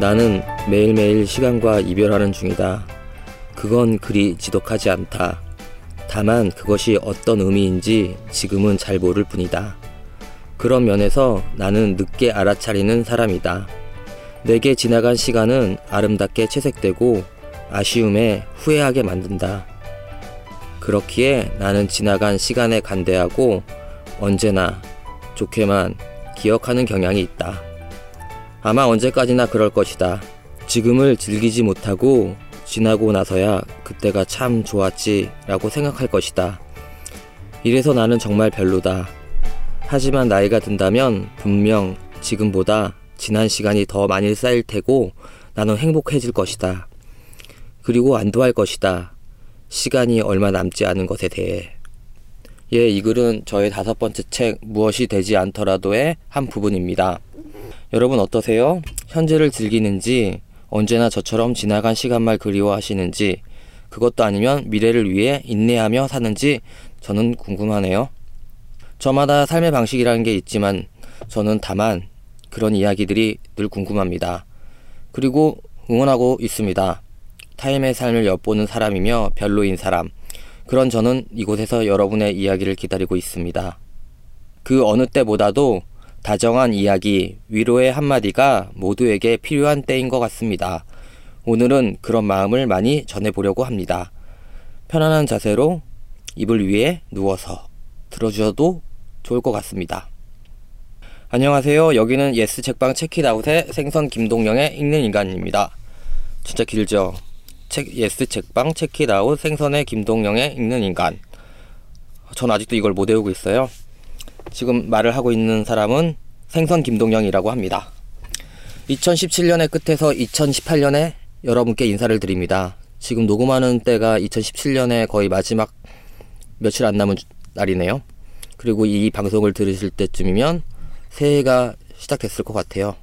나는 매일매일 시간과 이별하는 중이다. 그건 그리 지독하지 않다. 다만 그것이 어떤 의미인지 지금은 잘 모를 뿐이다. 그런 면에서 나는 늦게 알아차리는 사람이다. 내게 지나간 시간은 아름답게 채색되고 아쉬움에 후회하게 만든다. 그렇기에 나는 지나간 시간에 간대하고 언제나 좋게만 기억하는 경향이 있다. 아마 언제까지나 그럴 것이다. 지금을 즐기지 못하고 지나고 나서야 그때가 참 좋았지 라고 생각할 것이다. 이래서 나는 정말 별로다. 하지만 나이가 든다면 분명 지금보다 지난 시간이 더 많이 쌓일 테고 나는 행복해질 것이다. 그리고 안도할 것이다. 시간이 얼마 남지 않은 것에 대해. 예, 이 글은 저의 다섯 번째 책 무엇이 되지 않더라도의 한 부분입니다. 여러분 어떠세요? 현재를 즐기는지 언제나 저처럼 지나간 시간만 그리워하시는지 그것도 아니면 미래를 위해 인내하며 사는지 저는 궁금하네요. 저마다 삶의 방식이라는 게 있지만 저는 다만 그런 이야기들이 늘 궁금합니다. 그리고 응원하고 있습니다. 타임의 삶을 엿보는 사람이며 별로인 사람. 그런 저는 이곳에서 여러분의 이야기를 기다리고 있습니다. 그 어느 때보다도 다정한 이야기, 위로의 한마디가 모두에게 필요한 때인 것 같습니다. 오늘은 그런 마음을 많이 전해보려고 합니다. 편안한 자세로 이불 위에 누워서 들어주셔도 좋을 것 같습니다. 안녕하세요. 여기는 예스 책방 책읽아웃의 생선 김동영의 읽는 인간입니다. 진짜 길죠? 책, 예스 책방 책읽아웃 생선의 김동영의 읽는 인간. 전 아직도 이걸 못 외우고 있어요. 지금 말을 하고 있는 사람은 생선 김동영이라고 합니다. 2017년의 끝에서 2018년에 여러분께 인사를 드립니다. 지금 녹음하는 때가 2017년의 거의 마지막 며칠 안 남은 날이네요. 그리고 이 방송을 들으실 때쯤이면 새해가 시작됐을 것 같아요.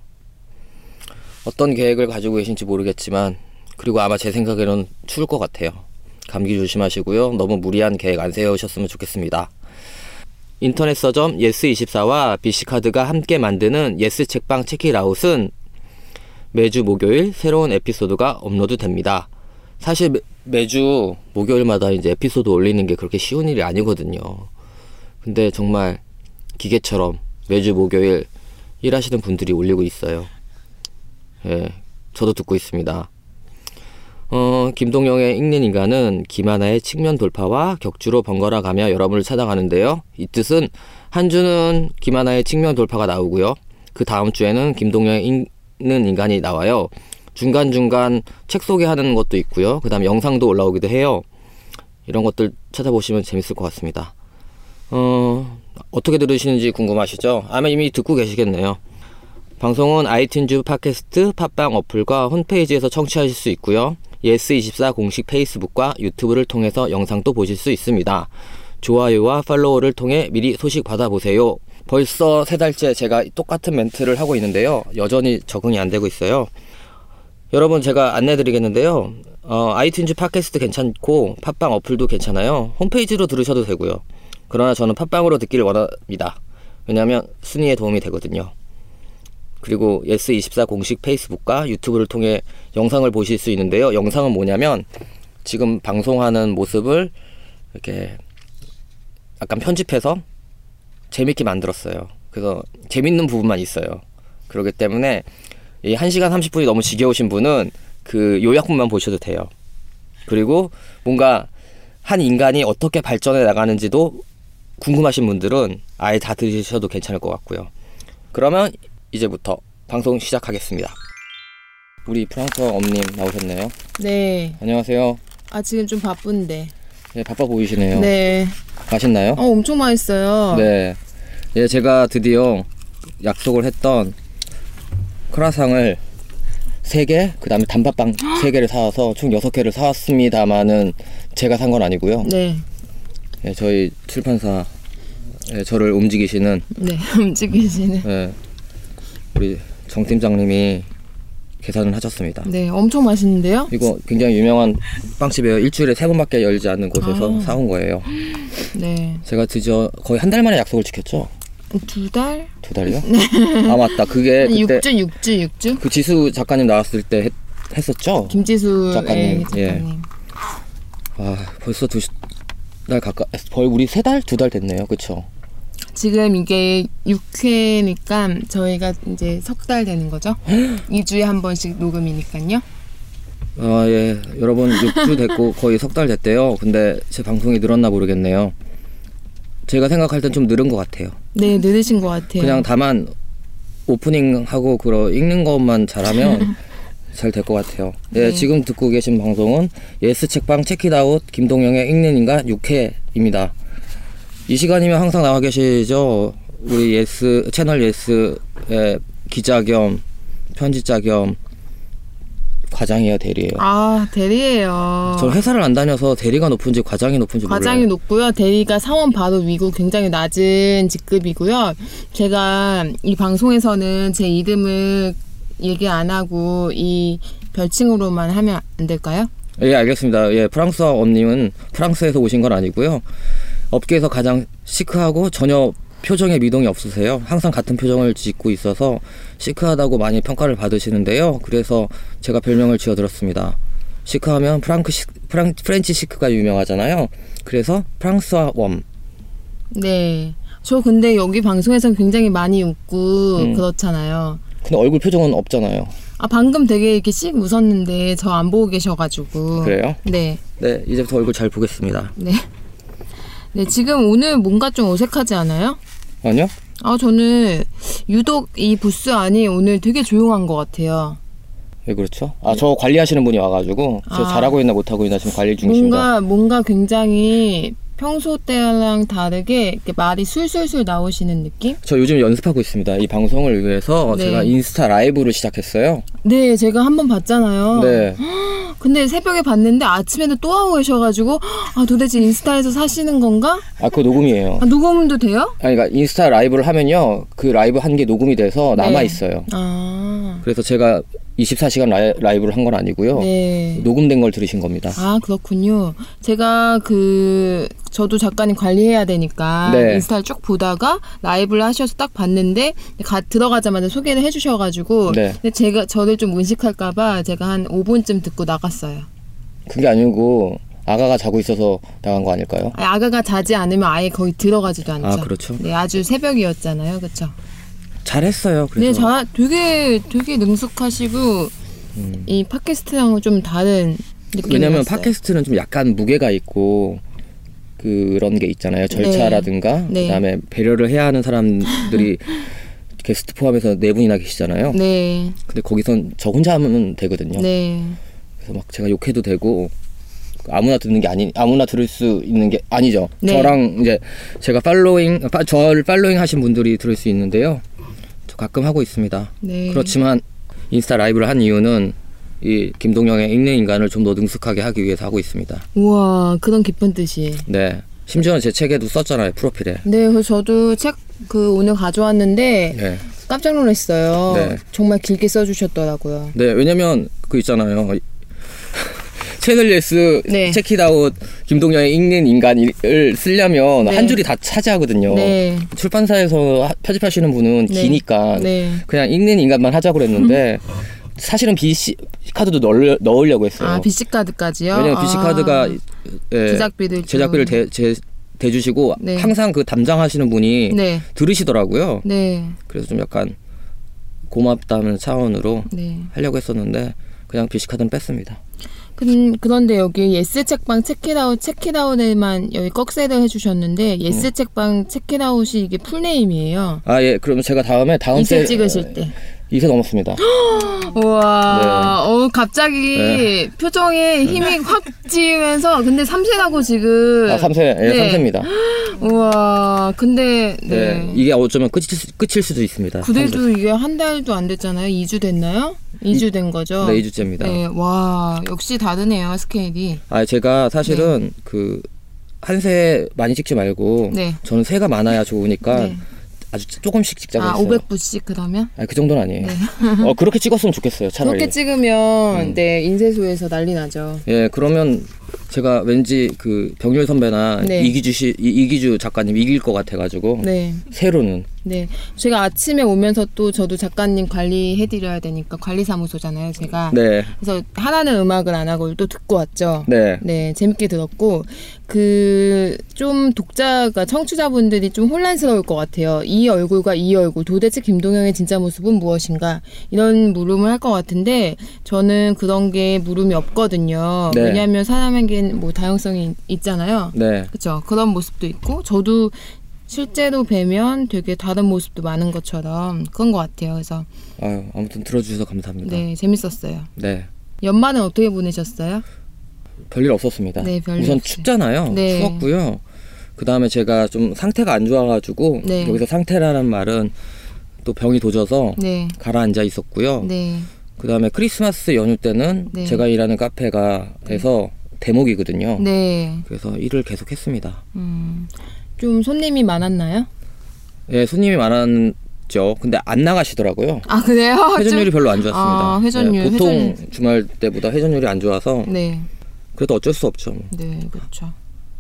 어떤 계획을 가지고 계신지 모르겠지만, 그리고 아마 제 생각에는 추울 것 같아요. 감기 조심하시고요. 너무 무리한 계획 안 세우셨으면 좋겠습니다. 인터넷 서점 예스24와 BC카드가 함께 만드는 예스 책방 책읽아웃은 매주 목요일 새로운 에피소드가 업로드 됩니다. 사실 매, 주 목요일마다 이제 에피소드 올리는 게 그렇게 쉬운 일이 아니거든요. 근데 정말 기계처럼 매주 목요일 일하시는 분들이 올리고 있어요. 예, 저도 듣고 있습니다. 어, 김동영의 읽는 인간은 김하나의 측면 돌파와 격주로 번갈아 가며 여러분을 찾아가는데요. 이 뜻은 한 주는 김하나의 측면 돌파가 나오고요. 그 다음 주에는 김동영의 읽는 인간이 나와요. 중간중간 책 소개하는 것도 있고요. 그 다음 영상도 올라오기도 해요. 이런 것들 찾아보시면 재밌을 것 같습니다. 어, 어떻게 들으시는지 궁금하시죠? 아마 이미 듣고 계시겠네요. 방송은 아이튠즈 팟캐스트, 팟빵 어플과 홈페이지에서 청취하실 수 있고요. 예스24 공식 페이스북과 유튜브를 통해서 영상도 보실 수 있습니다. 좋아요와 팔로우를 통해 미리 소식 받아보세요. 벌써 세 달째 제가 똑같은 멘트를 하고 있는데요. 여전히 적응이 안 되고 있어요. 여러분 제가 안내드리겠는데요. 어, 아이튠즈 팟캐스트 괜찮고 팟빵 어플도 괜찮아요. 홈페이지로 들으셔도 되고요. 그러나 저는 팟빵으로 듣기를 원합니다. 왜냐하면 순위에 도움이 되거든요. 그리고 예스24 공식 페이스북과 유튜브를 통해 영상을 보실 수 있는데요. 영상은 뭐냐면 지금 방송하는 모습을 이렇게 약간 편집해서 재밌게 만들었어요. 그래서 재밌는 부분만 있어요. 그렇기 때문에 이 1시간 30분이 너무 지겨우신 분은 그 요약본만 보셔도 돼요. 그리고 뭔가 한 인간이 어떻게 발전해 나가는지도 궁금하신 분들은 아예 다 들으셔도 괜찮을 것 같고요. 그러면 이제부터 방송 시작하겠습니다. 우리 프랑스어 엄님 나오셨네요. 네. 안녕하세요. 아 지금 좀 바쁜데. 네, 바빠 보이시네요. 네. 맛있나요? 어 엄청 맛있어요. 네. 예, 제가 드디어 약속을 했던 크라상을 3개, 그 다음에 단팥빵 3개를 사와서 총 6개를 사왔습니다만은 제가 산 건 아니고요. 네. 예, 저희 출판사 예, 저를 움직이시는 네 움직이시는. 예, 우리 정 팀장님이 계산을 하셨습니다. 네 엄청 맛있는데요. 이거 굉장히 유명한 빵집이에요. 일주일에 세 번밖에 열지 않는 곳에서 아. 사온 거예요. 네. 제가 드디어 거의 한 달 만에 약속을 지켰죠. 두 달? 두 달요? 아 맞다. 그게 그때 6주, 6주, 6주? 그 지수 작가님 나왔을 때 했, 했었죠. 김지수 작가님, 예, 예. 작가님. 아 벌써 두 달 가까. 거의 우리 세 달, 두 달 됐네요. 그렇죠. 지금 이게 6회니까 저희가 이제 석 달 되는 거죠? 2주에 한 번씩 녹음이니까요. 아 예, 여러분 6주 됐고 거의 석 달 됐대요. 근데 제 방송이 늘었나 모르겠네요. 제가 생각할 땐 좀 늘은 것 같아요. 네, 늘으신 것 같아요. 그냥 다만 오프닝 하고 그러 읽는 것만 잘하면 잘 될 것 같아요. 예, 네. 지금 듣고 계신 방송은 예스 책방 체키다웃 김동영의 읽는 인간 6회입니다. 이 시간이면 항상 나와 계시죠. 우리 예스 채널 예스의 기자 겸 편집자 겸 과장이에요 대리예요. 아, 대리예요. 저 회사를 안 다녀서 대리가 높은지 과장이 높은지 과장이 몰라요. 높고요. 대리가 사원 바로 위고 굉장히 낮은 직급이고요. 제가 이 방송에서는 제 이름을 얘기 안 하고 이 별칭으로만 하면 안 될까요? 예, 알겠습니다. 예, 프랑소와 엄님은 프랑스에서 오신 건 아니고요. 업계에서 가장 시크하고 전혀 표정에 미동이 없으세요. 항상 같은 표정을 짓고 있어서 시크하다고 많이 평가를 받으시는데요. 그래서 제가 별명을 지어드렸습니다. 시크하면 프랑크 시, 프랑, French chic가 유명하잖아요. 그래서 프랑소와 엄. 네. 저 근데 여기 방송에서 굉장히 많이 웃고 음. 그렇잖아요. 근데 얼굴 표정은 없잖아요. 아 방금 되게 이렇게 씩 웃었는데 저 안 보고 계셔가지고. 그래요? 네. 네, 이제부터 얼굴 잘 보겠습니다. 네. 네 지금 오늘 뭔가 좀 어색하지 않아요? 아니요? 아 저는 유독 이 부스 안이 오늘 되게 조용한 것 같아요. 왜 그렇죠? 아, 저 관리하시는 분이 와가지고 저 아. 잘하고 있나 못하고 있나 지금 관리 중이십니다. 뭔가 뭔가 굉장히 평소 때랑 다르게 이렇게 말이 술술술 나오시는 느낌? 저 요즘 연습하고 있습니다. 이 방송을 위해서 네. 제가 인스타 라이브를 시작했어요. 네, 제가 한 번 봤잖아요. 네. 근데 새벽에 봤는데 아침에는 또 하고 계셔가지고 아 도대체 인스타에서 사시는 건가? 아, 그거 녹음이에요. 아 녹음도 돼요? 아니, 그러니까 인스타 라이브를 하면요. 그 라이브 한 게 녹음이 돼서 네. 남아 있어요. 아, 그래서 제가 24시간 라이, 라이브를 한 건 아니고요. 네. 녹음된 걸 들으신 겁니다. 아 그렇군요. 제가 그 저도 작가님 관리해야 되니까 네. 인스타를 쭉 보다가 라이브를 하셔서 딱 봤는데 가, 들어가자마자 소개를 해주셔가지고 네. 근데 제가 저를 좀 의식할까봐 제가 한 5분쯤 듣고 나갔어요. 그게 아니고 아가가 자고 있어서 나간 거 아닐까요? 아, 아가가 자지 않으면 아예 거의 들어가지도 않죠. 아, 그렇죠. 네, 아주 새벽이었잖아요, 그렇죠. 잘했어요. 네, 그래서 자, 되게 되게 능숙하시고 음. 이 팟캐스트랑은 좀 다른 느낌이 왜냐면 났어요. 팟캐스트는 좀 약간 무게가 있고 그런 게 있잖아요. 절차라든가 네. 그다음에 배려를 해야 하는 사람들이 게스트 포함해서 네 분이나 계시잖아요. 네, 근데 거기선 저 혼자 하면 되거든요. 네, 그래서 막 제가 욕해도 되고 아무나 듣는 게 아니 아무나 들을 수 있는 게 아니죠. 네. 저랑 이제 제가 팔로잉 파, 저를 팔로잉 하신 분들이 들을 수 있는데요. 저 가끔 하고 있습니다. 네. 그렇지만 인스타 라이브를 한 이유는 이 김동영의 읽는 인간을 좀 더 능숙하게 하기 위해서 하고 있습니다. 우와, 그런 기쁜 뜻이. 네. 심지어는 제 책에도 썼잖아요 프로필에. 네, 그래서 저도 책 그 오늘 가져왔는데 네. 깜짝 놀랐어요. 네. 정말 길게 써주셨더라고요. 네. 왜냐면 그 있잖아요. 채널 예스 네. 체키다웃 김동영의 읽는 인간을 쓰려면 네. 한 줄이 다 차지하거든요. 네, 출판사에서 하- 편집하시는 분은 네. 기니까 네. 그냥 읽는 인간만 하자고 그랬는데 사실은 BC 카드도 넣으려, 넣으려고 했어요. 아 BC 카드까지요? 왜냐면 BC 카드가 아, 예, 제작비를 좀- 제작비를 대, 제, 대주시고 네. 항상 그 담당하시는 분이 네, 들으시더라고요. 네, 그래서 좀 약간 고맙다는 차원으로 네. 하려고 했었는데 그냥 BC 카드는 뺐습니다. 그, 그런데 여기 예스 책방 책읽아웃 책읽아웃에만 여기 꺾쇠를 해주셨는데 예스 책방 책읽아웃이 이게 full name이에요. 아 예, 그러면 제가 다음에 다음 주에 찍으실 때. 2쇄 넘었습니다. 우와, 어 갑자기 네. 표정에 힘이 확 찌면서 근데 삼쇄라고 지금. 아 3쇄, 예, 네. 3쇄입니다. 우와, 근데 네. 네. 이게 어쩌면 끝일, 수- 끝일 수도 있습니다. 그래도 이게 한 달도 안 됐잖아요. 2주 됐나요? 2주 된 거죠? 네, 2주째입니다. 네, 와, 역시 다르네요, 스케일이. 아 제가 사실은 그한세 많이 찍지 말고 네. 저는 새가 많아야 좋으니까 네. 아주 조금씩 찍자고 아, 했어요. 500부씩 그러면? 아니 그 정도는 아니에요. 어 그렇게 찍었으면 좋겠어요. 차라리. 그렇게 찍으면 음. 네 인쇄소에서 난리 나죠. 예 그러면 제가 왠지 그 병렬 선배나 네. 이기주 씨 이- 이기주 작가님 이길 것 같아가지고 네. 새로는 네. 제가 아침에 오면서 또 저도 작가님 관리해드려야 되니까 관리사무소잖아요, 제가. 네, 그래서 하나는 음악을 안 하고 또 듣고 왔죠. 네, 네, 재밌게 들었고, 그, 좀 독자가, 청취자분들이 좀 혼란스러울 것 같아요. 이 얼굴과 이 얼굴, 도대체 김동영의 진짜 모습은 무엇인가? 이런 물음을 할 것 같은데, 저는 그런 게 물음이 없거든요. 네. 왜냐하면 사람 에겐 뭐 다양성이 있잖아요. 네. 그쵸. 그런 모습도 있고, 저도 실제로 뵈면 되게 다른 모습도 많은 것처럼 그런 것 같아요. 그래서, 아유 아무튼 들어주셔서 감사합니다. 네, 재밌었어요. 네. 연말은 어떻게 보내셨어요? 별일 없었습니다. 네, 별일 우선 없어요. 춥잖아요. 네. 추웠고요. 그 다음에 제가 좀 상태가 안 좋아가지고 네. 여기서 상태라는 말은 또 병이 도져서 네, 가라앉아 있었고요. 네, 그 다음에 크리스마스 연휴 때는 네. 제가 일하는 카페가 에서 대목이거든요. 네. 그래서 일을 계속했습니다. 음, 좀 손님이 많았나요? 예, 손님이 많았죠. 근데 안 나가시더라고요. 아 그래요? 회전율이 별로 안 좋았습니다. 아, 회전율, 예, 보통 회전율. 주말 때보다 회전율이 안 좋아서 좀- 네, 그래도 어쩔 수 없죠. 뭐. 네, 그렇죠.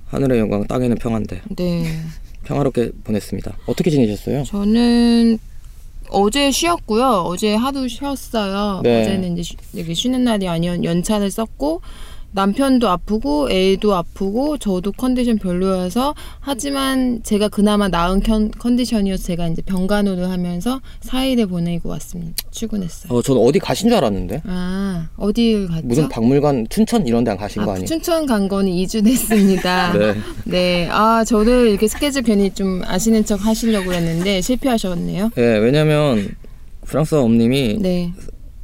하늘의 영광, 땅에는 평안데 네, 평화롭게 보냈습니다. 어떻게 지내셨어요? 저는 어제 쉬었고요. 어제 하루 쉬었어요. 네. 어제는 이제 쉬, 쉬는 날이 아니었 연차를 썼고 남편도 아프고 애도 아프고 저도 컨디션 별로여서 하지만 제가 그나마 나은 컨, 컨디션이어서 제가 이제 병간호를 하면서 4일을 보내고 왔습니다. 출근했어요. 어, 저는 어디 가신 줄 알았는데 아 어디를 갔죠? 무슨 박물관 춘천 이런 데 가신 거 아, 아니에요? 춘천 간 거는 2주 됐습니다. 네. 네. 아, 저를 이렇게 스케줄 괜히 좀 아시는 척 하시려고 했는데 실패하셨네요. 네, 왜냐면 프랑스 엄님이 네.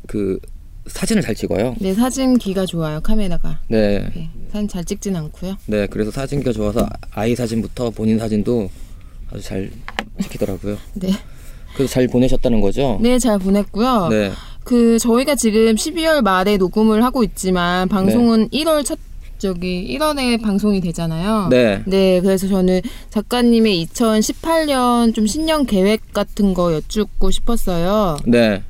그 사진을 잘 찍어요. 네, 사진기가 좋아요. 카메라가. 네, 네. 사진 잘 찍진 않고요. 네, 그래서 사진기가 좋아서 아이 사진부터 본인 사진도 아주 잘 찍히더라고요. 네. 그래서 잘 보내셨다는 거죠? 네, 잘 보냈고요. 네, 그 저희가 지금 12월 말에 녹음을 하고 있지만 방송은 1월 첫 저기 1월에 방송이 되잖아요. 네, 네, 그래서 저는 작가님의 2018년 좀 신년 계획 같은 거 여쭙고 싶었어요. 네.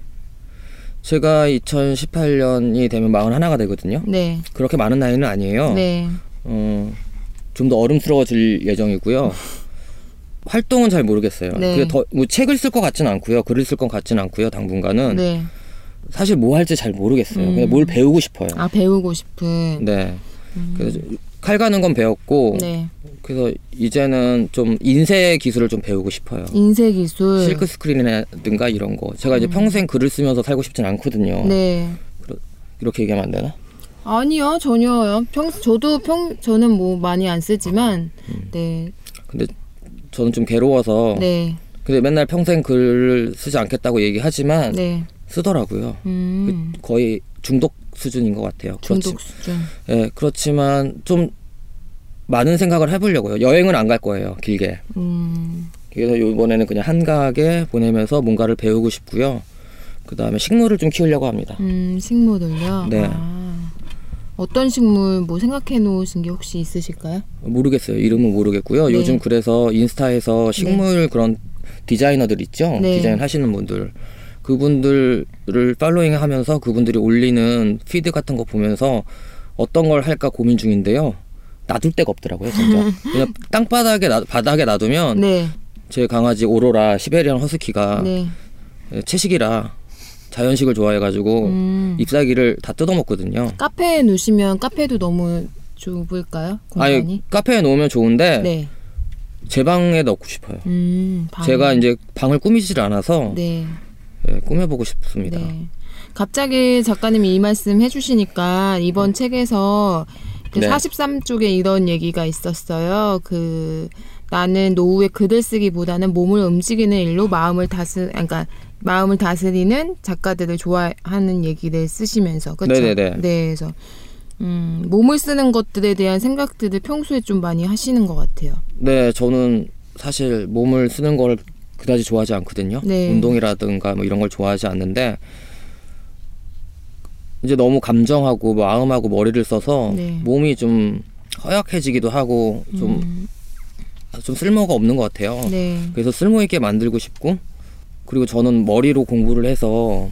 제가 2018년이 되면 41가 되거든요. 네. 그렇게 많은 나이는 아니에요. 네. 어, 좀 더 어름스러워질 예정이고요. 활동은 잘 모르겠어요. 네. 그게 더, 뭐 책을 쓸 것 같지는 않고요. 글을 쓸 것 같지는 않고요. 당분간은 네. 사실 뭐 할지 잘 모르겠어요. 음. 그냥 뭘 배우고 싶어요. 아, 배우고 싶은. 네. 그래서 칼 가는 건 배웠고 네. 그래서 이제는 좀 인쇄 기술을 좀 배우고 싶어요. 인쇄 기술. 실크 스크린이라든가 이런 거. 제가 이제 평생 글을 쓰면서 살고 싶진 않거든요. 음. 네. 이렇게 얘기하면 안 되나? 아니요, 전혀요. 평 저도 평 저는 뭐 많이 안 쓰지만 음. 네. 근데 저는 좀 괴로워서 네. 근데 맨날 평생 글을 쓰지 않겠다고 얘기하지만 네. 쓰더라고요. 음. 거의 중독 수준인 것 같아요. 중독 그렇지, 수준. 예, 그렇지만 좀 많은 생각을 해보려고요. 여행은 안 갈 거예요. 길게. 음. 그래서 이번에는 그냥 한가하게 보내면서 뭔가를 배우고 싶고요. 그 다음에 식물을 좀 키우려고 합니다. 음, 식물을요. 네. 아. 어떤 식물 뭐 생각해 놓으신 게 혹시 있으실까요? 모르겠어요. 이름은 모르겠고요. 네. 요즘 그래서 인스타에서 식물 그런 디자이너들 있죠. 네. 디자인 하시는 분들. 그분들을 팔로잉 하면서 그분들이 올리는 피드 같은 거 보면서 어떤 걸 할까 고민 중인데요. 놔둘 데가 없더라고요, 진짜. 그냥 땅바닥에 놔, 바닥에 놔두면 네. 제 강아지 오로라 시베리안 허스키가 네. 채식이라 자연식을 좋아해가지고 음. 잎사귀를 다 뜯어먹거든요. 카페에 놓으시면 카페도 너무 좁을까요? 공간이? 아니 카페에 놓으면 좋은데 네. 제 방에 넣고 싶어요. 음. 방. 제가 이제 방을 꾸미질 않아서 네. 예, 꾸며보고 싶습니다. 네. 갑자기 작가님이 이 말씀 해주시니까 이번 책에서 그 네. 43쪽에 이런 얘기가 있었어요. 그 나는 노후에 글을 쓰기보다는 몸을 움직이는 일로 마음을 다스, 그러니까 마음을 다스리는 작가들을 좋아하는 얘기를 쓰시면서 그렇죠. 네네네. 네, 그래서 음, 몸을 쓰는 것들에 대한 생각들을 평소에 좀 많이 하시는 것 같아요. 네, 저는 사실 몸을 쓰는 걸 그다지 좋아하지 않거든요. 네. 운동이라든가 뭐 이런 걸 좋아하지 않는데 이제 너무 감정하고 마음하고 머리를 써서 네. 몸이 좀 허약해지기도 하고 좀좀 쓸모가 없는 것 같아요. 네. 그래서 쓸모 있게 만들고 싶고 그리고 저는 머리로 공부를 해서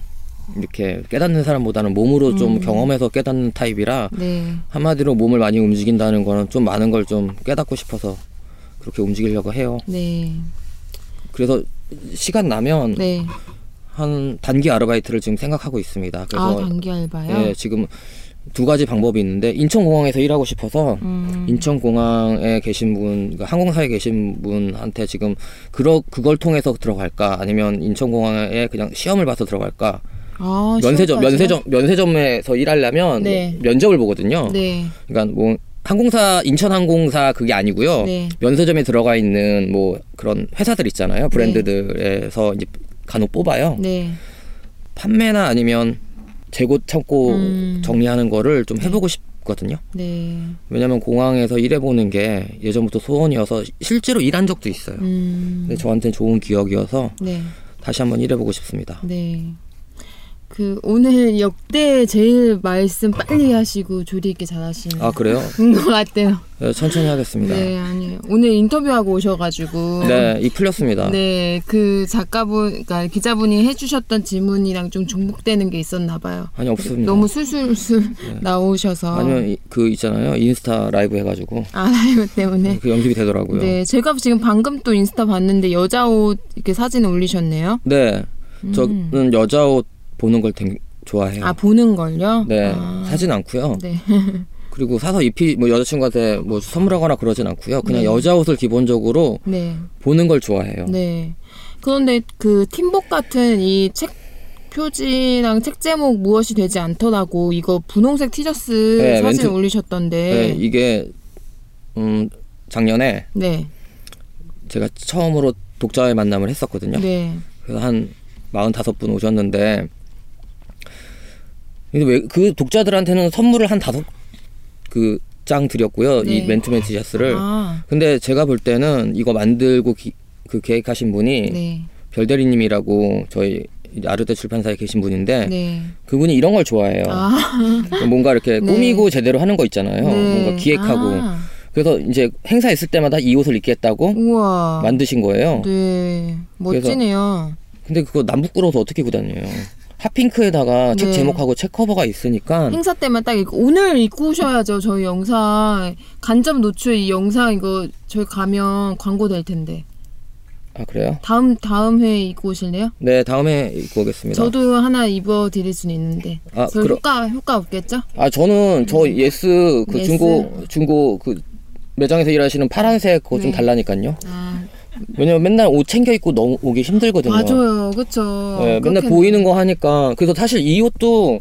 이렇게 깨닫는 사람보다는 몸으로 좀 음. 경험해서 깨닫는 타입이라 네. 한마디로 몸을 많이 움직인다는 거는 좀 많은 걸 좀 깨닫고 싶어서 그렇게 움직이려고 해요. 네. 그래서 시간 나면 네. 한 단기 아르바이트를 지금 생각하고 있습니다. 아, 그래서 단기 알바요? 예, 지금 두 가지 방법이 있는데 인천공항에서 일하고 싶어서 음. 인천공항에 계신 분, 그러니까 항공사에 계신 분한테 지금 그러, 그걸 통해서 들어갈까 아니면 인천공항에 그냥 시험을 봐서 들어갈까 아, 면세점 시험까지요? 면세점 면세점에서 일하려면 네. 면접을 보거든요. 네. 그러니까 뭐 항공사 인천항공사 그게 아니고요. 네. 면세점에 들어가 있는 뭐 그런 회사들 있잖아요. 브랜드들에서 이제 간혹 뽑아요. 네. 판매나 아니면 재고 창고 음. 정리하는 거를 좀 해보고 싶거든요. 네. 왜냐면 공항에서 일해보는 게 예전부터 소원이어서 실제로 일한 적도 있어요. 음. 근데 저한테는 좋은 기억이어서 네. 다시 한번 일해보고 싶습니다. 네. 그 오늘 역대 제일 말씀 빨리 하시고 조리 있게 잘하시는 아 그래요? 것 같아요. 네, 천천히 하겠습니다. 네, 아니 오늘 인터뷰하고 오셔가지고 네, 이 풀렸습니다. 네, 그 작가분, 그러니까 기자분이 해주셨던 질문이랑 좀 중복되는 게 있었나 봐요. 아니 없습니다. 너무 술술술 나오셔서 아니면 이- 그 있잖아요 인스타 라이브 해가지고 아 라이브 때문에. 그 연습이 되더라고요. 네, 제가 지금 방금 또 인스타 봤는데 여자 옷 이렇게 사진 올리셨네요. 네, 음. 저는 여자 옷 보는 걸 되게 좋아해요. 아 보는 걸요? 네, 아, 사진 않고요. 네. 그리고 사서 입히 뭐 여자친구한테 뭐 선물하거나 그러진 않고요. 그냥 네. 여자 옷을 기본적으로 네. 보는 걸 좋아해요. 네. 그런데 그 팀복 같은 이 책 표지랑 책 제목 무엇이 되지 않더라고 이거 분홍색 티셔츠 네, 사진 멘트- 올리셨던데. 네, 이게 음 작년에 네. 제가 처음으로 독자의 만남을 했었거든요. 네. 그래서 한 45분 오셨는데 근데 왜 그 독자들한테는 선물을 한 다섯 그 장 드렸고요. 네. 이 맨투맨 티셔츠를. 아. 근데 제가 볼 때는 이거 만들고 기- 그 계획하신 분이 네. 별대리님이라고 저희 아르테 출판사에 계신 분인데 네. 그분이 이런 걸 좋아해요. 아. 뭔가 이렇게 네. 꾸미고 제대로 하는 거 있잖아요. 네. 뭔가 기획하고. 아. 그래서 이제 행사 있을 때마다 이 옷을 입겠다고 우와. 만드신 거예요. 네. 멋지네요. 근데 그거 남 부끄러워서 어떻게 입고 다녀요? 핫핑크에다가 책 네. 제목하고 책 커버가 있으니까 행사 때만 딱 입고 오늘 입고 오셔야죠. 저희 영상 간접 노출 이 영상 이거 저희 가면 광고 될 텐데. 아 그래요? 다음 다음 회에 입고 오실래요? 네 다음에 입고 오겠습니다. 저도 하나 입어 드릴 수는 있는데. 아, 별 그럼- 효과 효과 없겠죠? 아 저는 저 예스 그 예스. 중고 중고 그 매장에서 일하시는 파란색 그거 좀 네. 달라니까요. 아, 왜냐면 맨날 옷 챙겨 입고 너무 오기 힘들거든요. 맞아요. 그쵸. 네, 맨날 보이는 거 하니까 그래서 사실 이 옷도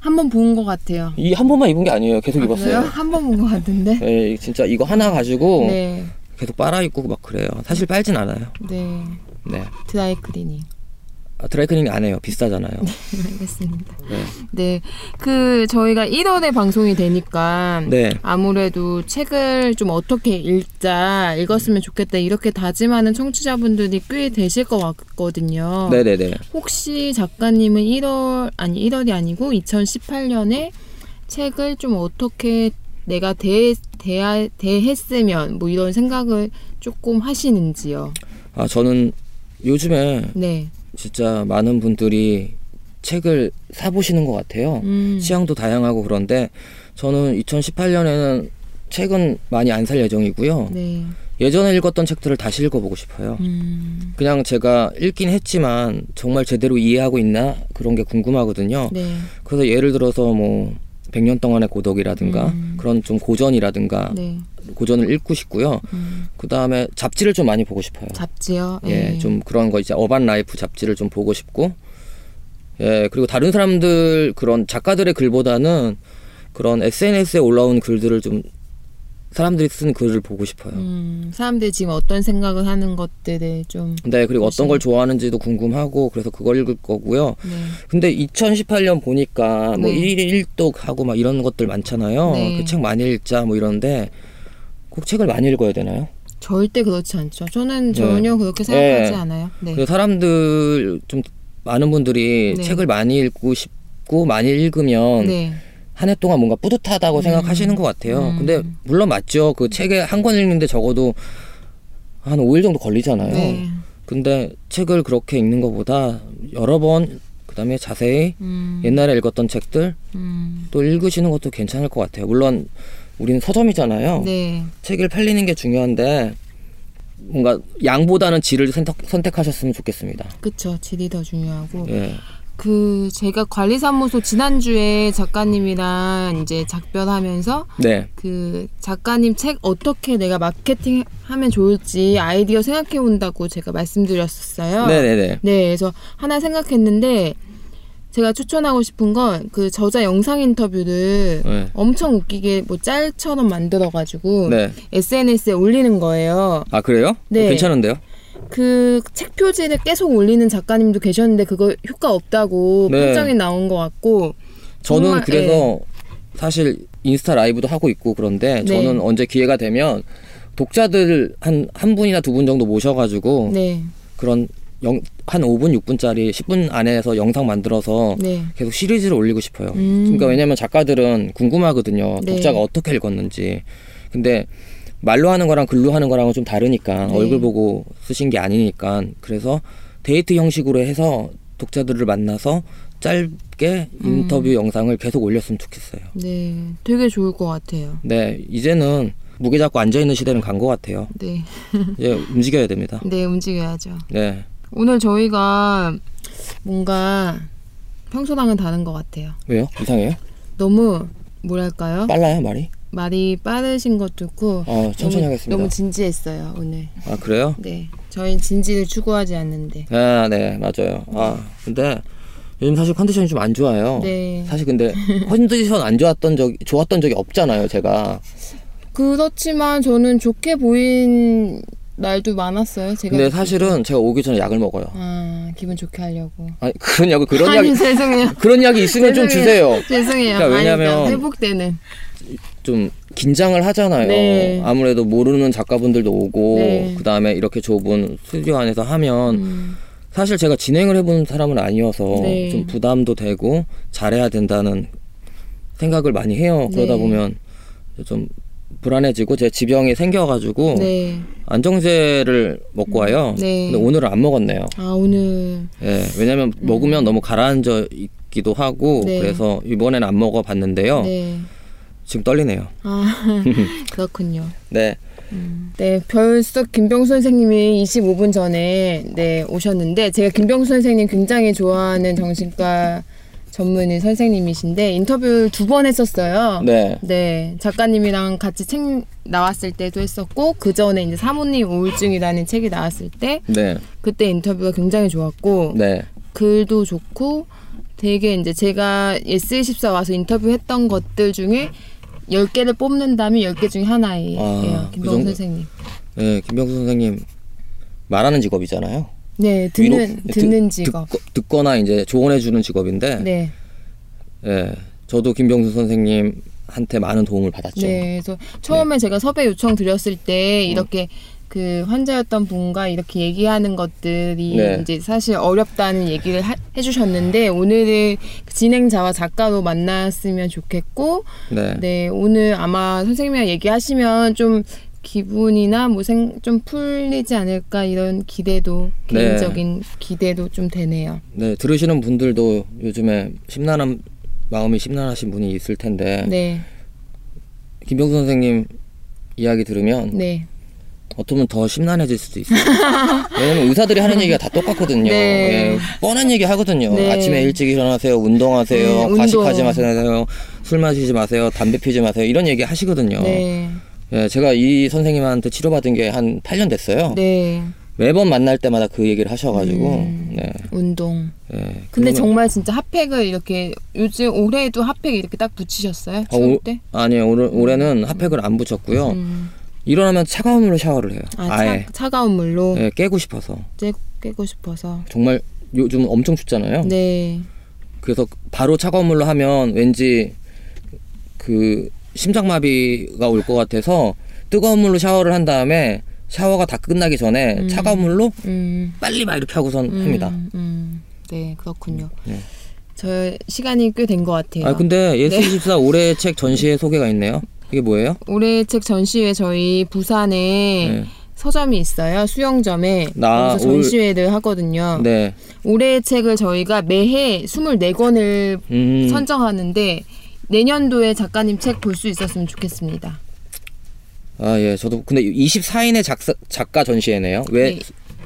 한번 본 것 같아요. 이 한 번만 입은 게 아니에요. 계속 입었어요. 한 번 본 것 같은데. 네, 진짜 이거 하나 가지고 네. 계속 빨아 입고 막 그래요. 사실 빨진 않아요. 네. 네. 드라이 클리닝. 아, 드라이클리닝 안 해요. 비싸잖아요. 알겠습니다. 네. 네. 그 저희가 1월에 방송이 되니까 네. 아무래도 책을 좀 어떻게 읽자, 읽었으면 좋겠다 이렇게 다짐하는 청취자분들이 꽤 되실 것 같거든요. 네 네 네. 혹시 작가님은 1월 아니 1월이 아니고 2018년에 책을 좀 어떻게 내가 대 대하, 대했으면 뭐 이런 생각을 조금 하시는지요? 아 저는 요즘에 네. 진짜 많은 분들이 책을 사보시는 것 같아요. 음. 취향도 다양하고 그런데 저는 2018년에는 책은 많이 안 살 예정이고요. 네. 예전에 읽었던 책들을 다시 읽어보고 싶어요. 음. 그냥 제가 읽긴 했지만 정말 제대로 이해하고 있나 그런 게 궁금하거든요. 네. 그래서 예를 들어서 뭐 100년 동안의 고독이라든가 음. 그런 좀 고전이라든가 네. 고전을 읽고 싶고요. 음. 그 다음에 잡지를 좀 많이 보고 싶어요. 잡지요. 예, 네. 좀 그런 거 이제 어반 라이프 잡지를 좀 보고 싶고, 예, 그리고 다른 사람들 그런 작가들의 글보다는 그런 SNS에 올라온 글들을 좀 사람들이 쓴 글을 보고 싶어요. 음, 사람들이 지금 어떤 생각을 하는 것들을 좀 네, 그리고 어떤 그렇죠. 걸 좋아하는지도 궁금하고 그래서 그걸 읽을 거고요. 네. 근데 2018년 보니까 뭐 네. 1일 1독 하고 막 이런 것들 많잖아요. 네. 그책 많이 읽자 뭐 이런데 꼭 책을 많이 읽어야 되나요? 절대 그렇지 않죠. 저는 네. 전혀 그렇게 생각하지 네. 않아요. 네. 그래서 사람들 좀 많은 분들이 네. 책을 많이 읽고 싶고 많이 읽으면 네. 한해 동안 뭔가 뿌듯하다고 음. 생각하시는 것 같아요. 음. 근데 물론 맞죠. 그 책에 한 권 읽는데 적어도 한 5일 정도 걸리잖아요. 네. 근데 책을 그렇게 읽는 것보다 여러 번 그다음에 자세히 음, 옛날에 읽었던 책들 음, 또 읽으시는 것도 괜찮을 것 같아요. 물론 우리는 서점이잖아요. 네, 책을 팔리는 게 중요한데 뭔가 양보다는 질을 선택, 선택하셨으면 좋겠습니다. 그쵸. 질이 더 중요하고. 예. 그 제가 관리사무소 지난주에 작가님이랑 이제 작별하면서 네. 그 작가님 책 어떻게 내가 마케팅 하면 좋을지 아이디어 생각해 온다고 제가 말씀드렸었어요. 네네네. 네, 그래서 하나 생각했는데 제가 추천하고 싶은 건 그 저자 영상 인터뷰를 네. 엄청 웃기게 뭐 짤처럼 만들어가지고 네. SNS에 올리는 거예요. 아 그래요? 네. 어, 괜찮은데요? 그 책 표지를 계속 올리는 작가님도 계셨는데 그거 효과 없다고 네. 판정이 나온 것 같고 저는 정말, 그래서 사실 인스타 라이브도 하고 있고 그런데 네. 저는 언제 기회가 되면 독자들 한 한 분이나 두 분 정도 모셔가지고 네, 그런 영, 한 5분 6분짜리 10분 안에서 영상 만들어서 네, 계속 시리즈를 올리고 싶어요. 음. 그러니까 왜냐면 작가들은 궁금하거든요. 네. 독자가 어떻게 읽었는지. 근데 말로 하는 거랑 글로 하는 거랑은 좀 다르니까 네. 얼굴 보고 쓰신 게 아니니까 그래서 데이트 형식으로 해서 독자들을 만나서 짧게 음. 인터뷰 영상을 계속 올렸으면 좋겠어요. 네, 되게 좋을 것 같아요. 네, 이제는 무게 잡고 앉아 있는 시대는 간 것 같아요. 네, 이제 움직여야 됩니다. 네 움직여야죠. 네. 오늘 저희가 뭔가 평소랑은 다른 것 같아요. 왜요? 이상해요? 너무 뭐랄까요? 빨라요, 말이? 말이 빠르신 것도 있고 어, 천천히 너무, 하겠습니다. 너무 진지했어요 오늘. 아, 그래요? 네, 저희는 진지를 추구하지 않는데. 아, 네, 맞아요. 아, 근데 요즘 사실 컨디션이 좀 안 좋아요. 네. 사실 근데 컨디션 안 좋았던 적 좋았던 적이 없잖아요, 제가. 그렇지만 저는 좋게 보인 날도 많았어요. 제가. 근데. 사실은 제가 오기 전에 약을 먹어요. 아 기분 좋게 하려고. 아니, 그런 약을 그런 아니 약이 죄송해요. 그런 약이 있으면 좀. 주세요. 죄송해요. 그러니까 왜냐면- 그러니까 회복되는. 좀 긴장을 하잖아요. 네. 아무래도 모르는 작가분들도 오고 네. 그 다음에 이렇게 좁은 스튜디오 안에서 하면 음, 사실 제가 진행을 해본 사람은 아니어서 네. 좀 부담도 되고 잘해야 된다는 생각을 많이 해요. 그러다 네. 보면 좀 불안해지고 제 지병이 생겨가지고 네. 안정제를 먹고 와요. 네. 근데 오늘은 안 먹었네요. 아 오늘 예, 왜냐면 먹으면 너무 가라앉아 있기도 하고 네. 그래서 이번에는 안 먹어봤는데요. 네. 지금 떨리네요. 아 그렇군요. 네, 네, 벌써 김병수 선생님이 25분 전에 네 오셨는데 제가 김병수 선생님 굉장히 좋아하는 정신과 전문의 선생님이신데 인터뷰 두 번 했었어요. 네, 네, 작가님이랑 같이 책 나왔을 때도 했었고 그 전에 이제 사모님 우울증이라는 책이 나왔을 때 네, 그때 인터뷰가 굉장히 좋았고 네, 글도 좋고 되게 이제 제가 S24 와서 인터뷰했던 것들 중에 10개를 뽑는다면 10개 중에 하나예요. 아, 그 김병수 정도? 선생님. 네, 김병수 선생님 말하는 직업이잖아요. 네, 듣는 위로- 듣는 듣- 직업. 듣고, 듣거나 이제 조언해 주는 직업인데, 네. 예, 저도 김병수 선생님 한테 많은 도움을 받았죠. 네. 그래서 처음에 제가 섭외 요청 드렸을 때 이렇게 그 환자였던 분과 이렇게 얘기하는 것들이 네. 이제 사실 어렵다는 얘기를 하- 해주셨는데 오늘은 그 진행자와 작가로 만났으면 좋겠고 네, 네 오늘 아마 선생님이랑 얘기하시면 좀 기분이나 뭐좀 풀리지 않을까 이런 기대도 네. 개인적인 기대도 좀 되네요. 네, 들으시는 분들도 요즘에 심란한 마음이 심란하신 분이 있을 텐데, 네, 김병수 선생님 이야기 들으면 네, 어쩌면 더 심란해질 수도 있어요. 왜냐면 의사들이 하는 얘기가 다 똑같거든요. 네. 예, 뻔한 얘기 하거든요. 네. 아침에 일찍 일어나세요, 운동하세요, 네, 운동. 과식하지 마세요, 술 마시지 마세요, 담배 피지 마세요, 이런 얘기 하시거든요. 네, 예, 제가 이 선생님한테 치료받은 게 한 8년 됐어요. 네. 매번 만날 때마다 그 얘기를 하셔가지고, 음. 네, 운동. 예. 근데 그러면- 정말 진짜 핫팩을 이렇게 요즘 올해도 핫팩 이렇게 딱 붙이셨어요? 아, 추울 오- 때? 아니요, 올, 올해는 핫팩을 안 붙였고요. 음. 일어나면 차가운 물로 샤워를 해요. 아, 아, 예 차, 차가운 물로 예, 깨고 싶어서. 쬐, 깨고 싶어서. 정말 요즘 엄청 춥잖아요. 네. 그래서 바로 차가운 물로 하면 왠지 그 심장마비가 올 것 같아서 뜨거운 물로 샤워를 한 다음에 샤워가 다 끝나기 전에 음. 차가운 물로 음. 빨리 막 이렇게 하고선 합니다. 음, 음. 네, 그렇군요. 네. 저 시간이 꽤 된 것 같아요. 아 근데 네. 예스24 올해 책 전시회 소개가 있네요. 이게 뭐예요? 올해 책 전시회 저희 부산에 네. 서점이 있어요. 수영점에 나 거기서 올- 전시회를 하거든요. 네. 올해의 책을 저희가 매해 24권을 음. 선정하는데 내년도에 작가님 책 볼 수 있었으면 좋겠습니다. 아, 예. 저도 근데 24인의 작사, 작가 전시회네요. 왜 네.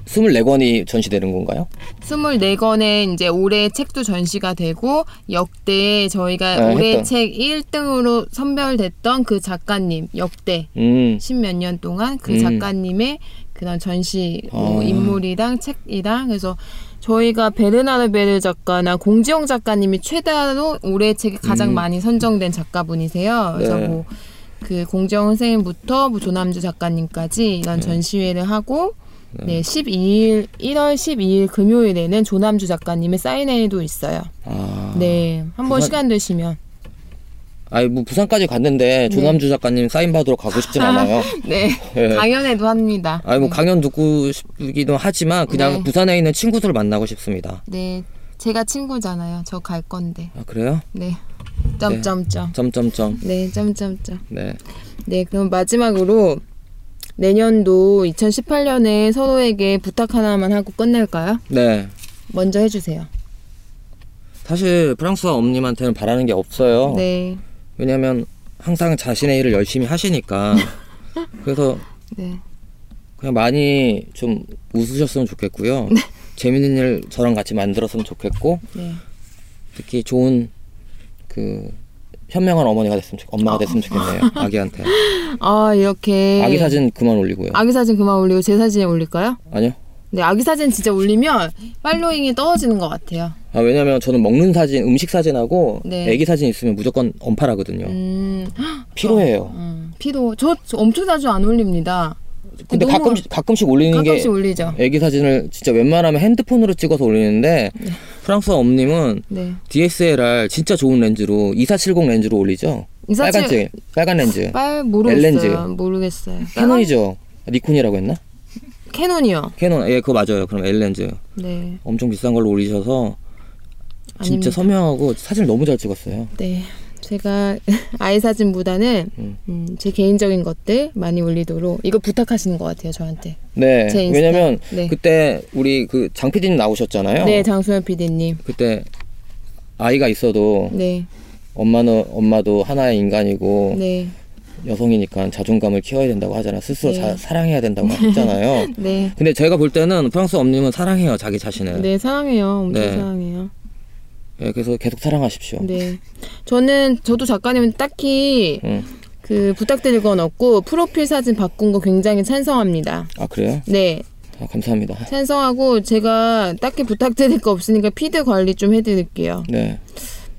24권이 전시되는 건가요? 24권의 이제 올해 책도 전시가 되고 역대 저희가 아, 올해 했던. 책 1등으로 선별됐던 그 작가님 역대 음. 십몇 년 동안 그 음. 작가님의 그런 전시 뭐 아. 인물이랑 책이랑 그래서 저희가 베르나르 베르 작가나 공지영 작가님이 최다로 올해 책이 가장 음. 많이 선정된 작가분이세요. 그래서 네. 뭐그 공지영 선생님부터 뭐 조남주 작가님까지 이런 전시회를 하고 네, 12일 1월 12일 금요일에는 조남주 작가님의 사인회도 있어요. 아. 네, 한번 부산- 시간 되시면 아니, 뭐 부산까지 갔는데 조남주 작가님 사인 받으러 가고 싶진 않아요. 네 예. 강연회도 합니다. 아니 뭐 강연 듣고 싶기도 하지만 그냥 네. 부산에 있는 친구들을 만나고 싶습니다. 네, 제가 친구잖아요. 저 갈 건데. 아 그래요? 네. 점점점. 점점점. 네, 점점점. 네. 네, 그럼 마지막으로 내년도 2018년에 서로에게 부탁 하나만 하고 끝낼까요? 네. 먼저 해주세요. 사실 프랑스와 엄님한테는 바라는 게 없어요. 네, 왜냐면 항상 자신의 일을 열심히 하시니까. 그래서 네, 그냥 많이 좀 웃으셨으면 좋겠고요. 재밌는 일 저랑 같이 만들었으면 좋겠고 네. 특히 좋은 그 현명한 어머니가 됐으면 좋, 엄마가 됐으면 좋겠네요. 아기한테. 아 이렇게 아기 사진 그만 올리고요. 아기 사진 그만 올리고 제 사진에 올릴까요? 아니요. 네, 아기 사진 진짜 올리면 팔로잉이 떨어지는 것 같아요. 아 왜냐면 저는 먹는 사진, 음식 사진하고 네. 애기 사진 있으면 무조건 언팔하거든요. 음, 피로해요. 음, 피도 저, 저 엄청 자주 안 올립니다. 근데 너무 가끔씩 가끔씩 올리는 가끔씩 게 올리죠. 애기 사진을 진짜 웬만하면 핸드폰으로 찍어서 올리는데 프랑스 엄님은 네. DSLR 진짜 좋은 렌즈로 2470 렌즈로 올리죠. 이사칠 빨간색 빨간 렌즈. 빨 모르겠어요. L렌즈. 모르겠어요. 캐논이죠. 니콘이라고 했나? 캐논이요. 캐논. 예, 그거 맞아요. 그럼 L 렌즈. 네. 엄청 비싼 걸로 올리셔서 진짜 아닙니다. 선명하고 사진을 너무 잘 찍었어요. 네. 제가 아이 사진보다는 음. 음, 제 개인적인 것들 많이 올리도록 이거 부탁하시는 것 같아요 저한테. 네. 제 인스타. 왜냐면 네. 그때 우리 그 장 PD님 나오셨잖아요. 네, 장소연 PD님. 그때 아이가 있어도 네, 엄마는 엄마도 하나의 인간이고 네, 여성이니까 자존감을 키워야 된다고 하잖아요. 스스로 네. 자- 사랑해야 된다고 하잖아요. 네, 근데 제가 볼 때는 프랑스 엄님은 사랑해요 자기 자신을. 네 사랑해요. 엄청 네. 사랑해요. 예, 그래서 계속 사랑하십시오. 네, 저는 저도 작가님 딱히 응. 그 부탁드릴 건 없고 프로필 사진 바꾼 거 굉장히 찬성합니다. 아 그래요? 네, 아, 감사합니다. 찬성하고 제가 딱히 부탁드릴 거 없으니까 피드 관리 좀 해드릴게요. 네.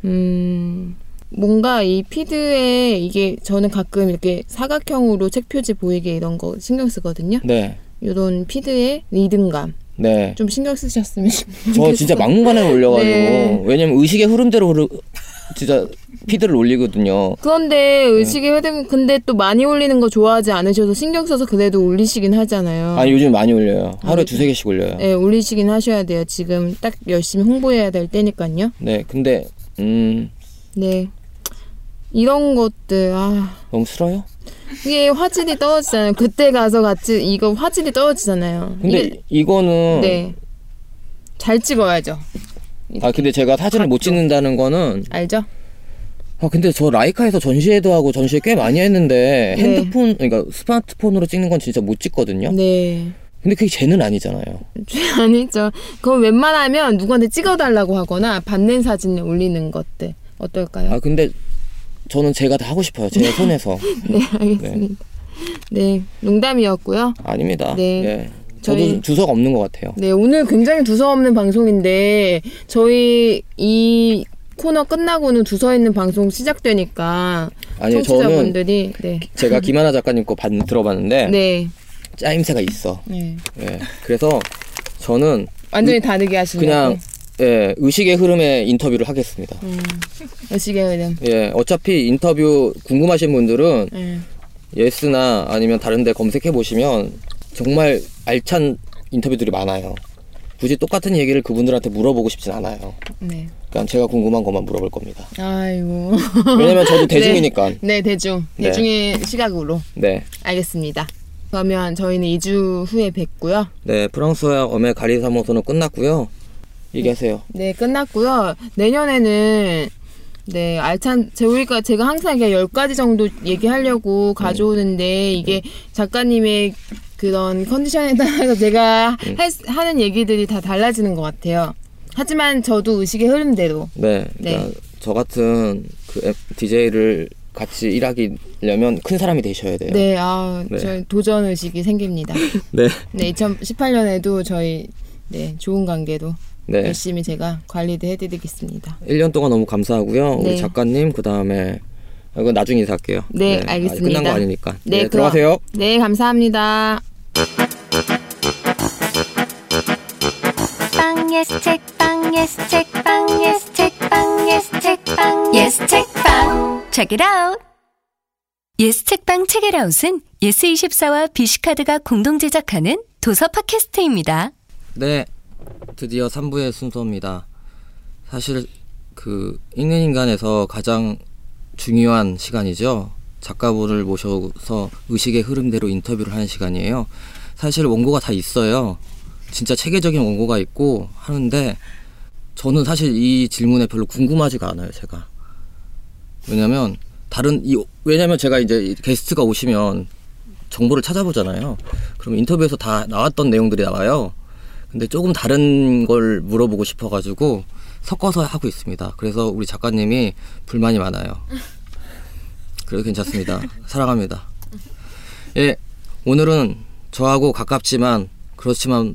음, 뭔가 이 피드에 이게 저는 가끔 이렇게 사각형으로 책 표지 보이게 이런 거 신경 쓰거든요. 네. 이런 피드의 리듬감 네. 좀 신경 쓰셨으면 저 진짜 막무가내로 올려가지고 네. 왜냐면 의식의 흐름대로 흐르 진짜 피드를 올리거든요. 그런데 의식의 흐름 근데 또 많이 올리는 거 좋아하지 않으셔서 신경 써서 그래도 올리시긴 하잖아요. 아니 요즘 많이 올려요. 하루에 아, 두세 개씩 올려요. 네, 올리시긴 하셔야 돼요. 지금 딱 열심히 홍보해야 될 때니까요. 네. 근데 음 네. 이런 것들 아 너무 싫어요? 이게 화질이 떨어지잖아요. 그때 가서 같이 이거 화질이 떨어지잖아요. 근데 이게- 이거는 네. 잘 찍어야죠. 아 근데 제가 사진을 못 찍는다는 거는 알죠? 아 근데 저 라이카에서 전시회도 하고 전시회 꽤 많이 했는데 네. 핸드폰 그러니까 스마트폰으로 찍는 건 진짜 못 찍거든요. 네. 근데 그게 쟤는 아니잖아요. 아니죠. 그건 웬만하면 누구한테 찍어달라고 하거나 받는 사진을 올리는 것들 어떨까요? 아 근데 저는 제가 다 하고 싶어요. 제 손에서. 네, 알겠습니다. 네, 농담이었고요. 아닙니다. 네. 예. 저도 저희- 주석 없는 것 같아요. 네, 오늘 굉장히 두서없는 방송인데 저희 이 코너 끝나고는 두서 있는 방송 시작되니까 아니 저는 청취자분들이 네, 제가 김하나 작가님 거 봤- 들어봤는데 네, 짜임새가 있어. 네, 예. 그래서 저는 완전히 다르게 하시려고. 그냥 예, 의식의 흐름에 인터뷰를 하겠습니다. 음, 의식의 흐름. 예, 어차피 인터뷰 궁금하신 분들은 네. 예스나 아니면 다른 데 검색해 보시면 정말 알찬 인터뷰들이 많아요. 굳이 똑같은 얘기를 그분들한테 물어보고 싶진 않아요. 네. 그러니까 제가 궁금한 것만 물어볼 겁니다. 아이고. 왜냐면 저도 대중이니까. 네, 대중. 네. 대중의 시각으로. 네. 알겠습니다. 그러면 저희는 2주 후에 뵙고요. 네, 프랑스와 엄의 가리 사무소는 끝났고요. 얘기하세요. 네, 끝났고요. 내년에는 네, 알찬 저희가 제가 항상 이게 10가지 정도 얘기하려고 가져오는데 이게 작가님의 그런 컨디션에 따라서 제가 음. 할, 수- 하는 얘기들이 다 달라지는 것 같아요. 하지만 저도 의식의 흐름대로 네, 네. 그러니까 저 같은 그 DJ를 같이 일하려면 큰 사람이 되셔야 돼요. 네, 아, 네. 저 도전 의식이 생깁니다. 네, 네, 2018년에도 저희 네, 좋은 관계도 네. 열심히 제가 관리도 해드리겠습니다. 1년 동안 너무 감사하고요. 네. 우리 작가님 그 다음에 이거 나중에 인사할게요. 네, 아직 알겠습니다. 끝난 거 아니니까. 네, 네, 들어가세요. 네, 감사합니다. 빵 예스 책빵 예스 책빵 예스 책빵 예스 책빵 예스 책빵 Check it out 예스 책빵 책읽아웃은 예스24와 BC카드가 공동 제작하는 도서 팟캐스트입니다. 네, 드디어 3부의 순서입니다. 사실 그 읽는 인간에서 가장 중요한 시간이죠. 작가분을 모셔서 의식의 흐름대로 인터뷰를 하는 시간이에요. 사실 원고가 다 있어요. 진짜 체계적인 원고가 있고 하는데 저는 사실 이 질문에 별로 궁금하지가 않아요, 제가. 왜냐면 다른 이 왜냐면 제가 이제 게스트가 오시면 정보를 찾아보잖아요. 그럼 인터뷰에서 다 나왔던 내용들이 나와요. 근데 조금 다른 걸 물어보고 싶어가지고 섞어서 하고 있습니다. 그래서 우리 작가님이 불만이 많아요. 그래도 괜찮습니다. 사랑합니다. 예, 오늘은 저하고 가깝지만 그렇지만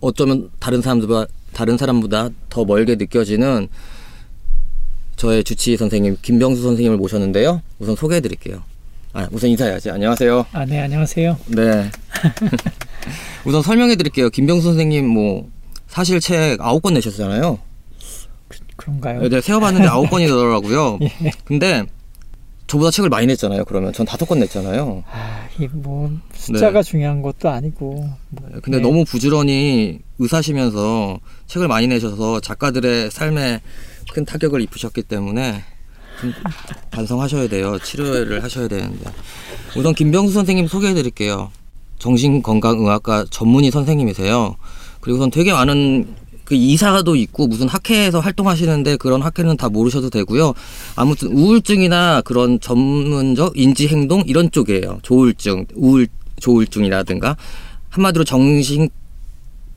어쩌면 다른 사람들보다 다른 사람보다 더 멀게 느껴지는 저의 주치 선생님 김병수 선생님을 모셨는데요. 우선 소개해 드릴게요. 아, 우선 인사해야지. 안녕하세요. 아, 네, 안녕하세요. 네. 우선 설명해 드릴게요. 김병수 선생님 뭐 사실 책 아홉 권 내셨잖아요. 그 런가요? 네, 세어봤는데 아홉 권이더라고요. 예. 근데 저보다 책을 많이 냈잖아요. 그러면 전 다섯 권 냈잖아요. 아, 이뭐 숫자가 중요한 것도 아니고. 뭐, 근데 네. 너무 부지런히 의사시면서 책을 많이 내셔서 작가들의 삶에 큰 타격을 입으셨기 때문에 좀 반성하셔야 돼요. 치료를 하셔야 되는데. 우선 김병수 선생님 소개해 드릴게요. 정신건강의학과 전문의 선생님이세요. 그리고선 되게 많은 그 이사도 있고 무슨 학회에서 활동하시는데 그런 학회는 다 모르셔도 되고요. 아무튼 우울증이나 그런 전문적 인지 행동 이런 쪽이에요. 조울증, 우울 조울증이라든가 한마디로 정신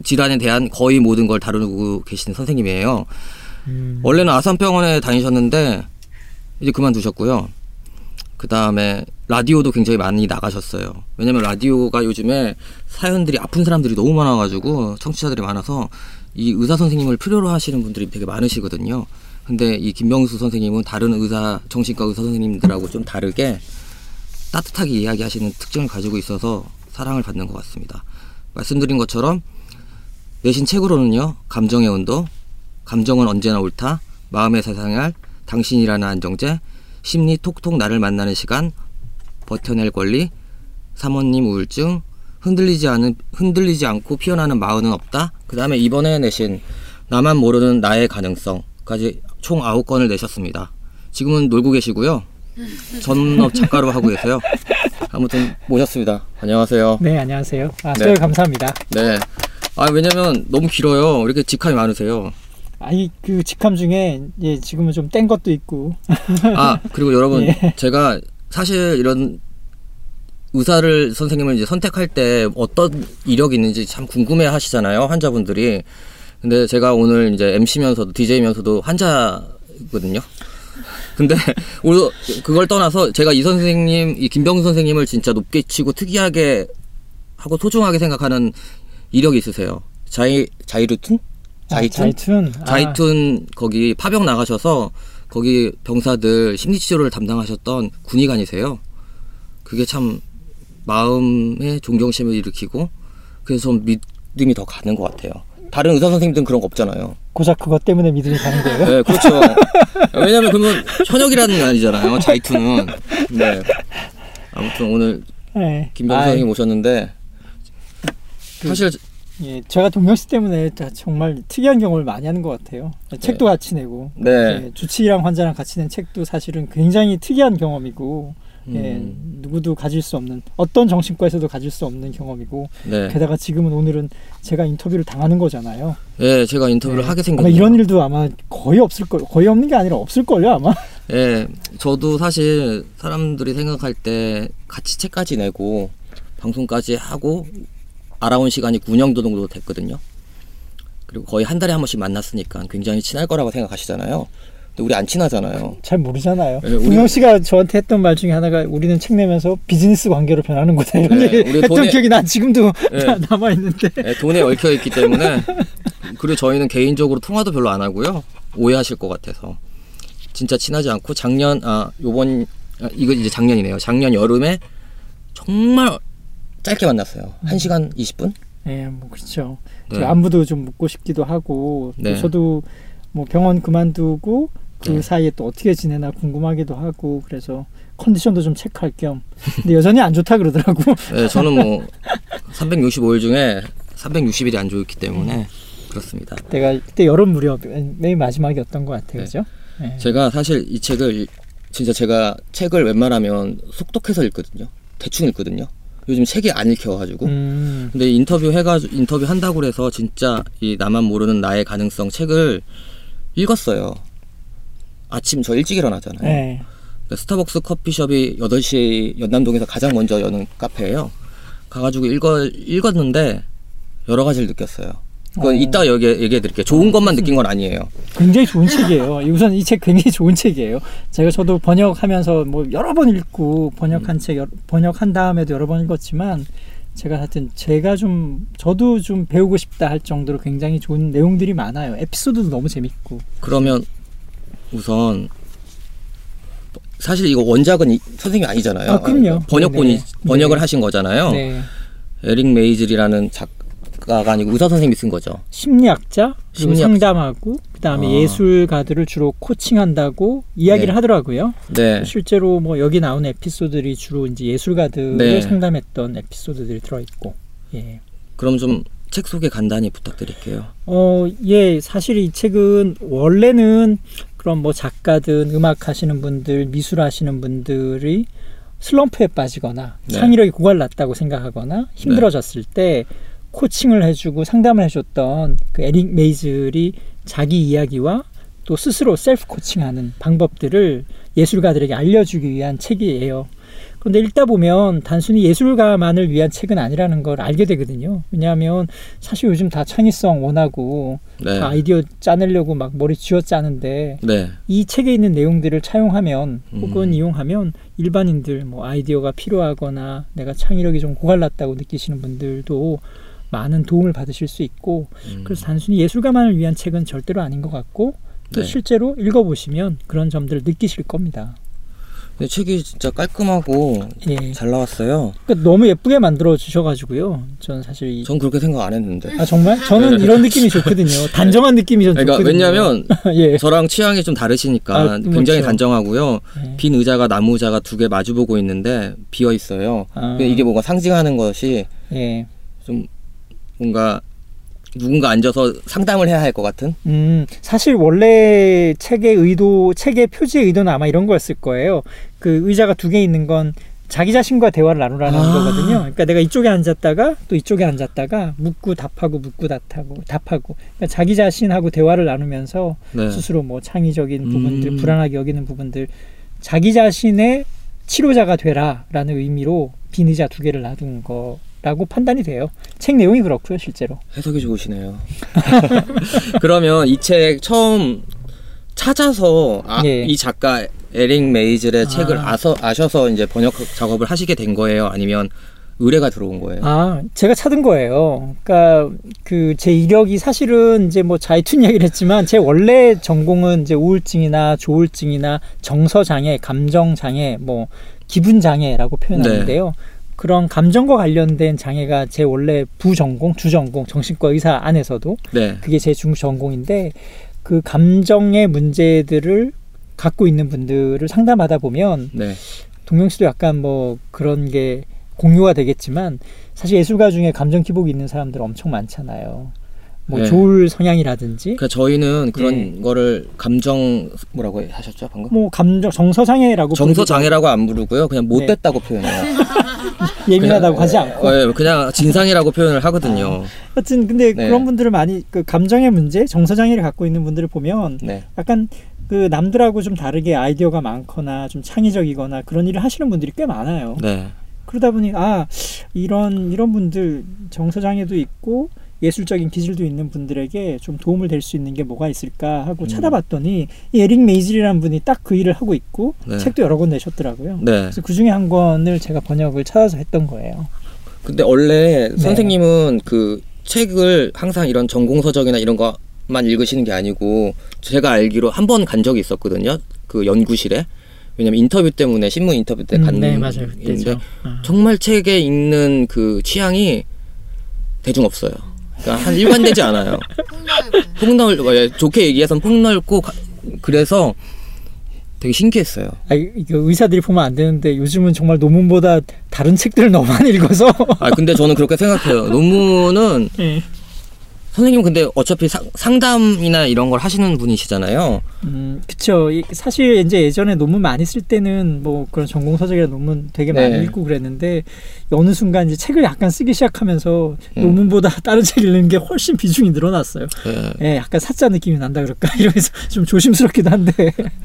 질환에 대한 거의 모든 걸 다루고 계시는 선생님이에요. 음, 원래는 아산병원에 다니셨는데 이제 그만두셨고요. 그 다음에 라디오도 굉장히 많이 나가셨어요. 왜냐면 라디오가 요즘에 사연들이 아픈 사람들이 너무 많아가지고 청취자들이 많아서 이 의사 선생님을 필요로 하시는 분들이 되게 많으시거든요. 근데 이 김병수 선생님은 다른 의사 정신과 의사 선생님들하고 좀 다르게 따뜻하게 이야기하시는 특징을 가지고 있어서 사랑을 받는 것 같습니다. 말씀드린 것처럼 내신 책으로는요, 감정의 온도, 감정은 언제나 옳다, 마음의 세상을 당신이라는 안정제, 심리 톡톡 나를 만나는 시간, 버텨낼 권리, 사모님 우울증, 흔들리지 않은 흔들리지 않고 피어나는 마음은 없다. 그 다음에 이번에 내신 나만 모르는 나의 가능성까지 총 아홉 권을 내셨습니다. 지금은 놀고 계시고요. 전업 작가로 하고 계세요. 아무튼 모셨습니다. 안녕하세요. 네, 안녕하세요. 아, 네. 소개 감사합니다. 네. 아 왜냐면 너무 길어요. 이렇게 직함이 많으세요. 아니, 그 직함 중에 예, 지금은 좀 뗀 것도 있고. 아 그리고 여러분 예. 제가 사실 이런 의사를 선생님을 이제 선택할 때 어떤 이력이 있는지 참 궁금해 하시잖아요 환자분들이 근데 제가 오늘 이제 MC면서도 DJ면서도 환자거든요 근데 오늘 그걸 떠나서 제가 이 선생님 이 김병수 선생님을 진짜 높게 치고 특이하게 하고 소중하게 생각하는 이력이 있으세요 자이 자이루 툰 아, 자이툰. 아, 자이툰 거기 파병 나가셔서 거기 병사들 심리 치료를 담당하셨던 군의관이세요. 그게 참 마음에 존경심을 일으키고 그래서 좀 믿음이 더 가는 것 같아요. 다른 의사 선생님들은 그런 거 없잖아요. 고작 그것 때문에 믿음이 가는 거예요. 네, 그렇죠. 왜냐면 그러면 현역이라는 게 아니잖아요. 자이툰은. 네. 아무튼 오늘 네. 김병수 선생님 오셨는데 사실 예, 제가 동명씨 때문에 다 정말 특이한 경험을 많이 하는 것 같아요. 책도 같이 내고. 네. 예, 주치의랑 환자랑 같이 낸 책도 사실은 굉장히 특이한 경험이고 예, 음. 누구도 가질 수 없는 어떤 정신과에서도 가질 수 없는 경험이고 네. 게다가 지금은 오늘은 제가 인터뷰를 당하는 거잖아요. 예, 제가 인터뷰를 네. 하게 생겼네요. 이런 일도 아마 거의 없을 걸 거의 없는 게 아니라 없을 걸요 아마. 예, 저도 사실 사람들이 생각할 때 같이 책까지 내고 방송까지 하고 알아온 시간이 9년 정도 됐거든요. 그리고 거의 한 달에 한 번씩 만났으니까 굉장히 친할 거라고 생각하시잖아요. 근데 우리 안 친하잖아요. 잘 모르잖아요. 네, 우리- 분영 씨가 저한테 했던 말 중에 하나가 우리는 책 내면서 비즈니스 관계로 변하는 거다 이런 네, 얘기 했던 돈에- 기억이 난 지금도 네. 남아 있는데. 예, 돈에 얽혀 있기 때문에 그리고 저희는 개인적으로 통화도 별로 안 하고요. 오해하실 것 같아서 진짜 친하지 않고 작년 아 요번 아, 이거 이제 작년이네요. 작년 여름에 정말 짧게 만났어요. 1시간 20분? 예, 뭐 그렇죠. 네. 저 안부도 좀 묻고 싶기도 하고 또 네. 저도 뭐 병원 그만두고 그 네. 사이에 또 어떻게 지내나 궁금하기도 하고 그래서 컨디션도 좀 체크할 겸 근데 여전히 안 좋다 그러더라고. 네, 저는 뭐 365일 중에 360일이 안 좋기 때문에 그렇습니다. 내가 그때 여름 무렵 맨 마지막이었던 것 같아요, 네. 그죠? 예. 제가 사실 이 책을 진짜 제가 책을 웬만하면 속독해서 읽거든요. 대충 읽거든요. 요즘 책이 안 읽혀가지고. 음, 근데 인터뷰 해가지고 인터뷰 한다고 그래서 진짜 이 나만 모르는 나의 가능성 책을 읽었어요. 아침 저 일찍 일어나잖아요. 예. 그 스타벅스 커피숍이 8시 연남동에서 가장 먼저 여는 카페예요. 가가지고 읽어, 읽었는데 여러 가지를 느꼈어요. 그건 어. 이따 여기 얘기해 드릴게요. 좋은 것만 느낀 건 아니에요. 굉장히 좋은 책이에요. 우선 이 책 굉장히 좋은 책이에요. 제가 저도 번역하면서 뭐 여러 번 읽고 번역한 책 여- 번역한 다음에도 여러 번 읽었지만 제가 하여튼 제가 좀 저도 좀 배우고 싶다 할 정도로 굉장히 좋은 내용들이 많아요. 에피소드도 너무 재밌고. 그러면 우선 사실 이거 원작은 이- 선생님이 아니잖아요. 아, 그럼요. 번역본이 네네. 번역을 네. 하신 거잖아요. 네. 에릭 메이즐이라는 작 가가 아니고 의사 선생님이 쓴 거죠. 심리학자 그리고 심리학자. 상담하고 그다음에 아. 예술가들을 주로 코칭한다고 이야기를 네. 하더라고요. 네. 실제로 뭐 여기 나오는 에피소드들이 주로 이제 예술가들을 네. 상담했던 에피소드들이 들어 있고. 예. 그럼 좀 책 소개 간단히 부탁드릴게요. 어, 예, 사실 이 책은 원래는 그런 뭐 작가든 음악 하시는 분들, 미술 하시는 분들이 슬럼프에 빠지거나 네. 창의력이 고갈났다고 생각하거나 힘들어졌을 때 코칭을 해주고 상담을 해줬던 그 에릭 메이즐이 자기 이야기와 또 스스로 셀프 코칭하는 방법들을 예술가들에게 알려주기 위한 책이에요. 그런데 읽다 보면 단순히 예술가만을 위한 책은 아니라는 걸 알게 되거든요. 왜냐하면 사실 요즘 다 창의성 원하고 네. 다 아이디어 짜내려고 막 머리 쥐어 짜는데 네. 이 책에 있는 내용들을 차용하면 혹은 음. 이용하면 일반인들 뭐 아이디어가 필요하거나 내가 창의력이 좀 고갈났다고 느끼시는 분들도 많은 도움을 받으실 수 있고 음. 그래서 단순히 예술가만을 위한 책은 절대로 아닌 것 같고 또 네. 실제로 읽어보시면 그런 점들을 느끼실 겁니다. 근데 책이 진짜 깔끔하고 예. 잘 나왔어요. 그러니까 너무 예쁘게 만들어 주셔가지고 저는 사실 이 전 그렇게 생각 안 했는데. 아 정말 저는 이런 느낌이 좋거든요. 단정한 느낌이 전 그러니까 좋거든요. 왜냐면 예. 저랑 취향이 좀 다르시니까 아, 굉장히 그렇죠. 단정하고요. 예. 빈 의자가 나무 의자가 두 개 마주 보고 있는데 비어 있어요. 아. 이게 뭔가 상징하는 것이 예. 좀 뭔가 누군가 앉아서 상담을 해야 할 것 같은. 음, 사실 원래 책의 의도, 책의 표지의 의도는 아마 이런 거였을 거예요. 그 의자가 두 개 있는 건 자기 자신과 대화를 나누라는 아. 거거든요. 그러니까 내가 이쪽에 앉았다가 또 이쪽에 앉았다가 묻고 답하고 묻고 답하고 답하고 그러니까 자기 자신하고 대화를 나누면서 네. 스스로 뭐 창의적인 부분들, 음. 불안하게 여기는 부분들 자기 자신의 치료자가 되라라는 의미로 빈 의자 두 개를 놔둔 거 라고 판단이 돼요. 책 내용이 그렇고요, 실제로. 해석이 좋으시네요. 그러면 이 책 처음 찾아서 아, 예. 이 작가 에릭 메이즐의 아. 책을 아서, 아셔서 이제 번역 작업을 하시게 된 거예요? 아니면 의뢰가 들어온 거예요? 아, 제가 찾은 거예요. 그러니까 그 제 이력이 사실은 이제 뭐 자이툰 이야기를 했지만 제 원래 전공은 이제 우울증이나 조울증이나 정서 장애, 감정 장애, 뭐 기분 장애라고 표현하는데요. 그런 감정과 관련된 장애가 제 원래 부전공, 주전공, 정신과 의사 안에서도 네. 그게 제 중전공인데 그 감정의 문제들을 갖고 있는 분들을 상담하다 보면 네. 동영 씨도 약간 뭐 그런 게 공유가 되겠지만 사실 예술가 중에 감정 기복이 있는 사람들 엄청 많잖아요. 뭐 네. 조울 성향이라든지 그러니까 저희는 그런 네. 거를 감정 뭐라고 하셨죠 방금? 뭐 감정 정서 장애라고 정서 장애라고 안 부르고요. 그냥 못됐다고 표현해요. 예민하다고 그냥, 하지 않고 어, 예, 그냥 진상이라고 표현을 하거든요. 하여튼 근데 네. 그런 분들을 많이 그 감정의 문제, 정서 장애를 갖고 있는 분들을 보면 네. 약간 그 남들하고 좀 다르게 아이디어가 많거나 좀 창의적이거나 그런 일을 하시는 분들이 꽤 많아요. 네. 그러다 보니 아 이런 이런 분들 정서 장애도 있고 예술적인 기질도 있는 분들에게 좀 도움을 될 수 있는 게 뭐가 있을까 하고 음. 찾아봤더니 이 에릭 메이즐이라는 분이 딱 그 일을 하고 있고 네. 책도 여러 권 내셨더라고요. 네. 그래서 그 중에 한 권을 제가 번역을 찾아서 했던 거예요. 근데 원래 네. 선생님은 그 책을 항상 이런 전공 서적이나 이런 거만 읽으시는 게 아니고 제가 알기로 한 번 간 적이 있었거든요. 그 연구실에. 왜냐면 인터뷰 때문에 신문 인터뷰 때 음, 갔는 네. 아. 정말 책에 읽는 그 취향이 대중 없어요. 그러니까 한 일관되지 않아요. 폭넓 예, 좋게 얘기해서는 폭넓고 가- 그래서 되게 신기했어요. 아, 이거 의사들이 보면 안 되는데 요즘은 정말 논문보다 다른 책들을 너무 많이 읽어서. 아 근데 저는 그렇게 생각해요. 논문은 예. 선생님 근데 어차피 상, 상담이나 이런 걸 하시는 분이시잖아요. 음, 그쵸. 이- 사실 이제 예전에 논문 많이 쓸 때는 뭐 그런 전공 서적이나 논문 되게 많이 네. 읽고 그랬는데 어느 순간 이제 책을 약간 쓰기 시작하면서 음. 논문보다 다른 책 읽는 게 훨씬 비중이 늘어났어요. 예. 예, 약간 사짜 느낌이 난다 그럴까 이러면서 좀 조심스럽기도 한데.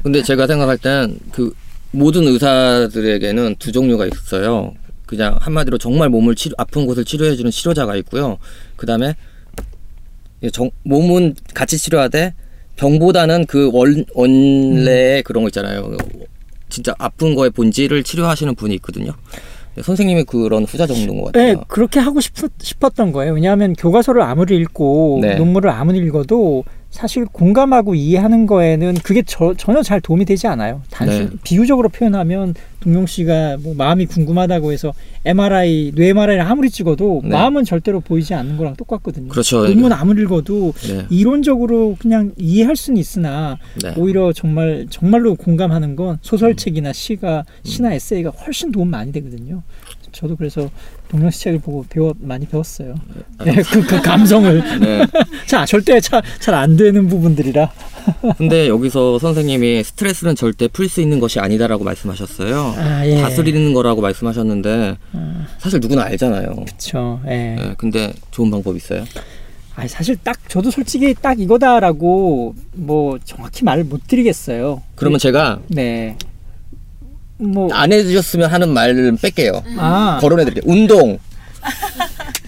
근데 제가 생각할 땐 그 모든 의사들에게는 두 종류가 있어요. 그냥 한마디로 정말 몸을 치료, 아픈 곳을 치료해주는 치료자가 있고요. 그 다음에 몸은 같이 치료하되 병보다는 그 원, 원래의 그런 거 있잖아요. 진짜 아픈 거의 본질을 치료하시는 분이 있거든요. 네, 선생님이 그런 후자 정도인 것 네, 같아요. 그렇게 하고 싶, 싶었던 거예요. 왜냐하면 교과서를 아무리 읽고 네. 논문을 아무리 읽어도 사실 공감하고 이해하는 거에는 그게 저- 전혀 잘 도움이 되지 않아요. 단순 네. 비유적으로 표현하면 동용 씨가 뭐 마음이 궁금하다고 해서 MRI, 뇌 MRI를 아무리 찍어도 네. 마음은 절대로 보이지 않는 거랑 똑같거든요. 그렇죠. 논문 아무리 읽어도 네. 이론적으로 그냥 이해할 수는 있으나 네. 오히려 정말 정말로 공감하는 건 소설책이나 시가 시나 에세이가 훨씬 도움 많이 되거든요. 저도 그래서 동영 씨 책을 보고 배워 많이 배웠어요. 네, 그, 그 감성을 네. 자 절대 잘 안 되는 부분들이라. 근데 여기서 선생님이 스트레스는 절대 풀 수 있는 것이 아니다라고 말씀하셨어요. 아 예. 다스리는 거라고 말씀하셨는데 아, 사실 누구나 알잖아요. 그렇죠. 예. 네, 근데 좋은 방법 있어요? 아 사실 딱 저도 솔직히 딱 이거다라고 뭐 정확히 말을 못 드리겠어요. 그러면 제가 네. 뭐 안 해주셨으면 하는 말을 뺄게요. 아, 거론해드릴게요. 운동,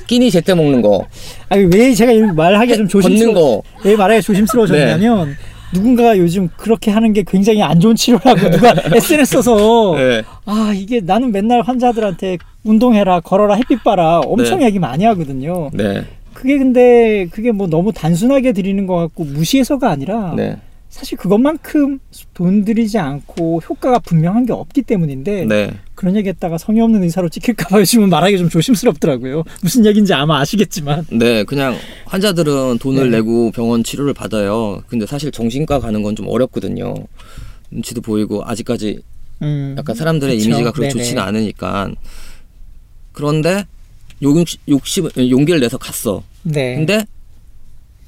끼니 제때 먹는 거, 아니 왜 제가 이 말하기가 좀 조심스러워. 걷는 거. 왜 말하기가 조심스러워졌냐면 누군가가 요즘 그렇게 하는 게 굉장히 안 좋은 치료라고 누가 SNS 써서 네. 아 이게 나는 맨날 환자들한테 운동해라 걸어라 햇빛 봐라 엄청 네. 얘기 많이 하거든요. 네. 그게 근데 그게 뭐 너무 단순하게 드리는 것 같고 무시해서가 아니라 네. 사실 그것만큼 돈 들이지 않고 효과가 분명한 게 없기 때문인데 네. 그런 얘기했다가 성의 없는 의사로 찍힐까봐 요즘은 말하기 좀 조심스럽더라고요. 무슨 얘기인지 아마 아시겠지만. 네. 그냥 환자들은 돈을 네. 내고 병원 치료를 받아요. 근데 사실 정신과 가는 건 좀 어렵거든요. 눈치도 보이고 아직까지 음, 약간 사람들의 그쵸. 이미지가 그렇게 네네. 좋지는 않으니까. 그런데 욕, 욕심, 용기를 내서 갔어. 네. 근데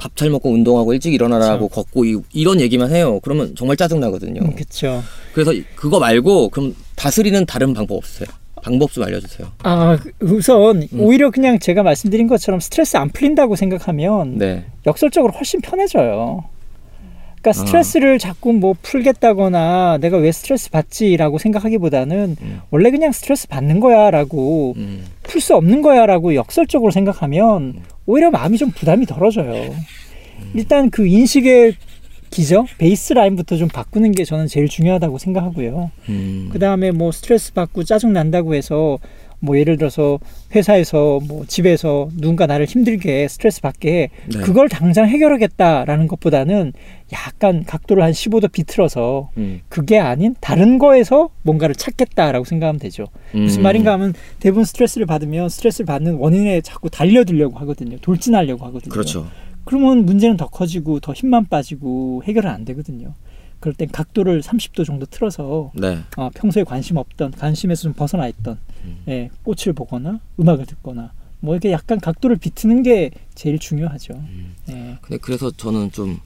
밥 잘 먹고 운동하고 일찍 일어나라고 걷고 이, 이런 얘기만 해요. 그러면 정말 짜증 나거든요. 음, 그렇죠. 그래서 이- 그거 말고 그럼 다스리는 다른 방법 없어요? 방법 좀 알려주세요. 아 우선 음. 오히려 그냥 제가 말씀드린 것처럼 스트레스 안 풀린다고 생각하면 네, 역설적으로 훨씬 편해져요. 그러니까 아. 스트레스를 자꾸 뭐 풀겠다거나 내가 왜 스트레스 받지라고 생각하기보다는 음. 원래 그냥 스트레스 받는 거야라고 음, 풀수 없는 거야라고 역설적으로 생각하면 오히려 마음이 좀 부담이 덜어져요. 일단 그 인식의 기저 베이스 라인부터 좀 바꾸는 게 저는 제일 중요하다고 생각하고요. 음, 그 다음에 뭐 스트레스 받고 짜증 난다고 해서 뭐 예를 들어서 회사에서 뭐 집에서 누군가 나를 힘들게 스트레스 받게 해 네. 그걸 당장 해결하겠다라는 것보다는 약간 각도를 한 15도 비틀어서 음, 그게 아닌 다른 거에서 뭔가를 찾겠다라고 생각하면 되죠. 무슨 음, 말인가 하면 대부분 스트레스를 받으면 스트레스를 받는 원인에 자꾸 달려들려고 하거든요. 돌진하려고 하거든요. 그렇죠. 그러면 문제는 더 커지고 더 힘만 빠지고 해결은 안 되거든요. 그럴 땐 각도를 30도 정도 틀어서 네, 어, 평소에 관심 없던 관심에서 좀 벗어나 있던 음. 예, 꽃을 보거나 음악을 듣거나 뭐 이렇게 약간 각도를 비트는 게 제일 중요하죠. 음. 네. 근데 그래서 저는 좀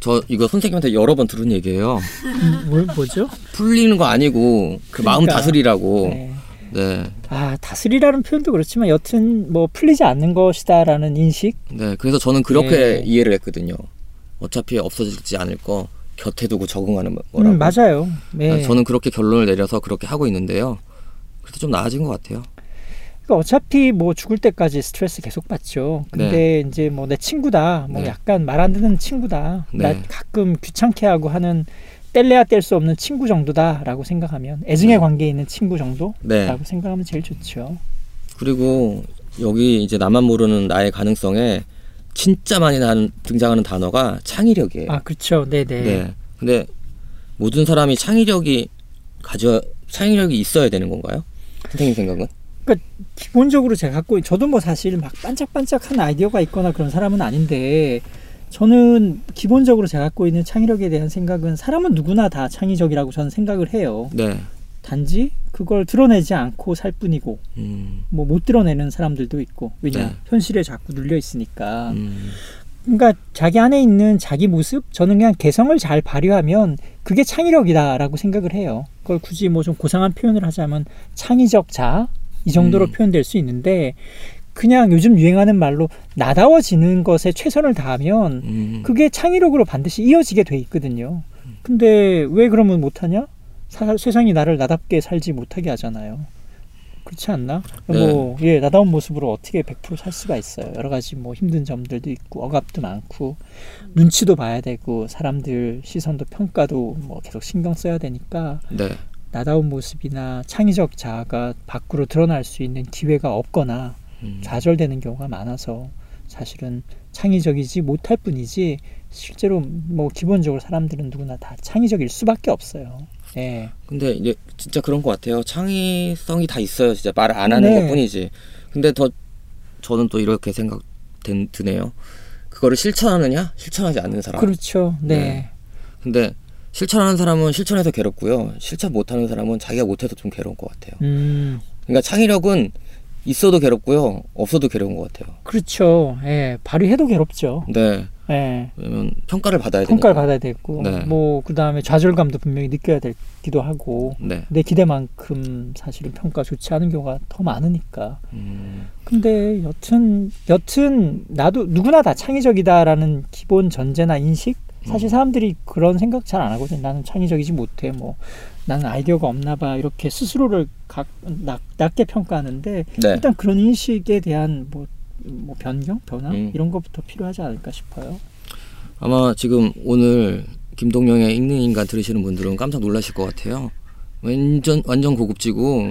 저 이거 선생님한테 여러 번 들은 얘기예요. 음, 뭘 뭐죠? 풀리는 거 아니고 그 마음 그러니까. 다스리라고. 네. 네. 아 다스리라는 표현도 그렇지만 여튼 뭐 풀리지 않는 것이다라는 인식. 네. 그래서 저는 그렇게 네. 이해를 했거든요. 어차피 없어지지 않을 거 곁에 두고 적응하는 거라고. 음, 맞아요. 네. 아, 저는 그렇게 결론을 내려서 그렇게 하고 있는데요. 그래서 좀 나아진 것 같아요. 그러니까 어차피 뭐 죽을 때까지 스트레스 계속 받죠. 근데 이제 뭐 내 친구다, 뭐 네. 약간 말 안 듣는 친구다, 네. 나 가끔 귀찮게 하고 하는 뗄래야 뗄 수 없는 친구 정도다라고 생각하면 애증의 네. 관계에 있는 친구 정도라고 네. 생각하면 제일 좋죠. 그리고 여기 이제 나만 모르는 나의 가능성에 진짜 많이 난, 등장하는 단어가 창의력이에요. 아 그렇죠, 네네. 네. 근데 모든 사람이 창의력이 가져 창의력이 있어야 되는 건가요? 선생님 생각은? 기본적으로 제가 갖고 있- 저도 뭐 사실 막 반짝반짝한 아이디어가 있거나 그런 사람은 아닌데 저는 기본적으로 제가 갖고 있는 창의력에 대한 생각은 사람은 누구나 다 창의적이라고 저는 생각을 해요. 네. 단지 그걸 드러내지 않고 살 뿐이고 음, 뭐못 드러내는 사람들도 있고 왜냐 네. 현실에 자꾸 눌려 있으니까 음, 그러니까 자기 안에 있는 자기 모습 저는 그냥 개성을 잘 발휘하면 그게 창의력이다라고 생각을 해요 그걸 굳이 뭐 좀 고상한 표현을 하자면 창의적 자이 정도로 음. 표현될 수 있는데 그냥 요즘 유행하는 말로 나다워지는 것에 최선을 다하면 음. 그게 창의력으로 반드시 이어지게 돼 있거든요. 근데 왜 그러면 못하냐? 사- 세상이 나를 나답게 살지 못하게 하잖아요. 그렇지 않나? 네. 뭐, 예, 나다운 모습으로 어떻게 100%살 수가 있어요. 여러 가지 뭐 힘든 점들도 있고, 억압도 많고, 눈치도 봐야 되고, 사람들 시선도 평가도 뭐 계속 신경 써야 되니까, 네. 나다운 모습이나 창의적 자아가 밖으로 드러날 수 있는 기회가 없거나, 음. 좌절되는 경우가 많아서 사실은 창의적이지 못할 뿐이지 실제로 뭐 기본적으로 사람들은 누구나 다 창의적일 수밖에 없어요. 예. 근데 이제 진짜 그런 것 같아요. 창의성이 다 있어요. 진짜 말안 하는 네. 것뿐이지. 근데 더 저는 또 이렇게 생각 든- 드네요. 그거를 실천하느냐, 실천하지 않는 사람. 그렇죠. 네. 네. 근데 실천하는 사람은 실천해서 괴롭고요. 실천 못하는 사람은 자기가 못해서 좀 괴로운 것 같아요. 음. 그러니까 창의력은 있어도 괴롭고요, 없어도 괴로운 것 같아요. 그렇죠. 예. 발휘해도 괴롭죠. 네. 예. 왜냐면 평가를 받아야 되니까. 평가를 받아야 되고 네. 뭐 그다음에 좌절감도 분명히 느껴야 되기도 하고 네. 내 기대만큼 사실은 평가 좋지 않은 경우가 더 많으니까 음, 근데 여튼 여튼 나도 누구나 다 창의적이다라는 기본 전제나 인식 사실 음. 사람들이 그런 생각 잘 안 하거든. 나는 창의적이지 못해. 뭐 나는 아이디어가 없나 봐. 이렇게 스스로를 각, 낮, 낮게 평가하는데 네. 일단 그런 인식에 대한 뭐, 뭐 변경, 변화 음. 이런 것부터 필요하지 않을까 싶어요. 아마 지금 오늘 김동영의 읽는 인간 들으시는 분들은 깜짝 놀라실 것 같아요. 완전 완전 고급지고.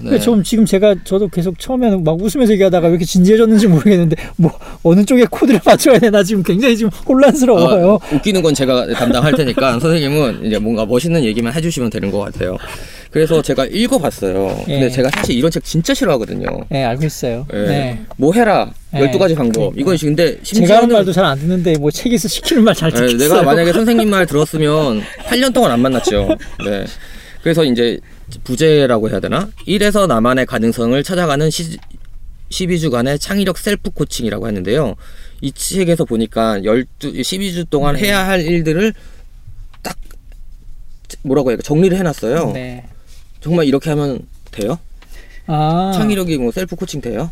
네. 좀 지금 제가 저도 계속 처음에는 막 웃으면서 얘기하다가 왜 이렇게 진지해졌는지 모르겠는데 뭐 어느 쪽에 코드를 맞춰야 되나 지금 굉장히 지금 혼란스러워요. 아, 웃기는 건 제가 담당할 테니까 선생님은 이제 뭔가 멋있는 얘기만 해주시면 되는 것 같아요. 그래서 제가 읽어봤어요. 근데 예. 제가 사실 이런 책 진짜 싫어하거든요. 네 알고 있어요. 예. 네. 뭐 해라. 예. 12가지 방법. 그러니까. 이건 근데 제가 심지어는 하는 말도 잘 안 듣는데 뭐 책에서 시키는 말잘 예, 듣겠어요. 내가 만약에 선생님 말 들었으면 8년 동안 안 만났죠. 네. 그래서 이제 부제라고 해야 되나? 1에서 나만의 가능성을 찾아가는 시, 12주간의 창의력 셀프 코칭이라고 했는데요. 이 책에서 보니까 12, 12주 동안 네. 해야 할 일들을 딱 뭐라고 해야 정리를 해놨어요. 네. 정말 이렇게 하면 돼요? 아, 창의력이 뭐 셀프 코칭 돼요?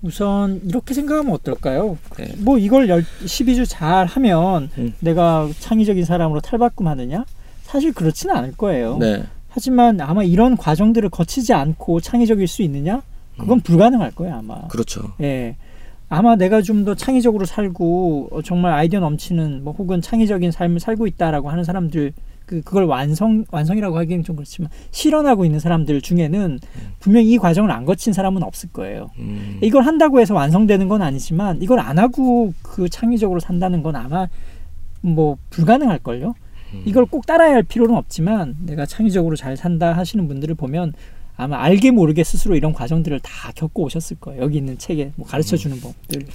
우선 이렇게 생각하면 어떨까요? 네. 뭐 이걸 열, 12주 잘 하면 음. 내가 창의적인 사람으로 탈바꿈하느냐? 사실 그렇지는 않을 거예요. 네. 하지만 아마 이런 과정들을 거치지 않고 창의적일 수 있느냐? 그건 불가능할 거예요, 아마. 그렇죠. 예. 아마 내가 좀 더 창의적으로 살고 어, 정말 아이디어 넘치는 뭐 혹은 창의적인 삶을 살고 있다라고 하는 사람들 그 그걸 완성 완성이라고 하기는 좀 그렇지만 실현하고 있는 사람들 중에는 분명히 이 과정을 안 거친 사람은 없을 거예요. 음, 이걸 한다고 해서 완성되는 건 아니지만 이걸 안 하고 그 창의적으로 산다는 건 아마 뭐 불가능할 걸요. 음. 이걸 꼭 따라야 할 필요는 없지만 내가 창의적으로 잘 산다 하시는 분들을 보면 아마 알게 모르게 스스로 이런 과정들을 다 겪고 오셨을 거예요. 여기 있는 책에 뭐 가르쳐 주는 법들,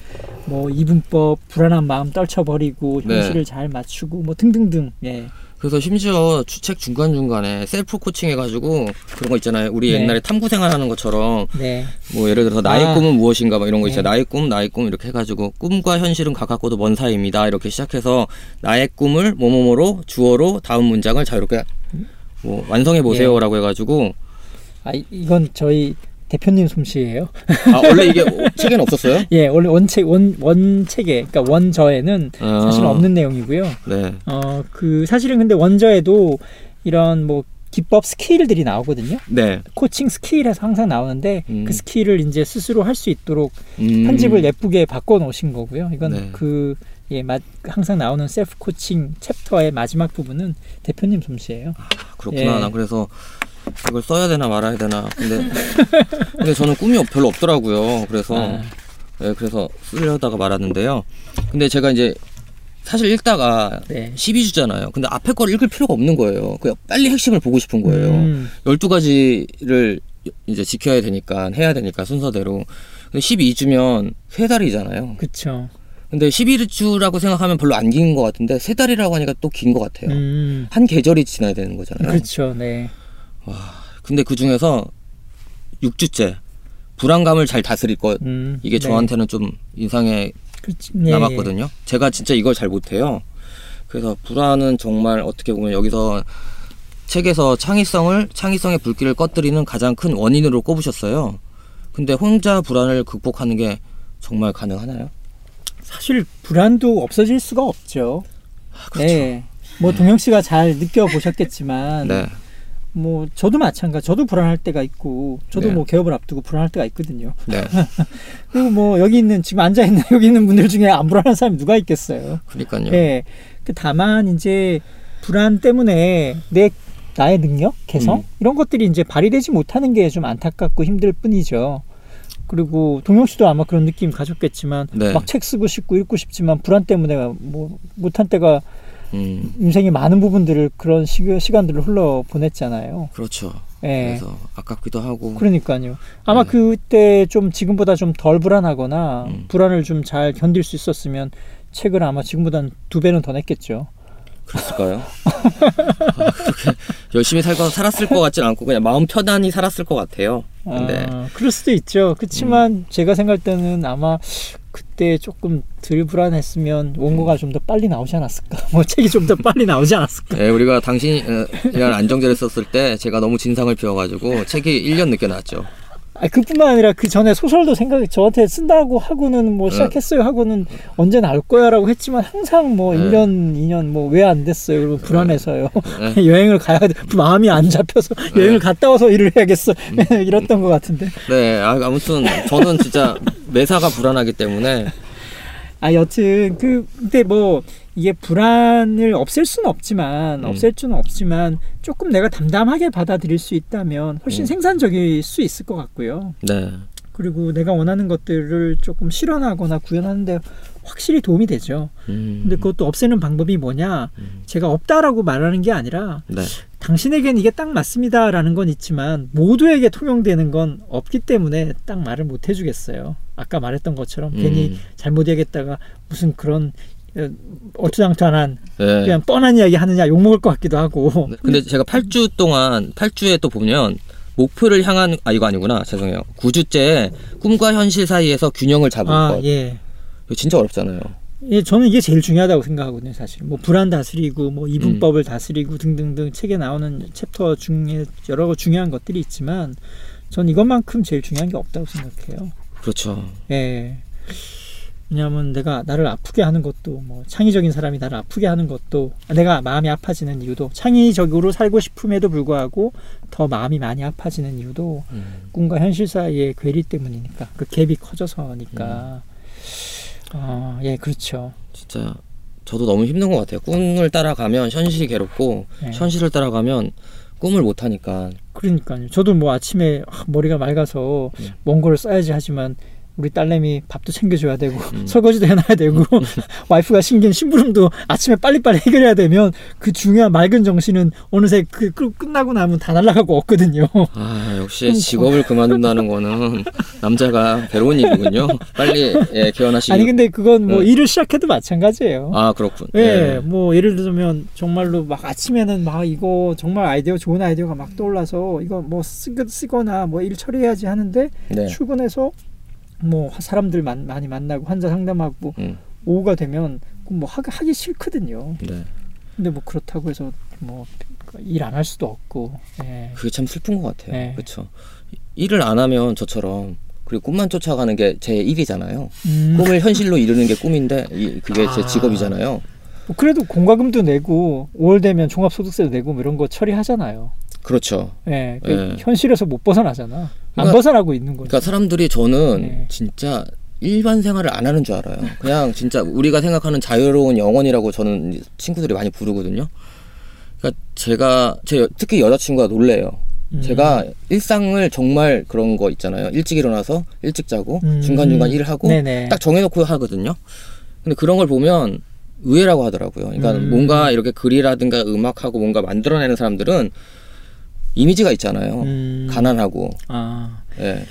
뭐 이분법, 불안한 마음 떨쳐버리고 네. 현실을 잘 맞추고 뭐 등등등. 예. 그래서 심지어 주- 책 중간 중간에 셀프 코칭 해가지고 그런 거 있잖아요. 우리 네. 옛날에 탐구 생활하는 것처럼 네. 뭐 예를 들어서 나의 아. 꿈은 무엇인가 뭐 이런 거 있어요. 네. 나의 꿈, 나의 꿈 이렇게 해가지고 꿈과 현실은 가깝고도 먼 사이입니다. 이렇게 시작해서 나의 꿈을 뭐뭐뭐로 주어로 다음 문장을 자유롭게 뭐 완성해 보세요라고 해가지고 아 이- 이건 저희 대표님 솜씨예요. 아 원래 이게 책에는 없었어요? 예, 원래 원책 원 원책에 그러니까 원저에는 아. 사실 없는 내용이고요. 네. 어그 사실은 근데 원저에도 이런 뭐 기법 스킬들이 나오거든요. 네. 코칭 스킬에서 항상 나오는데 음. 그 스킬을 이제 스스로 할 수 있도록 음. 편집을 예쁘게 바꿔 놓으신 거고요. 이건 네. 그 예, 마, 항상 나오는 셀프 코칭 챕터의 마지막 부분은 대표님 솜씨예요. 그렇구나. 예. 나 그래서 이걸 써야 되나 말아야 되나. 근데 근데 저는 꿈이 없- 별로 없더라고요. 그래서 아. 네, 그래서 쓰려다가 말았는데요. 근데 제가 이제 사실 읽다가 네. 12주잖아요. 근데 앞에 걸 읽을 필요가 없는 거예요. 그냥 빨리 핵심을 보고 싶은 거예요. 음, 12가지를 이제 지켜야 되니까 해야 되니까 순서대로. 근데 12주면 세 달이잖아요. 그쵸. 근데 11주라고 생각하면 별로 안 긴 것 같은데 세 달이라고 하니까 또 긴 것 같아요. 음, 한 계절이 지나야 되는 거잖아요. 그렇죠. 네. 근데 그 중에서 6주째 불안감을 잘 다스릴 것 음, 이게 네. 저한테는 좀 인상에 그치, 네, 남았거든요. 제가 진짜 이걸 잘 못해요. 그래서 불안은 정말 어떻게 보면 여기서 책에서 창의성을 창의성의 불길을 꺼뜨리는 가장 큰 원인으로 꼽으셨어요. 근데 혼자 불안을 극복하는 게 정말 가능하나요? 사실 불안도 없어질 수가 없죠. 그렇죠. 네. 뭐 동영 씨가 잘 느껴 보셨겠지만 네. 뭐 저도 마찬가지. 저도 불안할 때가 있고 저도 네. 뭐 개업을 앞두고 불안할 때가 있거든요. 네. 그리고 뭐 여기 있는 지금 앉아 있는 여기 있는 분들 중에 안 불안한 사람이 누가 있겠어요. 그러니까요. 예. 그 다만 이제 불안 때문에 내 나의 능력, 개성 음. 이런 것들이 이제 발휘되지 못하는 게 좀 안타깝고 힘들 뿐이죠. 그리고 동영 씨도 아마 그런 느낌 가졌겠지만 네. 막책 쓰고 싶고 읽고 싶지만 불안 때문에 뭐 못한 때가 음. 인생의 많은 부분들을 그런 시, 시간들을 흘러 보냈잖아요. 그렇죠. 예. 그래서 아깝기도 하고. 그러니까요. 아마 네. 그때 좀 지금보다 좀 덜 불안하거나 음. 불안을 좀 잘 견딜 수 있었으면 책을 아마 지금보다는 두 배는 더 냈겠죠. 그랬을까요? 아, 그렇게 열심히 살고 살았을 것 같진 않고 그냥 마음 편안히 살았을 것 같아요. 근데 아, 그럴 수도 있죠. 그렇지만 음. 제가 생각할 때는 아마 그때 조금 덜 불안했으면 원고가 좀 더 빨리 나오지 않았을까? 뭐 책이 좀 더 빨리 나오지 않았을까? 예, 우리가 당신이란 안정제를 썼을 때 제가 너무 진상을 피워가지고 책이 1년 늦게 나왔죠. 아, 그뿐만 아니라 그 전에 소설도 생각 저한테 쓴다고 하고는 뭐 시작했어요 하고는 언제 나올 거야라고 했지만 항상 뭐 네. 1년, 2년 뭐 왜 안 됐어요? 그러면 불안해서요. 네. 여행을 가야 돼. 마음이 안 잡혀서 여행을 갔다 와서 일을 해야겠어. 음. 이랬던 것 같은데. 네, 아, 아무튼 저는 진짜 매사가 불안하기 때문에 아 여튼 그 근데 뭐 이게 불안을 없앨 수는 없지만 음. 없앨 수는 없지만 조금 내가 담담하게 받아들일 수 있다면 훨씬 음. 생산적일 수 있을 것 같고요. 네, 그리고 내가 원하는 것들을 조금 실현하거나 구현하는데 확실히 도움이 되죠. 음, 근데 그것도 없애는 방법이 뭐냐? 음. 제가 없다라고 말하는 게 아니라 네, 당신에겐 이게 딱 맞습니다라는 건 있지만 모두에게 통용되는 건 없기 때문에 딱 말을 못 해주겠어요. 아까 말했던 것처럼 괜히 음, 잘못 얘기했다가 무슨 그런 어, 어투장투한 네. 그냥 뻔한 이야기 하느냐 욕 먹을 것 같기도 하고 네, 근데 제가 8주 동안 8주에 또 보면 목표를 향한 아 이거 아니구나 죄송해요 9주째 꿈과 현실 사이에서 균형을 잡을 아 것 예. 이거 진짜 어렵잖아요 예, 저는 이게 제일 중요하다고 생각하거든요, 사실. 뭐 불안 다스리고 뭐 음. 이분법을 다스리고 등등등 책에 나오는 챕터 중에 여러 거 중요한 것들이 있지만 전 이것만큼 제일 중요한 게 없다고 생각해요. 그렇죠 예. 왜냐하면 내가 나를 아프게 하는 것도 뭐 창의적인 사람이 나를 아프게 하는 것도 내가 마음이 아파지는 이유도 창의적으로 살고 싶음에도 불구하고 더 마음이 많이 아파지는 이유도 음, 꿈과 현실 사이의 괴리 때문이니까 그 갭이 커져서니까 아, 예, 그렇죠. 진짜 저도 너무 힘든 것 같아요 꿈을 따라가면 현실이 괴롭고 네. 현실을 따라가면 꿈을 못 하니까 그러니까요. 저도 뭐 아침에 아, 머리가 맑아서 음. 원고를 써야지 하지만 우리 딸내미 밥도 챙겨줘야 되고 음. 설거지도 해놔야 되고 와이프가 신긴 심부름도 아침에 빨리빨리 해결해야 되면 그 중요한 맑은 정신은 어느새 그 끝- 끝나고 나면 다 날아가고 없거든요. 아 역시 직업을 그만둔다는 거는 남자가 괴로운 일이군요. 빨리 예, 개원하시기. 아니 근데 그건 뭐 네. 일을 시작해도 마찬가지예요. 아 그렇군. 예, 뭐 예를 들면 정말로 막 아침에는 막 이거 정말 아이디어 좋은 아이디어가 막 떠올라서 이거 뭐 쓰, 쓰거나 뭐 일 처리해야지 하는데 네. 출근해서 뭐 사람들 만, 많이 만나고 환자 상담하고 음, 오후가 되면 그뭐 하기, 하기 싫거든요. 네. 근데 뭐 그렇다고 해서 뭐 일 안 할 수도 없고. 예. 그게 참 슬픈 것 같아요. 네. 그렇죠. 일을 안 하면 저처럼 그리고 꿈만 쫓아가는 게 제 일이잖아요. 음, 꿈을 현실로 이루는 게 꿈인데 이, 그게 제 아. 직업이잖아요. 뭐 그래도 공과금도 내고 5월 되면 종합소득세도 내고 뭐 이런 거 처리하잖아요. 그렇죠. 예, 그 예. 현실에서 못 벗어나잖아. 안 그러니까- 벗어나고 있는 거죠. 그러니까 사람들이 저는 네. 진짜 일반 생활을 안 하는 줄 알아요. 그냥 진짜 우리가 생각하는 자유로운 영혼이라고 저는 친구들이 많이 부르거든요. 그러니까 제가 제 여- 특히 여자친구가 놀래요. 음. 제가 일상을 정말 그런 거 있잖아요. 일찍 일어나서 일찍 자고 음. 중간 중간 일을 하고 네네. 딱 정해놓고 하거든요. 근데 그런 걸 보면 의외라고 하더라고요. 그러니까 음. 뭔가 이렇게 글이라든가 음악하고 뭔가 만들어내는 사람들은 이미지가 있잖아요. 음. 가난하고 아, 예.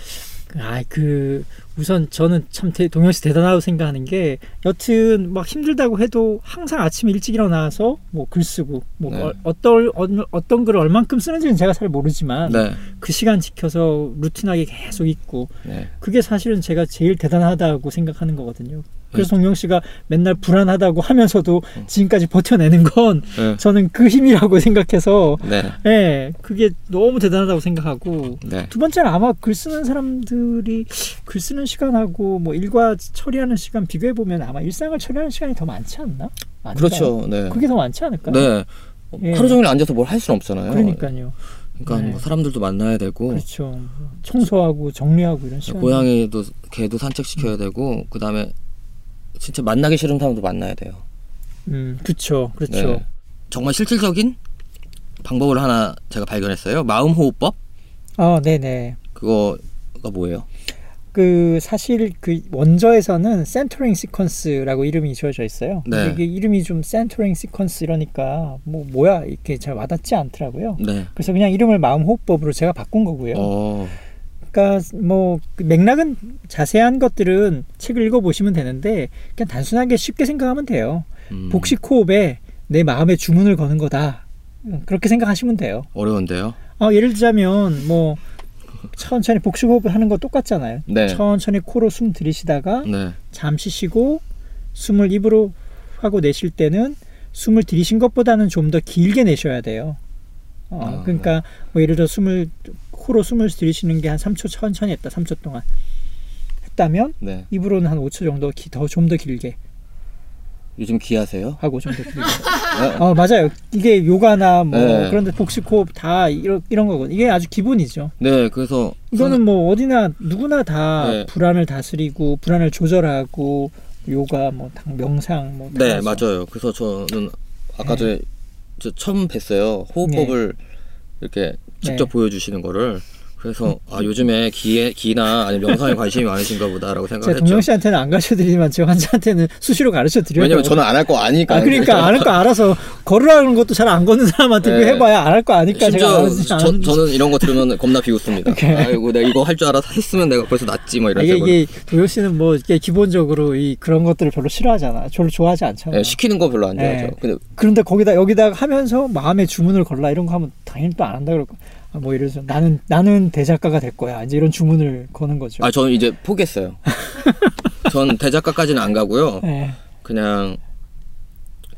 아, 그 우선 저는 참 대, 동영 씨 대단하다고 생각하는 게 여튼 막 힘들다고 해도 항상 아침에 일찍 일어나서 뭐 글 쓰고 뭐 네. 어, 어떤 어, 어떤 글을 얼만큼 쓰는지는 제가 잘 모르지만 네. 그 시간 지켜서 루틴하게 계속 있고 네. 그게 사실은 제가 제일 대단하다고 생각하는 거거든요. 그래서 네. 동영 씨가 맨날 불안하다고 하면서도 지금까지 버텨내는 건 네. 저는 그 힘이라고 생각해서 네. 예, 그게 너무 대단하다고 생각하고 네. 두 번째는 아마 글 쓰는 사람들이 글 쓰는 시간하고 뭐 일과 처리하는 시간 비교해 보면 아마 일상을 처리하는 시간이 더 많지 않나? 아닌가요? 그렇죠. 네. 그게 더 많지 않을까요? 네. 예. 하루 종일 앉아서 뭘 할 수는 없잖아요. 그러니까요. 그러니까 네. 뭐 사람들도 만나야 되고 그렇죠. 청소하고 정리하고 이런 시간. 고양이도 개도 산책시켜야 되고 그다음에 진짜 만나기 싫은 사람도 만나야 돼요. 음, 그렇죠. 그렇죠. 네. 정말 실질적인 방법을 하나 제가 발견했어요. 마음 호흡법 아, 네네. 그거가 뭐예요? 그 사실 그 원저에서는 centering sequence라고 이름이 지어져 있어요. 네. 이게 이름이 좀 centering sequence 이러니까 뭐 뭐야 이렇게 잘 와닿지 않더라고요. 네. 그래서 그냥 이름을 마음 호흡법으로 제가 바꾼 거고요. 어. 그러니까 뭐그 맥락은 자세한 것들은 책을 읽어 보시면 되는데 그냥 단순하게 쉽게 생각하면 돼요. 음, 복식 호흡에 내 마음의 주문을 거는 거다. 음, 그렇게 생각하시면 돼요. 어려운데요. 어, 예를 들자면 뭐 천천히 복식 호흡을 하는 거 똑같잖아요. 네. 천천히 코로 숨 들이쉬다가 네. 잠시 쉬고 숨을 입으로 하고 내쉴 때는 숨을 들이신 것보다는 좀 더 길게 내셔야 돼요. 어, 아. 그러니까 뭐 예를 들어 숨을 코로 숨을 들이쉬는 게 한 3초 천천히 했다. 3초 동안 했다면 네. 입으로는 한 5초 정도 더좀 더 길게 요즘 귀하세요? 하고 좀 더 길게. 네. 어 맞아요. 이게 요가나 뭐 네. 그런데 복식 호흡 다 이런 이런 거거든요. 이게 아주 기본이죠. 네. 그래서 이거는 뭐 어디나 누구나 다 네. 불안을 다스리고 불안을 조절하고 요가 뭐 당- 명상 뭐다네 하죠. 맞아요. 그래서 저는 아까 네. 전에 저 처음 뵀어요. 호흡법을 이렇게 직접 네. 보여주시는 거를 그래서 아 요즘에 기에 기나 아니면 명상에 관심이 많으신가 보다라고 생각했죠. 동영 씨한테는 안 가르쳐 드리지만 제 환자한테는 수시로 가르쳐 드려요. 왜냐면 저는 안 할 거 아니까. 아 그러니까 안 할 거 알아서 걸으라는 것도 잘 안 걷는 사람한테 네. 해봐야 안 할 거 아니까 제가 안 저, 않- 저는 이런 거 들으면 겁나 비웃습니다. 오케이. 아이고 내가 이거 할 줄 알아서 했으면 내가 벌써 낫지 뭐 이런 이게, 식으로. 이게 도요 씨는 뭐 이게 기본적으로 이 그런 것들을 별로 싫어하잖아. 별로 좋아하지 않잖아. 네, 시키는 거 별로 안 좋아하죠. 네. 근데 그런데 거기다 여기다 하면서 마음의 주문을 걸라 이런 거 하면 당연히 또 안 한다 그럴 거. 아, 뭐 예를 들어서 나는 나는 대작가가 될 거야. 이제 이런 주문을 거는 거죠. 아 저는 이제 포기했어요. 전 대작가까지는 안 가고요. 네. 그냥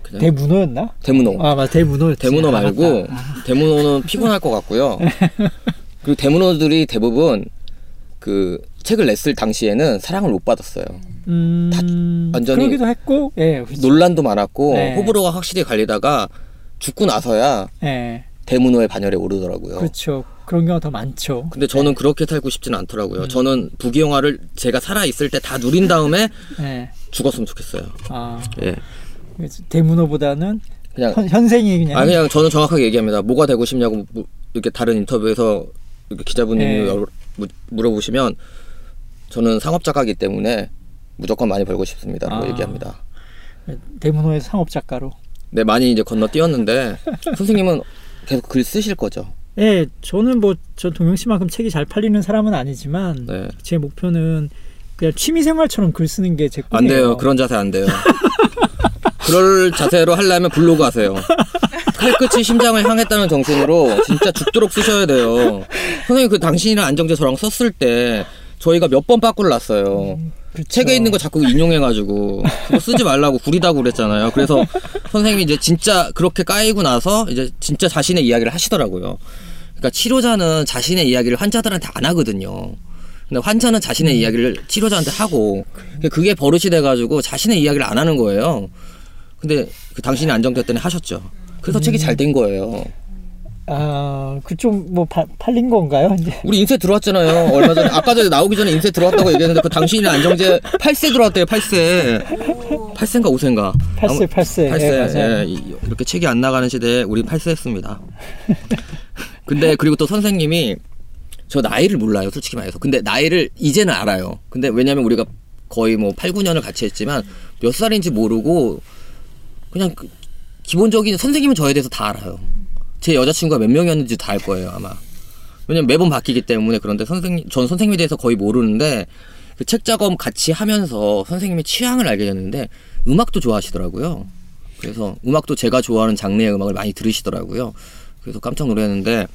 그냥 대문호였나? 대문호. 아, 맞아. 대문호였지. 대문호 아, 말고 맞다. 대문호는 피곤할 것 같고요. 그리고 대문호들이 대부분 그 책을 냈을 당시에는 사랑을 못 받았어요. 음, 완전히 그러기도 했고, 예, 그렇죠. 논란도 많았고 네. 호불호가 확실히 갈리다가 죽고 나서야 예, 대문호의 반열에 오르더라고요. 그렇죠. 그런 경우가 더 많죠. 근데 저는 그렇게 살고 싶지는 음. 않더라고요. 저는 부귀 영화를 제가 살아 있을 때 다 누린 다음에 예, 죽었으면 좋겠어요. 아, 예. 대문호보다는 그냥 현, 현생이 그냥. 아 그냥 저는 정확하게 얘기합니다. 뭐가 되고 싶냐고 무- 이렇게 다른 인터뷰에서 이렇게 기자분님이 네. 물어보시면 저는 상업 작가이기 때문에 무조건 많이 벌고 싶습니다라고 아. 얘기합니다. 대문호의 상업 작가로. 네, 많이 이제 건너뛰었는데 선생님은 계속 글 쓰실 거죠? 예, 저는 뭐저 동영 씨만큼 책이 잘 팔리는 사람은 아니지만 네. 제 목표는 그냥 취미 생활처럼 글 쓰는 게 제 꿈이에요. 안 돼요. 그런 자세 안 돼요. 그럴 자세로 하려면 블로그 하세요. 칼끝이 심장을 향했다는 정신으로 진짜 죽도록 쓰셔야 돼요. 선생님 그 당신이랑 안정재 저랑 썼을 때 저희가 몇 번 빠꾸를 났어요. 그렇죠. 책에 있는 거 자꾸 인용해가지고 그거 쓰지 말라고 구리다고 그랬잖아요. 그래서 선생님이 이제 진짜 그렇게 까이고 나서 이제 진짜 자신의 이야기를 하시더라고요. 그러니까 치료자는 자신의 이야기를 환자들한테 안 하거든요. 근데 환자는 자신의 이야기를 치료자한테 하고 그게 버릇이 돼가지고 자신의 이야기를 안 하는 거예요. 근데 그 당신이 안정됐더니 하셨죠. 그래서 책이 잘 된 거예요. 아, 그쪽 뭐 파- 팔린 건가요? 이제 우리 인쇄 들어왔잖아요. 얼마 전에 아까 전에 나오기 전에 인쇄 들어왔다고 얘기했는데 그 당신이 안정제 8세 들어왔대요. 8세. 8세인가 5세인가? 팔세 팔세. 예, 8세. 맞아요. 예, 이- 이렇게 책이 안 나가는 시대에 우리 8세 했습니다. 근데 그리고 또 선생님이 저 나이를 몰라요. 솔직히 말해서. 근데 나이를 이제는 알아요. 근데 왜냐면 우리가 거의 뭐 8, 9년을 같이 했지만 몇 살인지 모르고 그냥 그 기본적인 선생님은 저에 대해서 다 알아요. 제 여자친구가 몇 명이었는지 다 알 거예요, 아마. 왜냐면 매번 바뀌기 때문에 그런데 선생님, 전 선생님에 대해서 거의 모르는데 그 책 작업 같이 하면서 선생님의 취향을 알게 됐는데 음악도 좋아하시더라고요. 그래서 음악도 제가 좋아하는 장르의 음악을 많이 들으시더라고요. 그래서 깜짝 놀랐는데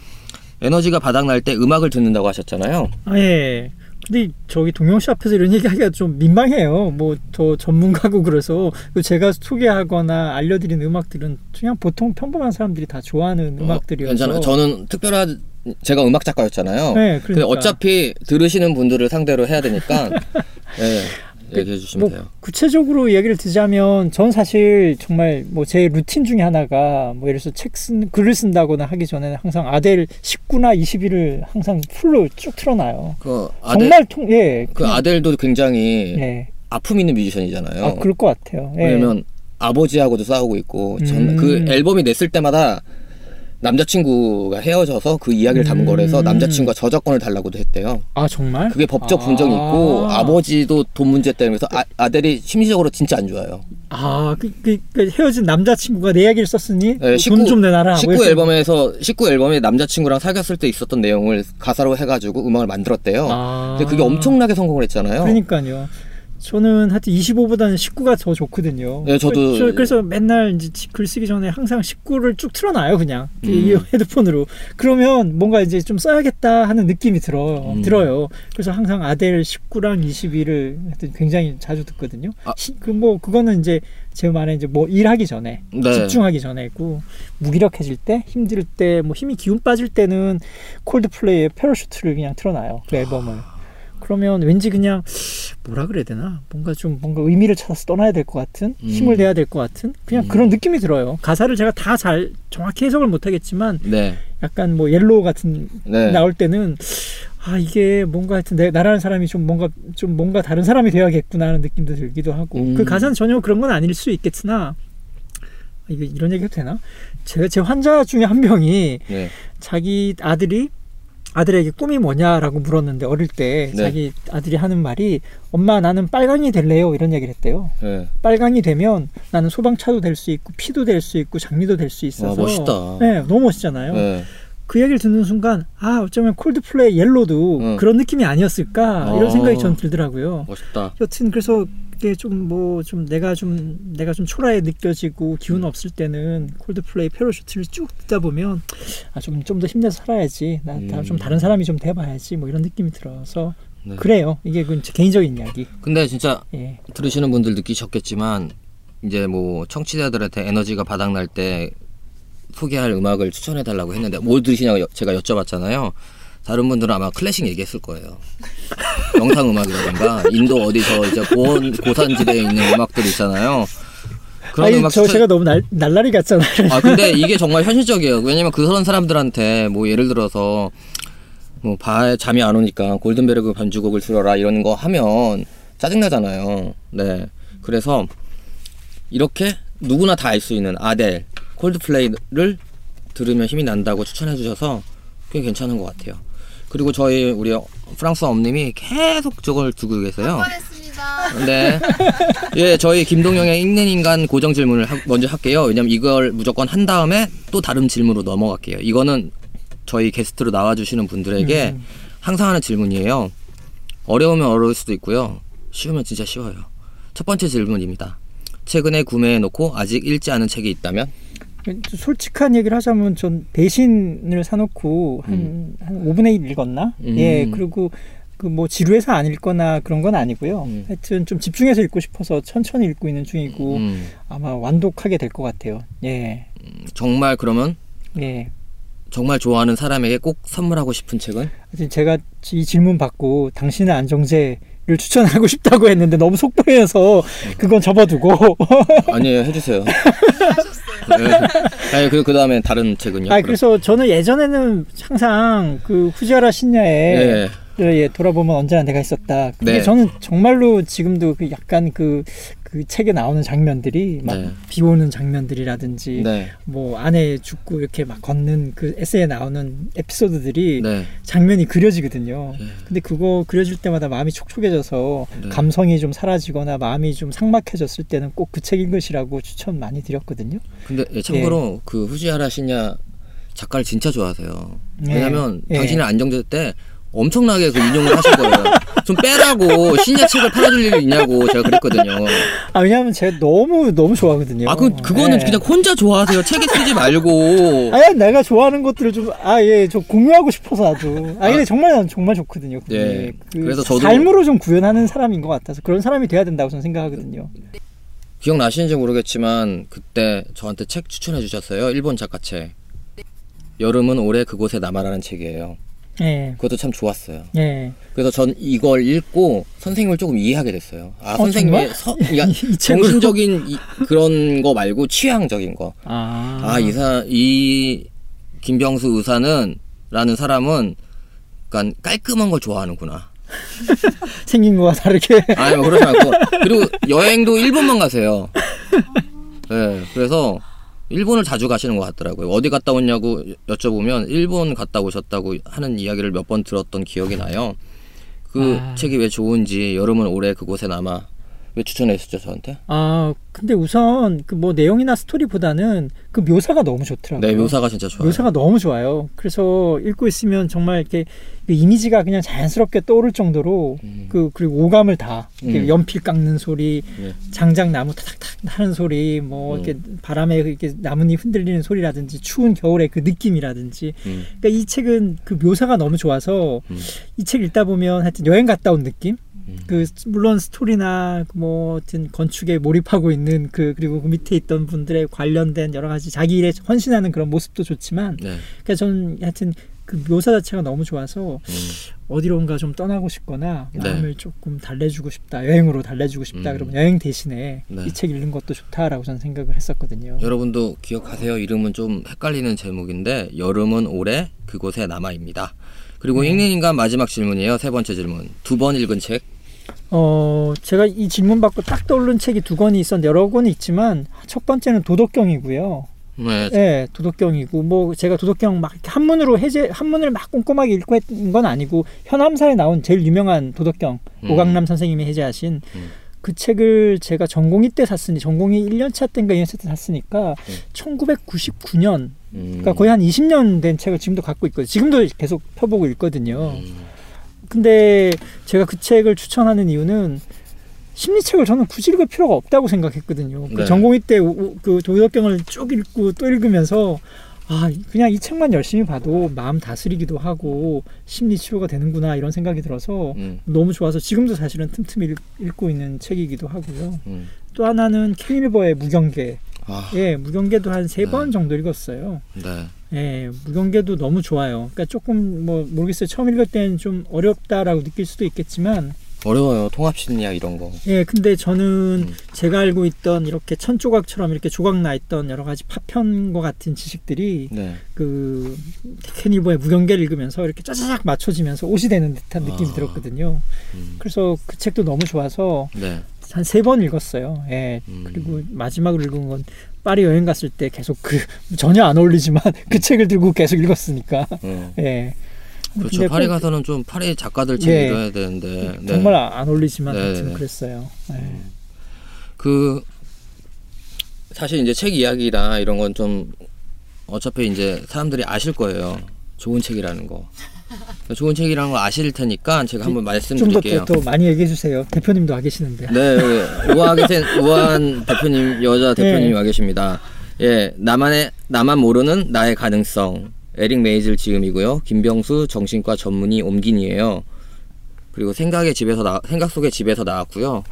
에너지가 바닥날 때 음악을 듣는다고 하셨잖아요. 아, 예. 근데 저기 동영 씨 앞에서 이런 얘기하기가 좀 민망해요. 뭐 더 전문가고 그래서 제가 소개하거나 알려드린 음악들은 그냥 보통 평범한 사람들이 다 좋아하는 음악들이어서. 괜찮아요. 저는 특별한 제가 음악 작가였잖아요. 네, 근데 그러니까. 어차피 들으시는 분들을 상대로 해야 되니까 예, 얘기해 주시면 뭐 돼요. 구체적으로 얘기를 드자면 전 사실 정말 뭐 제 루틴 중에 하나가 뭐 예를 들어서 책 쓴 글을 쓴다거나 하기 전에는 항상 아델 19나 21을 항상 풀로 쭉 틀어놔요. 그 아델 정말 통 예. 그 아델도 굉장히 예. 아픔 있는 뮤지션이잖아요. 아 그럴 것 같아요. 예. 왜냐면 아버지하고도 싸우고 있고 전 음. 그 앨범이 냈을 때마다 남자친구가 헤어져서 그 이야기를 담은 음. 거라서 남자친구가 저작권을 달라고도 했대요. 아 정말? 그게 법적 아. 분정이 있고 아버지도 돈 문제 때문에 그래서 아, 아델이 심리적으로 진짜 안 좋아요. 아, 그, 그, 그 헤어진 남자친구가 내 이야기를 썼으니 네, 돈 좀 내놔라. 19뭐 이렇게. 앨범에서 19 앨범에 남자친구랑 사귀었을 때 있었던 내용을 가사로 해가지고 음악을 만들었대요. 아. 근데 그게 엄청나게 성공을 했잖아요. 그러니까요. 저는 하여튼 25보다는 19가 더 좋거든요. 네, 저도- 그- 그래서 맨날 이제 글 쓰기 전에 항상 19를 쭉 틀어놔요, 그냥. 음. 이 헤드폰으로. 그러면 뭔가 이제 좀 써야겠다 하는 느낌이 들어요. 음. 들어요. 그래서 항상 아델 19랑 22를 하여튼 굉장히 자주 듣거든요. 아. 그 뭐, 그거는 이제 제 말에 이제 뭐 일하기 전에 네. 집중하기 전에고 무기력해질 때 힘들 때 뭐 힘이 기운 빠질 때는 Coldplay의 Parachute를 그냥 틀어놔요 그 앨범을 그러면 왠지 그냥 뭐라 그래야 되나 뭔가 좀 뭔가 의미를 찾아서 떠나야 될 것 같은 음. 힘을 내야 될 것 같은 그냥 음. 그런 느낌이 들어요 가사를 제가 다 잘 정확히 해석을 못하겠지만 네. 약간 뭐 Yellow 같은 네. 나올 때는 아 이게 뭔가 하여튼 내 나라는 사람이 좀 뭔가 좀 뭔가 다른 사람이 되어야겠구나 하는 느낌도 들기도 하고 음. 그 가사는 전혀 그런 건 아닐 수 있겠으나 아, 이게 이런 얘기 해도 되나? 제가 제 환자 중에 한 명이 네. 자기 아들이 아들에게 꿈이 뭐냐라고 물었는데 어릴 때 네. 자기 아들이 하는 말이 엄마 나는 빨강이 될래요 이런 얘기를 했대요. 네. 빨강이 되면 나는 소방차도 될 수 있고 피도 될 수 있고 장미도 될 수 있어서 와, 멋있다. 네, 너무 멋있잖아요. 네. 그 얘기를 듣는 순간 아 어쩌면 콜드플레이 옐로도 응. 그런 느낌이 아니었을까 어. 이런 생각이 전 들더라고요. 멋있다. 여튼 그래서 이게 좀 뭐 좀 내가 좀 내가 좀 초라해 느껴지고 기운 음. 없을 때는 콜드플레이 패러슈트를 쭉 듣다 보면 아 좀 좀 더 힘내서 살아야지 나좀 음. 다른 사람이 좀 돼봐야지 뭐 이런 느낌이 들어서 네. 그래요 이게 그 개인적인 이야기 근데 진짜 예 들으시는 분들 느끼셨겠지만 이제 뭐 청취자들한테 에너지가 바닥날 때 소개할 음악을 추천해 달라고 했는데 뭘 들으시냐고 여- 제가 여쭤봤잖아요. 다른 분들은 아마 클래식 얘기했을 거예요. 영상 음악이라든가 인도 어디서 이제 고원 고산지대에 있는 음악들 있잖아요. 그런 아니 음악 저 추천- 제가 너무 날, 날라리 같잖아요 아 근데 이게 정말 현실적이에요. 왜냐면 그런 사람들한테 뭐 예를 들어서 뭐 바, 잠이 안 오니까 골든베르그 반주곡을 들어라 이런 거 하면 짜증 나잖아요. 네. 그래서 이렇게 누구나 다 알 수 있는 아델, 콜드플레이를 들으면 힘이 난다고 추천해 주셔서 꽤 괜찮은 것 같아요. 그리고 저희 우리 프랑스 엄님이 계속 저걸 두고 계세요. 네. 예, 저희 김동영의 읽는 인간 고정 질문을 하- 먼저 할게요. 왜냐면 이걸 무조건 한 다음에 또 다른 질문으로 넘어갈게요. 이거는 저희 게스트로 나와주시는 분들에게 음. 항상 하는 질문이에요. 어려우면 어려울 수도 있고요. 쉬우면 진짜 쉬워요. 첫 번째 질문입니다. 최근에 구매해놓고 아직 읽지 않은 책이 있다면? 솔직한 얘기를 하자면 전 대신을 사놓고 한, 한 5분의 1 읽었나? 음. 예, 그리고 그 뭐 지루해서 안 읽거나 그런 건 아니고요. 음. 하여튼 좀 집중해서 읽고 싶어서 천천히 읽고 있는 중이고 음, 아마 완독하게 될 것 같아요. 예, 정말 그러면 예. 정말 좋아하는 사람에게 꼭 선물하고 싶은 책은? 하여튼 제가 이 질문 받고 당신의 안정제 를 추천하고 싶다고 했는데 너무 속보여서 그건 접어두고 아니에요, 해주세요. 네. 아니, 그, 그 다음에 다른 책은요? 아 그래서 저는 예전에는 항상 그 후지아라 신야에 예. 예, 돌아보면 언제나 내가 있었다. 근데 네. 저는 정말로 지금도 그 약간 그, 그 책에 나오는 장면들이 막 네. 비 오는 장면들이라든지 네. 뭐 아내 죽고 이렇게 막 걷는 그 에세이에 나오는 에피소드들이 네. 장면이 그려지거든요. 예. 근데 그거 그려질 때마다 마음이 촉촉해져서 네. 감성이 좀 사라지거나 마음이 좀 삭막해졌을 때는 꼭 그 책 읽으시라고 추천 많이 드렸거든요. 근데 예, 참고로 그 후지하라 신야 작가를 진짜 좋아하세요. 네. 왜냐면 예. 당신의 안정제 때 엄청나게 그 인용을 하신 거예요. 좀 빼라고 신야 책을 팔아줄 일이 있냐고 제가 그랬거든요. 아 왜냐하면 제가 너무 너무 좋아하거든요. 아, 그, 그거는 예. 그냥 혼자 좋아하세요. 책에 쓰지 말고. 아야 내가 좋아하는 것들을 좀 아예좀 공유하고 싶어서 아주 아 근데 정말 난 정말 좋거든요. 예. 그 그래서 저도- 삶으로 좀 구현하는 사람인 것 같아서 그런 사람이 돼야 된다고 저는 생각하거든요. 기억나시는지 모르겠지만 그때 저한테 책 추천해 주셨어요. 일본 작가 책. 여름은 올해 그곳에 남아라는 책이에요. 예. 그것도 참 좋았어요. 예. 그래서 전 이걸 읽고 선생님을 조금 이해하게 됐어요. 아, 어, 선생님의? 서, 그러니까? 정신적인 이- 그런 거 말고 취향적인 거. 아. 아, 이 사, 이 김병수 의사는 라는 사람은 그러니까 깔끔한 걸 좋아하는구나. 생긴 거와 다르게. 아니, 뭐 그렇지 않고. 그리고 여행도 일본만 가세요. 네, 그래서 일본을 자주 가시는 것 같더라고요. 어디 갔다 왔냐고 여쭤보면 일본 갔다 오셨다고 하는 이야기를 몇 번 들었던 기억이 나요. 그 아. 책이 왜 좋은지 여름은 올해 그곳에 남아 왜 추천했었죠 저한테? 아 근데 우선 그 뭐 내용이나 스토리보다는 그 묘사가 너무 좋더라고요. 네 묘사가 진짜 좋아요. 묘사가 너무 좋아요. 그래서 읽고 있으면 정말 이렇게 그 이미지가 그냥 자연스럽게 떠오를 정도로 음. 그 그리고 오감을 다 음. 연필 깎는 소리, 예. 장작 나무 타닥타닥 하는 소리, 뭐 음. 이렇게 바람에 이렇게 나뭇잎 흔들리는 소리라든지 추운 겨울의 그 느낌이라든지. 음. 그러니까 이 책은 그 묘사가 너무 좋아서 음. 이책 읽다 보면 하여튼 여행 갔다 온 느낌. 음. 그 물론 스토리나 뭐 하여튼 건축에 몰입하고 있는 그 그리고 그 밑에 있던 분들의 관련된 여러 가지 자기 일에 헌신하는 그런 모습도 좋지만 네. 그러니까 저는 하여튼 그 묘사 자체가 너무 좋아서 음. 어디론가 좀 떠나고 싶거나 네. 마음을 조금 달래주고 싶다 여행으로 달래주고 싶다 음. 그러면 여행 대신에 네. 이책 읽는 것도 좋다라고 저는 생각을 했었거든요. 여러분도 기억하세요. 이름은 좀 헷갈리는 제목인데 여름은 올해 그곳에 남아입니다. 그리고 네. 읽는 인간 마지막 질문이에요. 세 번째 질문. 두 번 읽은 책. 어 제가 이 질문 받고 딱 떠오른 책이 두 권이 있었는데 여러 권이 있지만 첫 번째는 도덕경이고요. 네. 네, 도덕경이고 뭐 제가 도덕경 막 한문으로 해제 한문을 막 꼼꼼하게 읽고 했던 건 아니고 현암사에 나온 제일 유명한 도덕경 음. 오강남 선생님이 해제하신 음. 그 책을 제가 전공의 때 샀으니 전공의 1년차 때인가 2년차 때 샀으니까 1999년 음. 그러니까 거의 한 20년 된 책을 지금도 갖고 있거든요. 지금도 계속 펴보고 읽거든요. 음. 근데 제가 그 책을 추천하는 이유는 심리책을 저는 굳이 읽을 필요가 없다고 생각했거든요. 그 네. 전공의 때그 도덕경을 쭉 읽고 또 읽으면서 아 그냥 이 책만 열심히 봐도 마음 다스리기도 하고 심리 치료가 되는구나 이런 생각이 들어서 음. 너무 좋아서 지금도 사실은 틈틈이 읽, 읽고 있는 책이기도 하고요. 음. 또 하나는 케밀버의 무경계. 아, 예, 무경계도 한세 네. 번 정도 읽었어요. 네. 예, 무경계도 너무 좋아요. 그러니까 조금 뭐 모르겠어요. 처음 읽을 때는 좀 어렵다라고 느낄 수도 있겠지만 어려워요. 통합 심리학 이런 거. 예, 근데 저는 음. 제가 알고 있던 이렇게 천 조각처럼 이렇게 조각 나 있던 여러 가지 파편과 같은 지식들이 네. 그 케닐버의 무경계를 읽으면서 이렇게 짜자작 맞춰지면서 옷이 되는 듯한 느낌이 아. 들었거든요. 음. 그래서 그 책도 너무 좋아서 네. 한세 번 읽었어요. 예. 음. 그리고 마지막으로 읽은 건 파리 여행 갔을 때 계속 그 전혀 안 어울리지만 그 책을 들고 계속 읽었으니까 음. 예. 그렇죠. 파리 꼭- 가서는 좀 파리 작가들 책 예. 읽어야 되는데 네. 정말 안 어울리지만 네, 하여튼 네. 그랬어요. 네. 그 사실 이제 책 이야기나 이런 건 좀 어차피 이제 사람들이 아실 거예요. 좋은 책이라는 거. 좋은 책이라는 거 아실 테니까 제가 한번 좀더 말씀드릴게요. 또 많이 얘기해 주세요. 대표님도 와 계시는데. 네, 여기 우아하게 생 우아한 대표님 여자 대표님이 네. 와 계십니다. 예, 나만의 나만 모르는 나의 가능성. 에릭 메이즐 지음이고요. 김병수 정신과 전문의 옴긴이에요. 그리고 생각의 집에서 나 생각 속의 집에서 나왔고요.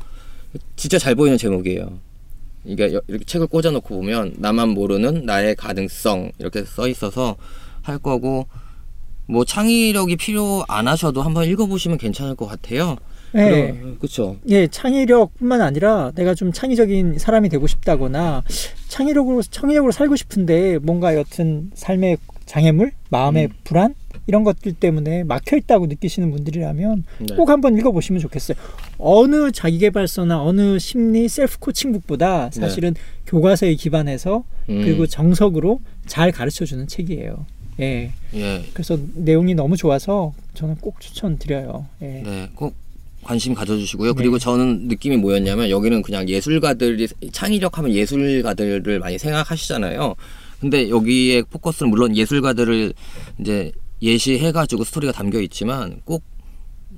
진짜 잘 보이는 제목이에요. 이게 여- 이렇게 책을 꽂아놓고 보면 나만 모르는 나의 가능성 이렇게 써 있어서 할 거고 뭐 창의력이 필요 안 하셔도 한번 읽어보시면 괜찮을 것 같아요. 네. 그렇죠. 예, 창의력뿐만 아니라 내가 좀 창의적인 사람이 되고 싶다거나 창의력으로 창의력으로 살고 싶은데 뭔가 여튼 삶의 장애물, 마음의 음. 불안 이런 것들 때문에 막혀 있다고 느끼시는 분들이라면 네. 꼭 한번 읽어보시면 좋겠어요. 어느 자기개발서나 어느 심리 셀프 코칭북보다 사실은 교과서에 기반해서 음. 그리고 정석으로 잘 가르쳐 주는 책이에요. 예. 예, 그래서 내용이 너무 좋아서 저는 꼭 추천드려요. 예. 네, 꼭 관심 가져주시고요. 네. 그리고 저는 느낌이 뭐였냐면 여기는 그냥 예술가들이 창의력 하면 예술가들을 많이 생각하시잖아요. 근데 여기에 포커스는 물론 예술가들을 이제 예시해가지고 스토리가 담겨 있지만 꼭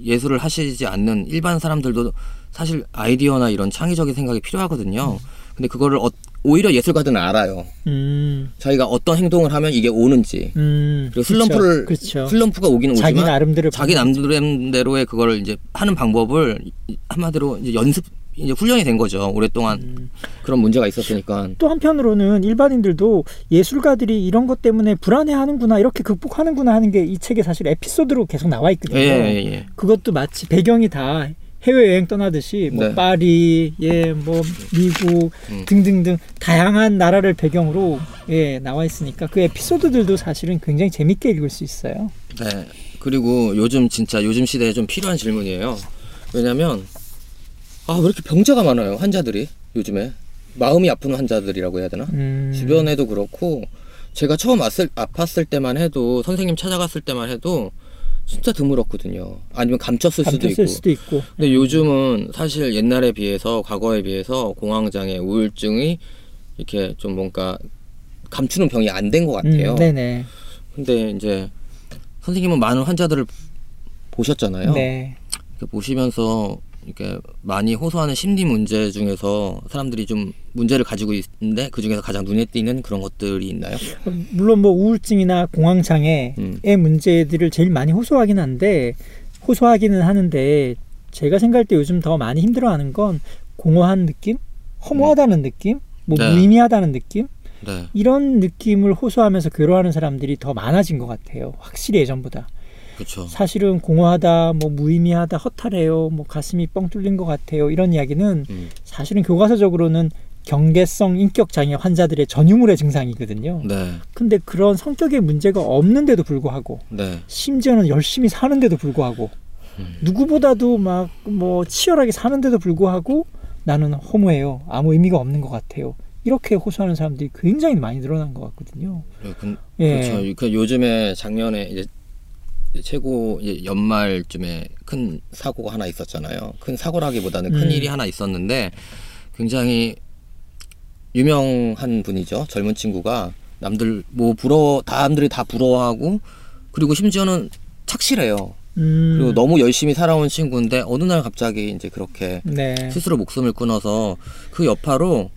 예술을 하시지 않는 일반 사람들도 사실 아이디어나 이런 창의적인 생각이 필요하거든요. 근데 그거를 어- 오히려 예술가들은 알아요. 음, 자기가 어떤 행동을 하면 이게 오는지. 음. 그리고 슬럼프를 그렇죠. 슬럼프가 오기는 자기 오지만 나름대로 자기 남대로의 그걸 이제 하는 방법을 한마디로 이제 연습 이제 훈련이 된 거죠. 오랫동안 음. 그런 문제가 있었으니까. 또 한편으로는 일반인들도 예술가들이 이런 것 때문에 불안해하는구나 이렇게 극복하는구나 하는 게 이 책에 사실 에피소드로 계속 나와 있거든요. 예, 예, 예. 그것도 마치 배경이 다 해외 여행 떠나듯이 뭐 네. 파리, 예, 뭐 미국 음. 등등등 다양한 나라를 배경으로 예 나와 있으니까 그 에피소드들도 사실은 굉장히 재밌게 읽을 수 있어요. 네. 그리고 요즘 진짜 요즘 시대에 좀 필요한 질문이에요. 왜냐면 아, 왜 이렇게 병자가 많아요, 환자들이 요즘에. 마음이 아픈 환자들이라고 해야 되나? 음, 주변에도 그렇고 제가 처음 왔을, 아팠을 때만 해도 선생님 찾아갔을 때만 해도 진짜 드물었거든요. 아니면 감췄을 수도 감췄을 있고. 수도 있고. 근데 요즘은 사실 옛날에 비해서 과거에 비해서 공황장애, 우울증이 이렇게 좀 뭔가 감추는 병이 안 된 것 같아요. 음, 네네. 근데 이제 선생님은 많은 환자들을 보셨잖아요. 네. 보시면서 이렇게 많이 호소하는 심리 문제 중에서 사람들이 좀 문제를 가지고 있는데 그 중에서 가장 눈에 띄는 그런 것들이 있나요? 물론 뭐 우울증이나 공황 장애의 음. 문제들을 제일 많이 호소하긴 한데 호소하기는 하는데 제가 생각할 때 요즘 더 많이 힘들어하는 건 공허한 느낌, 허무하다는 느낌, 뭐 네. 무의미하다는 느낌 네, 이런 느낌을 호소하면서 괴로워하는 사람들이 더 많아진 것 같아요. 확실히 예전보다. 그렇죠. 사실은 공허하다, 뭐 무의미하다, 허탈해요, 뭐 가슴이 뻥 뚫린 것 같아요. 이런 이야기는 음, 사실은 교과서적으로는 경계성 인격 장애 환자들의 전유물의 증상이거든요. 네, 근데 그런 성격의 문제가 없는데도 불구하고 네, 심지어는 열심히 사는데도 불구하고 음. 누구보다도 막 뭐 치열하게 사는데도 불구하고 나는 허무해요. 아무 의미가 없는 것 같아요. 이렇게 호소하는 사람들이 굉장히 많이 늘어난 것 같거든요. 네, 그, 예. 그렇죠. 그 요즘에 작년에 이제 최고 연말쯤에 큰 사고가 하나 있었잖아요. 큰 사고라기보다는 큰 음. 일이 하나 있었는데 굉장히 유명한 분이죠. 젊은 친구가 남들 뭐 부러워 다 남들이 다 부러워하고 그리고 심지어는 착실해요. 음, 그리고 너무 열심히 살아온 친구인데 어느 날 갑자기 이제 그렇게 네. 스스로 목숨을 끊어서 그 여파로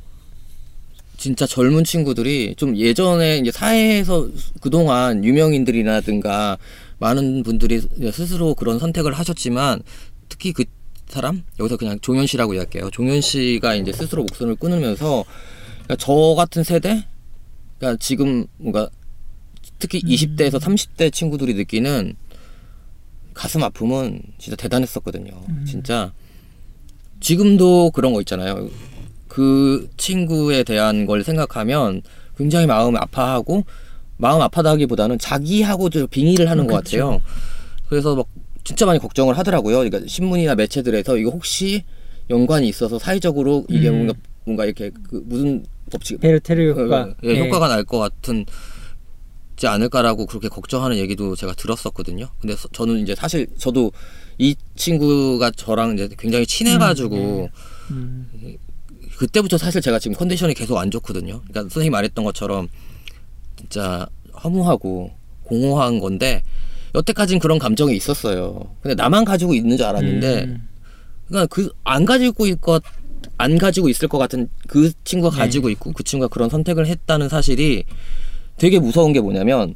진짜 젊은 친구들이 좀 예전에 이제 사회에서 그동안 유명인들이라든가 많은 분들이 스스로 그런 선택을 하셨지만 특히 그 사람 여기서 그냥 종현 씨라고 이야기해요. 종현 씨가 이제 스스로 목숨을 끊으면서 그러니까 저 같은 세대, 그러니까 지금 뭔가 특히 20대에서 30대 친구들이 느끼는 가슴 아픔은 진짜 대단했었거든요. 진짜 지금도 그런 거 있잖아요. 그 친구에 대한 걸 생각하면 굉장히 마음이 아파하고 마음 아파하기보다는 자기하고 좀 빙의를 하는 것 그쵸. 같아요. 그래서 막 진짜 많이 걱정을 하더라고요. 그러니까 신문이나 매체들에서 이거 혹시 연관이 있어서 사회적으로 이게 음. 뭔가 뭔가 이렇게 그 무슨 법칙 베르테르 효과. 예, 네. 효과가 날 것 같은 있지 않을까라고 그렇게 걱정하는 얘기도 제가 들었었거든요. 근데 서- 저는 이제 사실 저도 이 친구가 저랑 이제 굉장히 친해가지고 음, 그때부터 사실 제가 지금 컨디션이 계속 안 좋거든요. 그러니까 선생님 말했던 것처럼 진짜 허무하고 공허한 건데 여태까지는 그런 감정이 있었어요. 근데 나만 가지고 있는 줄 알았는데 음, 그러니까 그 안 가지고 있것 안 가지고 있을 것 같은 그 친구가 네. 가지고 있고 그 친구가 그런 선택을 했다는 사실이 되게 무서운 게 뭐냐면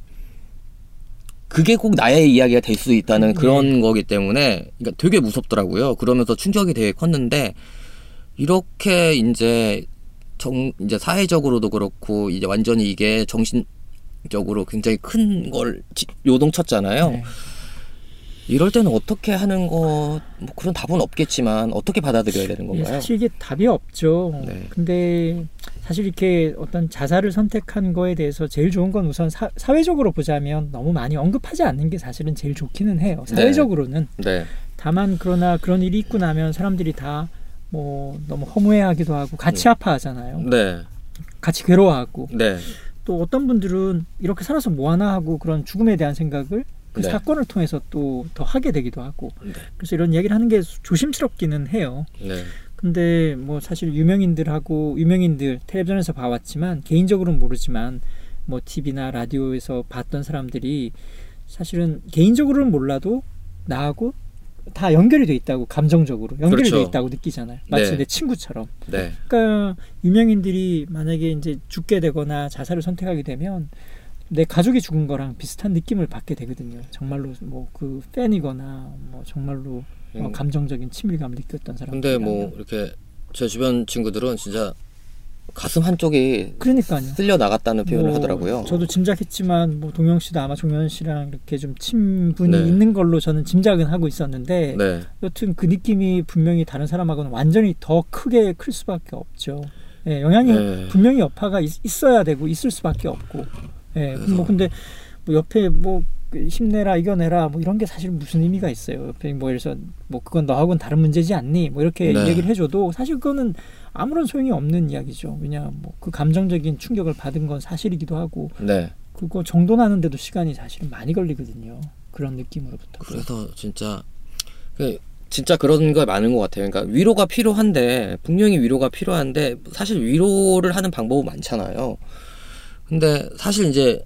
그게 꼭 나의 이야기가 될 수 있다는 그런 거기 때문에 그러니까 되게 무섭더라고요. 그러면서 충격이 되게 컸는데 이렇게 이제 정 이제 사회적으로도 그렇고 이제 완전히 이게 정신적으로 굉장히 큰 걸 요동쳤잖아요. 네. 이럴 때는 어떻게 하는 거, 뭐 그런 답은 없겠지만 어떻게 받아들여야 되는 예, 건가요? 사실 이게 답이 없죠. 네. 근데 사실 이렇게 어떤 자살을 선택한 거에 대해서 제일 좋은 건 우선 사, 사회적으로 보자면 너무 많이 언급하지 않는 게 사실은 제일 좋기는 해요. 네. 사회적으로는. 네, 다만 그러나 그런 일이 있고 나면 사람들이 다 뭐 너무 허무해하기도 하고 같이 아파하잖아요. 네, 같이 괴로워하고 네, 또 어떤 분들은 이렇게 살아서 뭐 하나 하고 그런 죽음에 대한 생각을 그 네. 사건을 통해서 또 더 하게 되기도 하고 네. 그래서 이런 이야기를 하는 게 조심스럽기는 해요. 네, 근데 뭐 사실 유명인들하고 유명인들 텔레비전에서 봐왔지만 개인적으로는 모르지만 뭐 TV나 라디오에서 봤던 사람들이 사실은 개인적으로는 몰라도 나하고 다 연결이 돼 있다고 감정적으로 연결이 그렇죠. 돼 있다고 느끼잖아요. 마치 네. 내 친구처럼. 네, 그러니까 유명인들이 만약에 이제 죽게 되거나 자살을 선택하게 되면 내 가족이 죽은 거랑 비슷한 느낌을 받게 되거든요. 정말로 뭐 그 팬이거나 뭐 정말로 어, 음. 감정적인 친밀감을 느꼈던 사람. 근데 뭐 이렇게 제 주변 친구들은 진짜 가슴 한쪽이 그러니까요. 쓸려 나갔다는 표현을 뭐 하더라고요. 저도 짐작했지만 뭐 동영 씨도 아마 종현 씨랑 이렇게 좀 친분이 네. 있는 걸로 저는 짐작은 하고 있었는데 네, 여튼 그 느낌이 분명히 다른 사람하고는 완전히 더 크게 클 수밖에 없죠. 예, 영향이 네. 분명히 여파가 있, 어야 되고 있을 수밖에 없고. 예, 그래서- 뭐 근데 뭐 옆에 뭐그 힘내라 이겨내라 뭐 이런 게 사실 무슨 의미가 있어요. 옆에 뭐 그래서 뭐 그건 너하고는 다른 문제지 않니? 뭐 이렇게 네. 얘기를 해줘도 사실 그거는 아무런 소용이 없는 이야기죠. 왜냐 뭐 그 감정적인 충격을 받은 건 사실이기도 하고 네. 그거 정돈 하는데도 시간이 사실은 많이 걸리거든요. 그런 느낌으로부터. 그래서 진짜 그 진짜 그런 거 많은 것 같아요. 그러니까 위로가 필요한데 분명히 위로가 필요한데 사실 위로를 하는 방법은 많잖아요. 근데 사실 이제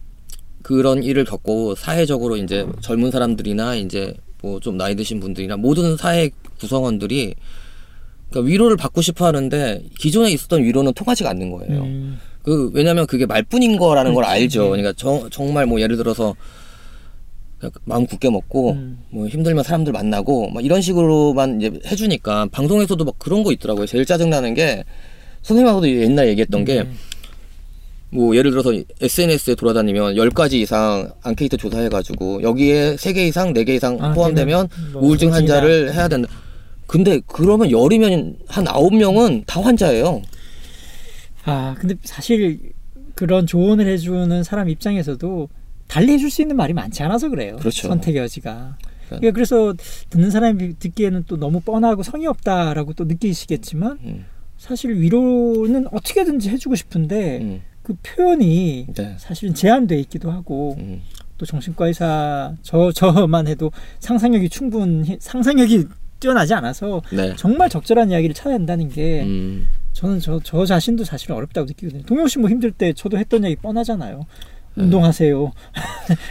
그런 일을 겪고 사회적으로 이제 젊은 사람들이나 이제 뭐 좀 나이 드신 분들이나 모든 사회 구성원들이 그러니까 위로를 받고 싶어 하는데 기존에 있었던 위로는 통하지가 않는 거예요. 음, 그 왜냐면 그게 말뿐인 거라는 걸 그렇지. 알죠. 네. 그러니까 정, 정말 뭐 예를 들어서 마음 굳게 먹고 음. 뭐 힘들면 사람들 만나고 막 이런 식으로만 이제 해주니까 방송에서도 막 그런 거 있더라고요. 제일 짜증 나는 게 선생님하고도 옛날 얘기했던 게 네. 뭐 예를 들어서 SNS에 돌아다니면 10가지 이상 앙케이트 조사해 가지고 여기에 3개 이상, 4개 이상 아, 포함되면 걔는 뭐 우울증. 환자를 해야 된다. 근데 그러면 열이면 한 9명은 다 환자예요. 아 근데 사실 그런 조언을 해 주는 사람 입장에서도 달리 해줄 수 있는 말이 많지 않아서 그래요. 그렇죠. 선택의 여지가. 네. 그러니까 그래서 듣는 사람이 듣기에는 또 너무 뻔하고 성의 없다라고 또 느끼시겠지만 음, 사실 위로는 어떻게든지 해주고 싶은데 음, 그 표현이 네. 사실은 제한돼 있기도 하고 음, 또 정신과 의사 저 저만 해도 상상력이 충분히 상상력이 뛰어나지 않아서 네. 정말 적절한 이야기를 찾아야 된다는 게 음, 저는 저, 저 자신도 사실 어렵다고 느끼거든요. 동영 씨 뭐 힘들 때 저도 했던 얘기 뻔하잖아요. 네. 운동하세요.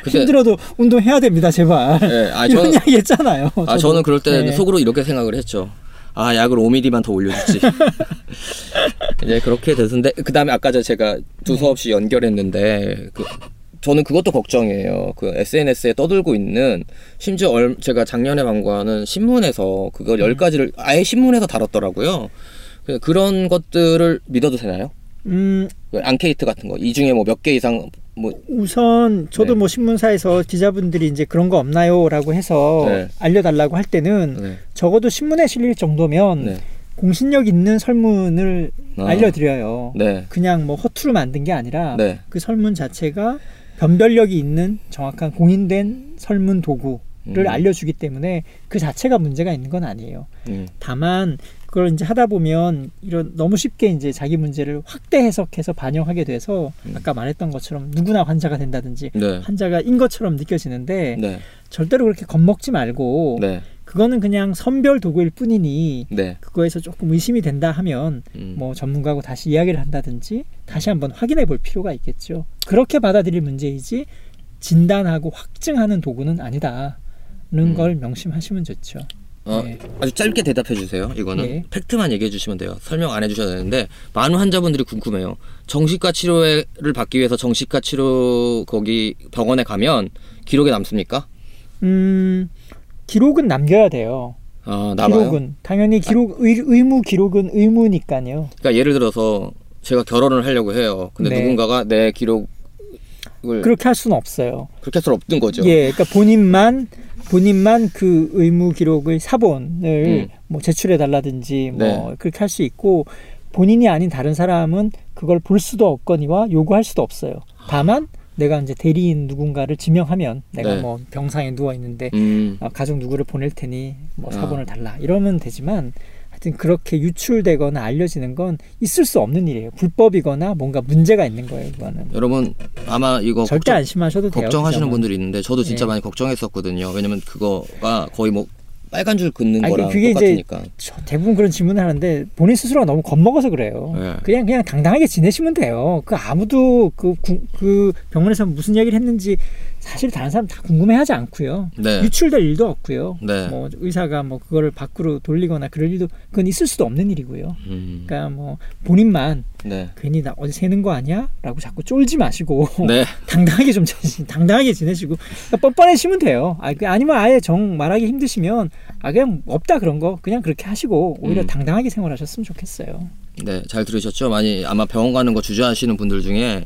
근데- 힘들어도 운동해야 됩니다, 제발. 네, 아, 이런 저는, 이야기 했잖아요. 아, 저도. 저는 그럴 때 네. 속으로 이렇게 생각을 했죠. 아, 약을 5mm만 더 올려주지. 이제 그렇게 됐는데, 그 다음에 아까 저 제가 두서 없이 연결했는데, 그, 저는 그것도 걱정이에요. 그 SNS에 떠들고 있는, 심지어 얼, 제가 작년에 광고하는 신문에서 그걸 열 가지를 아예 신문에서 다뤘더라고요. 그- 그런 것들을 믿어도 되나요? 음, 그 앙케이트 같은 거. 이 중에 뭐 몇 개 이상, 뭐, 우선 저도 네. 뭐 신문사에서 기자분들이 이제 그런 거 없나요라고 해서 네. 알려달라고 할 때는 네. 적어도 신문에 실릴 정도면 네. 공신력 있는 설문을 아. 알려드려요. 네. 그냥 뭐 허투루 만든 게 아니라 네. 그 설문 자체가 변별력이 있는 정확한 공인된 설문 도구 음. 알려주기 때문에 그 자체가 문제가 있는 건 아니에요. 음. 다만 그걸 이제 하다 보면 이런 너무 쉽게 이제 자기 문제를 확대 해석해서 반영하게 돼서 음. 아까 말했던 것처럼 누구나 환자가 된다든지 네. 환자가 인 것처럼 느껴지는데 네. 절대로 그렇게 겁먹지 말고 네. 그거는 그냥 선별 도구일 뿐이니 네. 그거에서 조금 의심이 된다 하면 음. 뭐 전문가하고 다시 이야기를 한다든지 다시 한번 확인해 볼 필요가 있겠죠. 그렇게 받아들일 문제이지 진단하고 확증하는 도구는 아니다는 음. 걸 명심하시면 좋죠. 어, 네. 아주 짧게 대답해 주세요. 이거는 네. 팩트만 얘기해 주시면 돼요. 설명 안 해 주셔도 되는데 많은 환자분들이 궁금해요. 정신과 치료를 받기 위해서 정신과 치료 거기 병원에 가면 기록에 남습니까? 음, 기록은 남겨야 돼요. 아 남아요. 기록은 당연히 기록 의, 의무 기록은 의무니까요. 그러니까 예를 들어서 제가 결혼을 하려고 해요. 근데 네. 누군가가 내 기록 을 그렇게 할 수는 없어요. 그렇게 할 수는 없는 거죠. 예, 그러니까 본인만 본인만 그 의무 기록의 사본을 음. 뭐 제출해 달라든지 뭐 네. 그렇게 할 수 있고 본인이 아닌 다른 사람은 그걸 볼 수도 없거니와 요구할 수도 없어요. 다만 내가 이제 대리인 누군가를 지명하면 내가 네. 뭐 병상에 누워 있는데 음, 아, 가족 누구를 보낼 테니 뭐 아. 사본을 달라 이러면 되지만 하여튼 그렇게 유출되거나 알려지는 건 있을 수 없는 일이에요. 불법이거나 뭔가 문제가 있는 거예요. 그거는 여러분 아마 이거 절대 걱정, 안심하셔도 돼요. 걱정하시는. 분들이 있는데 저도 진짜 네. 많이 걱정했었거든요. 왜냐면 그거가 거의 뭐 빨간 줄 긋는 아니, 거랑 그게 이제 똑같으니까. 저 대부분 그런 질문을 하는데 본인 스스로가 너무 겁먹어서 그래요. 네. 그냥 그냥 당당하게 지내시면 돼요. 그 아무도 그, 구- 그 병원에서 무슨 이야기를 했는지 사실 다른 사람 다 궁금해하지 않고요. 네. 유출될 일도 없고요. 네. 뭐 의사가 뭐 그거를 밖으로 돌리거나 그럴 일도 그건 있을 수도 없는 일이고요. 음, 그러니까 뭐 본인만 네. 괜히 나 어디 새는 거 아니야?라고 자꾸 쫄지 마시고 네. 당당하게 좀 당당하게 지내시고 그러니까 뻔뻔해지면 돼요. 아, 그 아니면 아예 정 말하기 힘드시면 아 그냥 없다 그런 거 그냥 그렇게 하시고 오히려 음. 당당하게 생활하셨으면 좋겠어요. 네, 잘 들으셨죠? 많이 아마 병원 가는 거 주저하시는 분들 중에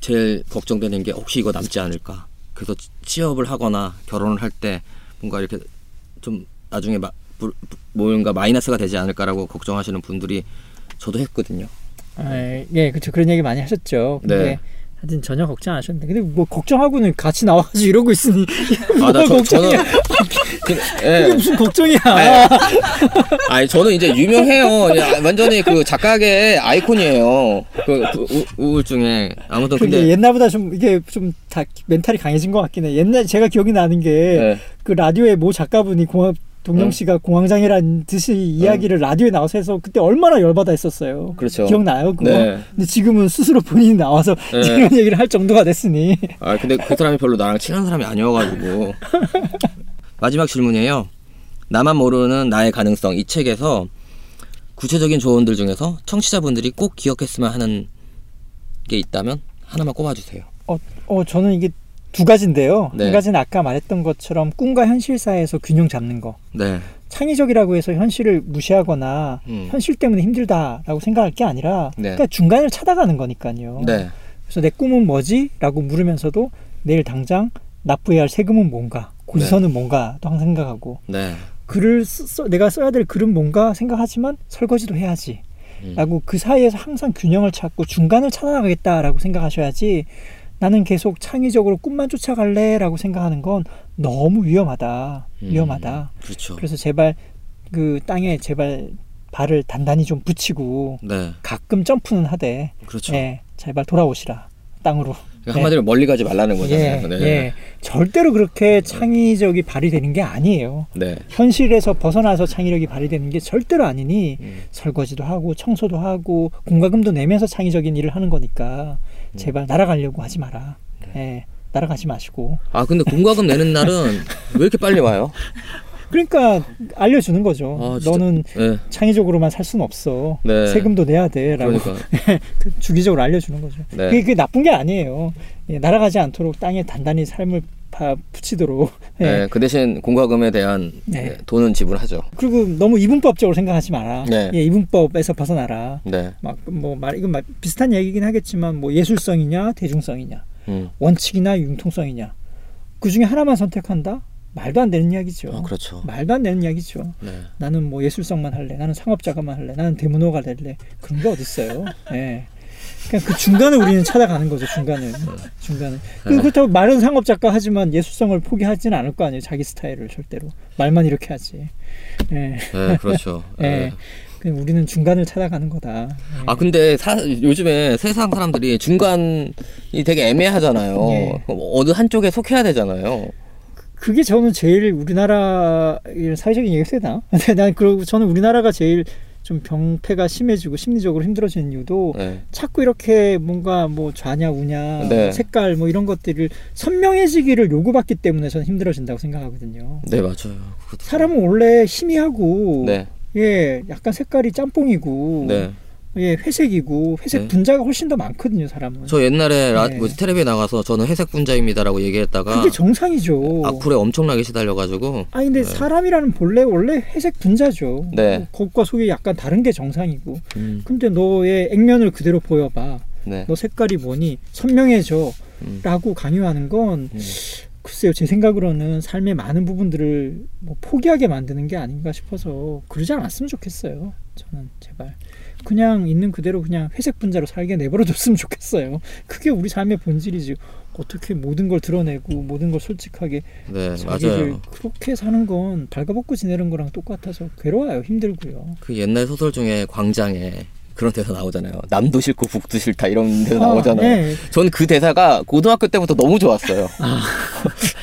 제일 걱정되는 게 혹시 이거 남지 않을까. 그래서 취- 취업을 하거나 결혼을 할 때 뭔가 이렇게 좀 나중에 마, 부- 부- 뭔가 마이너스가 되지 않을까라고 걱정하시는 분들이 저도 했거든요. 아, 예, 그렇죠. 그런 얘기 많이 하셨죠. 근데 네. 하여튼 전혀 걱정 안 하셨는데 근데 뭐 걱정하고는 같이 나와가지고 이러고 있으니 아, 나 뭐가 저, 걱정이야. 저는 그, 이게 예. 무슨 걱정이야. 네. 아니 저는 이제 유명해요. 완전히 그 작가계 아이콘이에요. 그, 그 우, 우울증에 아무튼 근데 옛날보다 좀 이게 좀 다 멘탈이 강해진 것 같긴 해. 옛날 제가 기억이 나는 게그 네. 라디오에 모 작가분이 공항 동영 응. 씨가 공황장애란 듯이 이야기를 라디오에 나와서 해서 그때 얼마나 열받아 했었어요. 그렇죠. 기억나요? 그거? 네. 근데 지금은 스스로 본인이 나와서 네. 이런 얘기를 할 정도가 됐으니 아 근데 그 사람이 별로 나랑 친한 사람이 아니어가지고 마지막 질문이에요. 나만 모르는 나의 가능성 이 책에서 구체적인 조언들 중에서 청취자분들이 꼭 기억했으면 하는 게 있다면 하나만 꼽아주세요. 어, 어 저는 이게 두 가지인데요. 네. 한 가지는 아까 말했던 것처럼 꿈과 현실 사이에서 균형 잡는 거. 네. 창의적이라고 해서 현실을 무시하거나 음. 현실 때문에 힘들다라고 생각할 게 아니라 네. 그러니까 중간을 찾아가는 거니까요. 네. 그래서 내 꿈은 뭐지? 라고 물으면서도 내일 당장 납부해야 할 세금은 뭔가, 고지서는 뭔가 또 항상 생각하고 네. 글을 쓰, 써- 내가 써야 될 글은 뭔가 생각하지만 설거지도 해야지. 음. 라고 그 사이에서 항상 균형을 찾고 중간을 찾아가겠다라고 생각하셔야지 나는 계속 창의적으로 꿈만 쫓아갈래 라고 생각하는 건 너무 위험하다. 음. 위험하다. 그렇죠. 그래서 제발 그 땅에 제발 발을 단단히 좀 붙이고 네. 가끔 점프는 하되 그렇죠. 예, 제발 돌아오시라. 땅으로. 그러니까 한마디로 멀리 가지 말라는 예, 거잖아요. 네. 예. 절대로 그렇게 창의적이 발휘되는 게 아니에요. 네. 현실에서 벗어나서 창의력이 발휘되는 게 절대로 아니니 음. 설거지도 하고 청소도 하고 공과금도 내면서 창의적인 일을 하는 거니까 음. 제발 날아가려고 하지 마라. 네. 예, 날아가지 마시고. 아 근데 공과금 내는 날은 왜 이렇게 빨리 와요? 그러니까 알려주는 거죠. 아. 너는 네. 창의적으로만 살 수는 없어. 네. 세금도 내야 돼라고 그러니까. 그 주기적으로 알려주는 거죠. 네. 그게, 그게 나쁜 게 아니에요. 예, 날아가지 않도록 땅에 단단히 삶을 파, 붙이도록. 예. 네. 그 대신 공과금에 대한 네. 네, 돈은 지불하죠. 그리고 너무 이분법적으로 생각하지 마라. 네. 예, 이분법에서 벗어나라. 네. 막뭐 말 이건 말, 비슷한 얘기긴 하겠지만 뭐 예술성이냐 대중성이냐 음. 원칙이나 융통성이냐 그 중에 하나만 선택한다 말도 안 되는 이야기죠. 아 그렇죠. 말도 안 되는 이야기죠. 네. 나는 뭐 예술성만 할래. 나는 상업자가만 할래. 나는 대문호가 될래. 그런 게 어딨어요. 예. 그냥 그 중간을 우리는 찾아가는 거죠. 중간을 중간을. 그- 그렇다고 말은 상업 작가 하지만 예술성을 포기하지는 않을 거 아니에요. 자기 스타일을 절대로 말만 이렇게 하지. 예. 네, 그렇죠. 예. 예. 그냥 우리는 중간을 찾아가는 거다. 예. 아 근데 사, 요즘에 세상 사람들이 중간이 되게 애매하잖아요. 예. 어느 한쪽에 속해야 되잖아요. 그게 저는 제일 우리나라 사회적인 얘기가 세다. 근데 난 그러고 저는 우리나라가 제일 좀 병폐가 심해지고 심리적으로 힘들어지는 이유도 네. 자꾸 이렇게 뭔가 뭐 좌냐 우냐 네. 색깔 뭐 이런 것들을 선명해지기를 요구받기 때문에 저는 힘들어진다고 생각하거든요. 네 맞아요. 사람은 원래 희미하고 네, 예 약간 색깔이 짬뽕이고 네. 예 회색이고 회색 네. 분자가 훨씬 더 많거든요 사람은. 저 옛날에 라, 네. 뭐지, 텔레비에 나가서 저는 회색 분자입니다라고 얘기했다가 그게 정상이죠. 악플에 엄청나게 시달려가지고 아니 근데 네. 사람이라는 본래 원래 회색 분자죠. 네. 겉과 속이 약간 다른 게 정상이고. 음, 근데 너의 액면을 그대로 보여봐. 네. 너 색깔이 뭐니? 선명해져. 음. 라고 강요하는 건 음. 글쎄요 제 생각으로는 삶의 많은 부분들을 뭐 포기하게 만드는 게 아닌가 싶어서 그러지 않았으면 좋겠어요. 저는 제발 그냥 있는 그대로 그냥 회색 분자로 살게 내버려 뒀으면 좋겠어요. 그게 우리 삶의 본질이지. 어떻게 모든 걸 드러내고 모든 걸 솔직하게 네 맞아요. 그렇게 사는 건 발가벗고 지내는 거랑 똑같아서 괴로워요 힘들고요. 그 옛날 소설 중에 광장에 그런 대사 나오잖아요. 남도 싫고 북도 싫다 이런 대사 아, 나오잖아요. 네. 전그 대사가 고등학교 때부터 너무 좋았어요. 아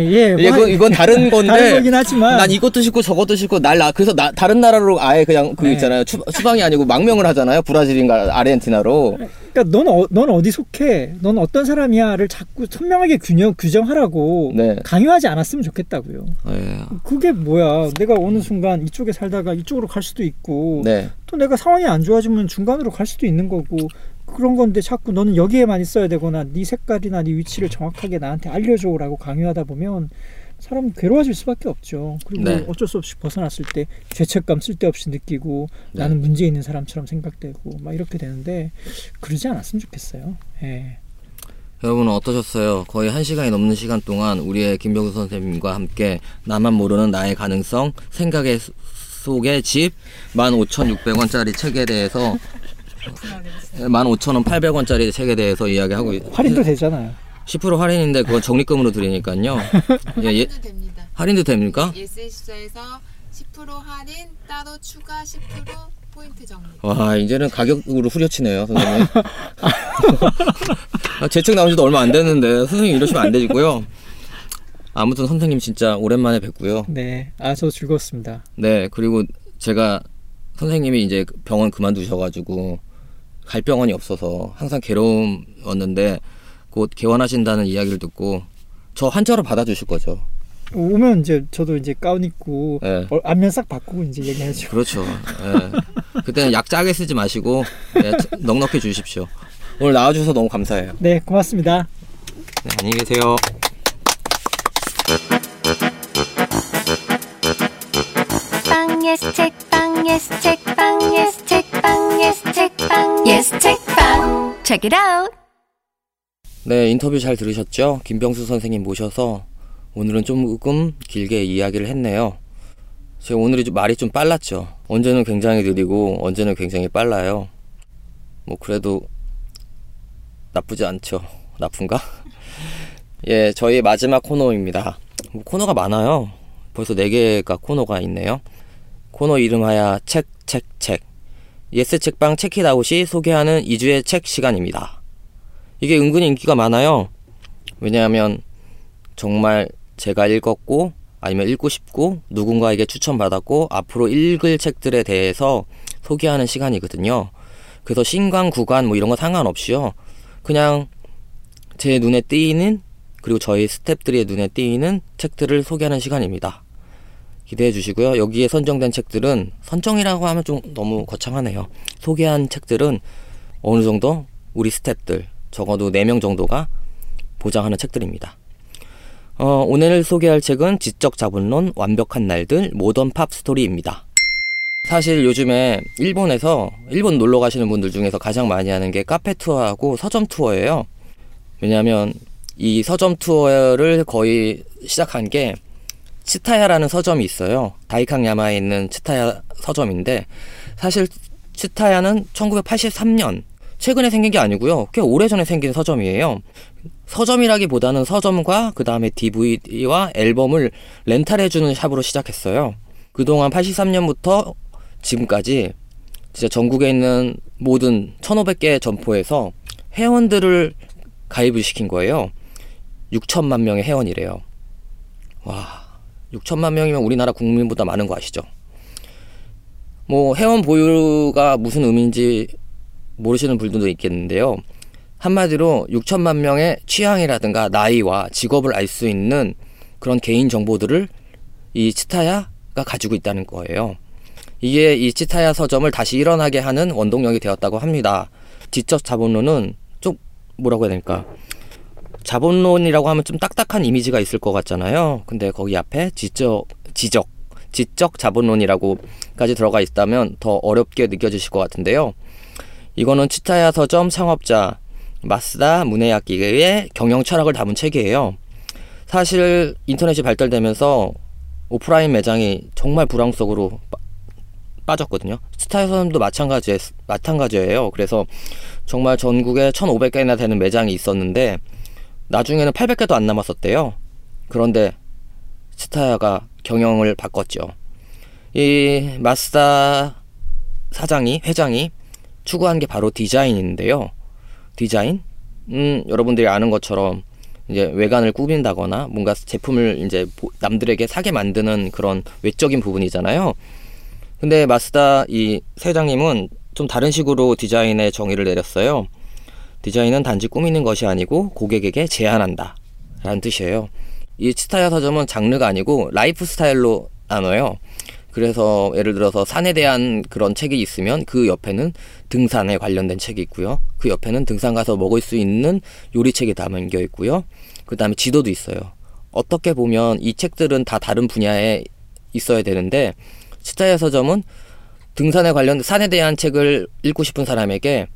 예. 예, 뭐, 이건, 이건 다른 건데 다른 거긴 하지만 난 이것도 싫고 저것도 싫고 날 나, 그래서 나, 다른 나라로 아예 그냥 그 네. 있잖아요. 추, 추방이 아니고 망명을 하잖아요. 브라질인가 아르헨티나로. 그러니까 넌, 어, 넌 어디 속해? 넌 어떤 사람이야를 자꾸 선명하게 균형, 규정하라고 네. 강요하지 않았으면 좋겠다고요. 예. 그게 뭐야? 내가 어느 순간 이쪽에 살다가 이쪽으로 갈 수도 있고 네. 또 내가 상황이 안 좋아지면 중간으로 갈 수도 있는 거고 그런 건데 자꾸 너는 여기에만 있어야 되거나 네 색깔이나 네 위치를 정확하게 나한테 알려줘라고 강요하다 보면 사람 괴로워질 수밖에 없죠. 그리고 네. 어쩔 수 없이 벗어났을 때 죄책감 쓸데없이 느끼고 네. 나는 문제 있는 사람처럼 생각되고 막 이렇게 되는데 그러지 않았으면 좋겠어요. 예. 여러분은 어떠셨어요? 거의 한 시간이 넘는 시간 동안 우리의 김병수 선생님과 함께 나만 모르는 나의 가능성, 생각의 소- 속의 집, 15,600원짜리 책에 대해서 15,000원 800원짜리 책에 대해서 이야기하고 있- 할인도 되잖아요. 10% 할인인데 그건 적립금으로 드리니까요. 예, 예, 할인도 됩니다. 할인도 됩니까? 예스24에서 10% 할인 따로 추가 10% 포인트 적립. 와 이제는 가격으로 후려치네요 선생님 아, 제책 나온 지도 얼마 안 됐는데 선생님 이러시면 안 되고요 아무튼 선생님 진짜 오랜만에 뵙고요 네. 아, 저도 즐거웠습니다. 네 그리고 제가 선생님이 이제 병원 그만두셔가지고 갈 병원이 없어서 항상 괴로움이었는데 곧 개원하신다는 이야기를 듣고 저 한자로 받아주실 거죠 오면 이제 저도 이제 가운 입고 네. 어, 안면 싹 바꾸고 이제 얘기하죠. 그렇죠. 예. 그때는 약 짜게 쓰지 마시고 예, 넉넉히 주십시오. 오늘 나와주셔서 너무 감사해요. 네, 고맙습니다. 네, 안녕히 계세요. 빵 예스 책빵 예스 책빵 예스 책빵 예스 책빵 예스 책빵 Check it out. 네, 인터뷰 잘 들으셨죠? 김병수 선생님 모셔서 오늘은 조금 길게 이야기를 했네요. 제가 오늘이 좀 말이 좀 빨랐죠. 언제는 굉장히 느리고 언제는 굉장히 빨라요. 뭐 그래도 나쁘지 않죠. 나쁜가? 예, 저희 마지막 코너입니다. 뭐 코너가 많아요. 벌써 4개가 코너가 있네요. 코너 이름하여 책, 책, 책. 예스 책방 Check it out이 소개하는 이 주의 책 시간입니다. 이게 은근히 인기가 많아요. 왜냐하면 정말 제가 읽었고 아니면 읽고 싶고 누군가에게 추천받았고 앞으로 읽을 책들에 대해서 소개하는 시간이거든요. 그래서 신간, 구간 뭐 이런 거 상관없이요. 그냥 제 눈에 띄는 그리고 저희 스탭들의 눈에 띄는 책들을 소개하는 시간입니다. 기대해 주시고요. 여기에 선정된 책들은 선정이라고 하면 좀 너무 거창하네요. 소개한 책들은 어느 정도 우리 스탭들 적어도 4명 정도가 보장하는 책들입니다. 어, 오늘 소개할 책은 지적 자본론 완벽한 날들 모던 팝 스토리입니다. 사실 요즘에 일본에서 일본 놀러 가시는 분들 중에서 가장 많이 하는 게 카페 투어하고 서점 투어예요. 왜냐하면 이 서점 투어를 거의 시작한 게 츠타야라는 서점이 있어요. 다이칸야마에 있는 츠타야 서점인데 사실 치타야는 1983년 최근에 생긴 게 아니고요. 꽤 오래전에 생긴 서점이에요. 서점이라기보다는 서점과 그 다음에 DVD와 앨범을 렌탈해주는 샵으로 시작했어요. 그동안 83년부터 지금까지 진짜 전국에 있는 모든 1500개 점포에서 회원들을 가입을 시킨 거예요. 6천만 명의 회원이래요. 와, 6천만 명이면 우리나라 국민보다 많은 거 아시죠? 뭐 회원 보유가 무슨 의미인지 모르시는 분들도 있겠는데요. 한마디로 6천만 명의 취향이라든가 나이와 직업을 알 수 있는 그런 개인 정보들을 이 치타야가 가지고 있다는 거예요. 이게 이 치타야 서점을 다시 일어나게 하는 원동력이 되었다고 합니다. 지적 자본론은 좀 뭐라고 해야 될까? 자본론이라고 하면 좀 딱딱한 이미지가 있을 것 같잖아요. 근데 거기 앞에 지적, 지적, 지적 자본론이라고까지 들어가 있다면 더 어렵게 느껴지실 것 같은데요. 이거는 치타야 서점 창업자 마스다 문해야기의 경영 철학을 담은 책이에요. 사실 인터넷이 발달되면서 오프라인 매장이 정말 불황 속으로 빠졌거든요. 서점도 마찬가지 마찬가지예요. 그래서 정말 전국에 1,500개나 되는 매장이 있었는데 나중에는 800개도 안 남았었대요. 그런데 치타야가 경영을 바꿨죠. 이 마스다 사장이 회장이 추구한 게 바로 디자인인데요. 디자인? 음, 여러분들이 아는 것처럼 이제 외관을 꾸민다거나 뭔가 제품을 이제 남들에게 사게 만드는 그런 외적인 부분이잖아요. 근데 마스다 이 회장님은 좀 다른 식으로 디자인의 정의를 내렸어요. 디자인은 단지 꾸미는 것이 아니고 고객에게 제안한다. 라는 뜻이에요. 이 츠타야 서점은 장르가 아니고 라이프 스타일로 나눠요. 그래서 예를 들어서 산에 대한 그런 책이 있으면 그 옆에는 등산에 관련된 책이 있고요. 그 옆에는 등산 가서 먹을 수 있는 요리책이 담겨 있고요. 그 다음에 지도도 있어요. 어떻게 보면 이 책들은 다 다른 분야에 있어야 되는데 치타야 서점은 등산에 관련 산에 대한 책을 읽고 싶은 사람에게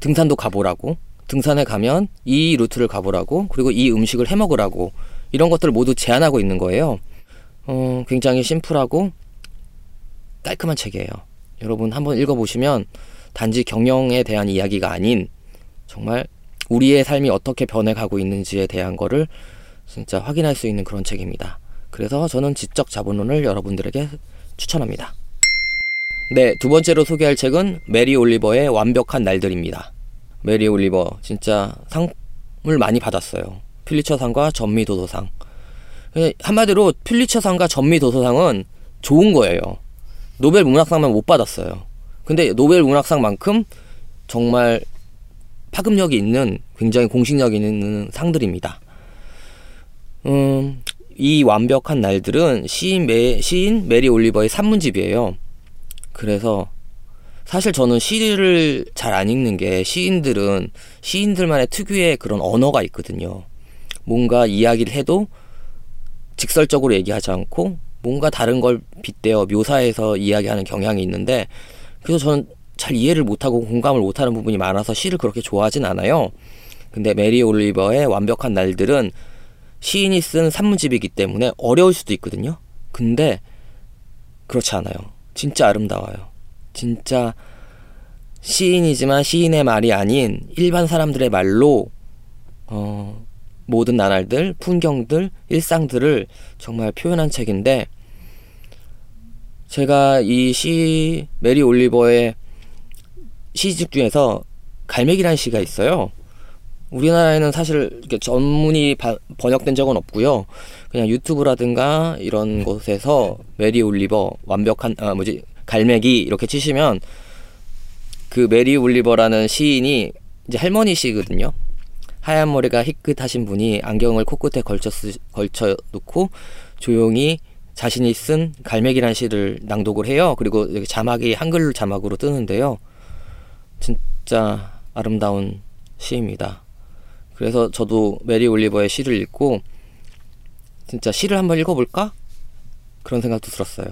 등산도 가보라고 등산에 가면 이 루트를 가보라고 그리고 이 음식을 해 먹으라고 이런 것들을 모두 제안하고 있는 거예요. 어, 굉장히 심플하고 깔끔한 책이에요. 여러분 한번 읽어보시면 단지 경영에 대한 이야기가 아닌 정말 우리의 삶이 어떻게 변해가고 있는지에 대한 거를 진짜 확인할 수 있는 그런 책입니다. 그래서 저는 지적 자본론을 여러분들에게 추천합니다. 네, 두 번째로 소개할 책은 메리 올리버의 완벽한 날들입니다. 메리 올리버 진짜 상을 많이 받았어요. 퓰리처상과 전미도서상. 한마디로 퓰리처상과 전미도서상은 좋은 거예요. 노벨 문학상만 못 받았어요. 근데 노벨 문학상만큼 정말 파급력이 있는 굉장히 공식력 있는 상들입니다. 음, 이 완벽한 날들은 시인, 메, 시인 메리 올리버의 산문집이에요. 그래서 사실 저는 시를 잘 안 읽는 게 시인들은 시인들만의 특유의 그런 언어가 있거든요. 뭔가 이야기를 해도 직설적으로 얘기하지 않고 뭔가 다른 걸 빗대어 묘사해서 이야기하는 경향이 있는데 그래서 저는 잘 이해를 못하고 공감을 못하는 부분이 많아서 시를 그렇게 좋아하진 않아요. 근데 메리 올리버의 완벽한 날들은 시인이 쓴 산문집이기 때문에 어려울 수도 있거든요. 근데 그렇지 않아요. 진짜 아름다워요. 진짜 시인이지만 시인의 말이 아닌 일반 사람들의 말로 어, 모든 나날들, 풍경들, 일상들을 정말 표현한 책인데 제가 이 시 메리 올리버의 시집 중에서 갈매기라는 시가 있어요. 우리나라에는 사실 이렇게 전문이 바, 번역된 적은 없고요. 그냥 유튜브라든가 이런 곳에서 메리 올리버 완벽한 아 뭐지 갈매기 이렇게 치시면 그 메리 올리버라는 시인이 이제 할머니시거든요. 하얀 머리가 희끗하신 분이 안경을 코끝에 걸쳐 쓰, 걸쳐 놓고 조용히 자신이 쓴 갈매기란 시를 낭독을 해요. 그리고 여기 자막이 한글 자막으로 뜨는데요. 진짜 아름다운 시입니다. 그래서 저도 메리 올리버의 시를 읽고 진짜 시를 한번 읽어볼까? 그런 생각도 들었어요.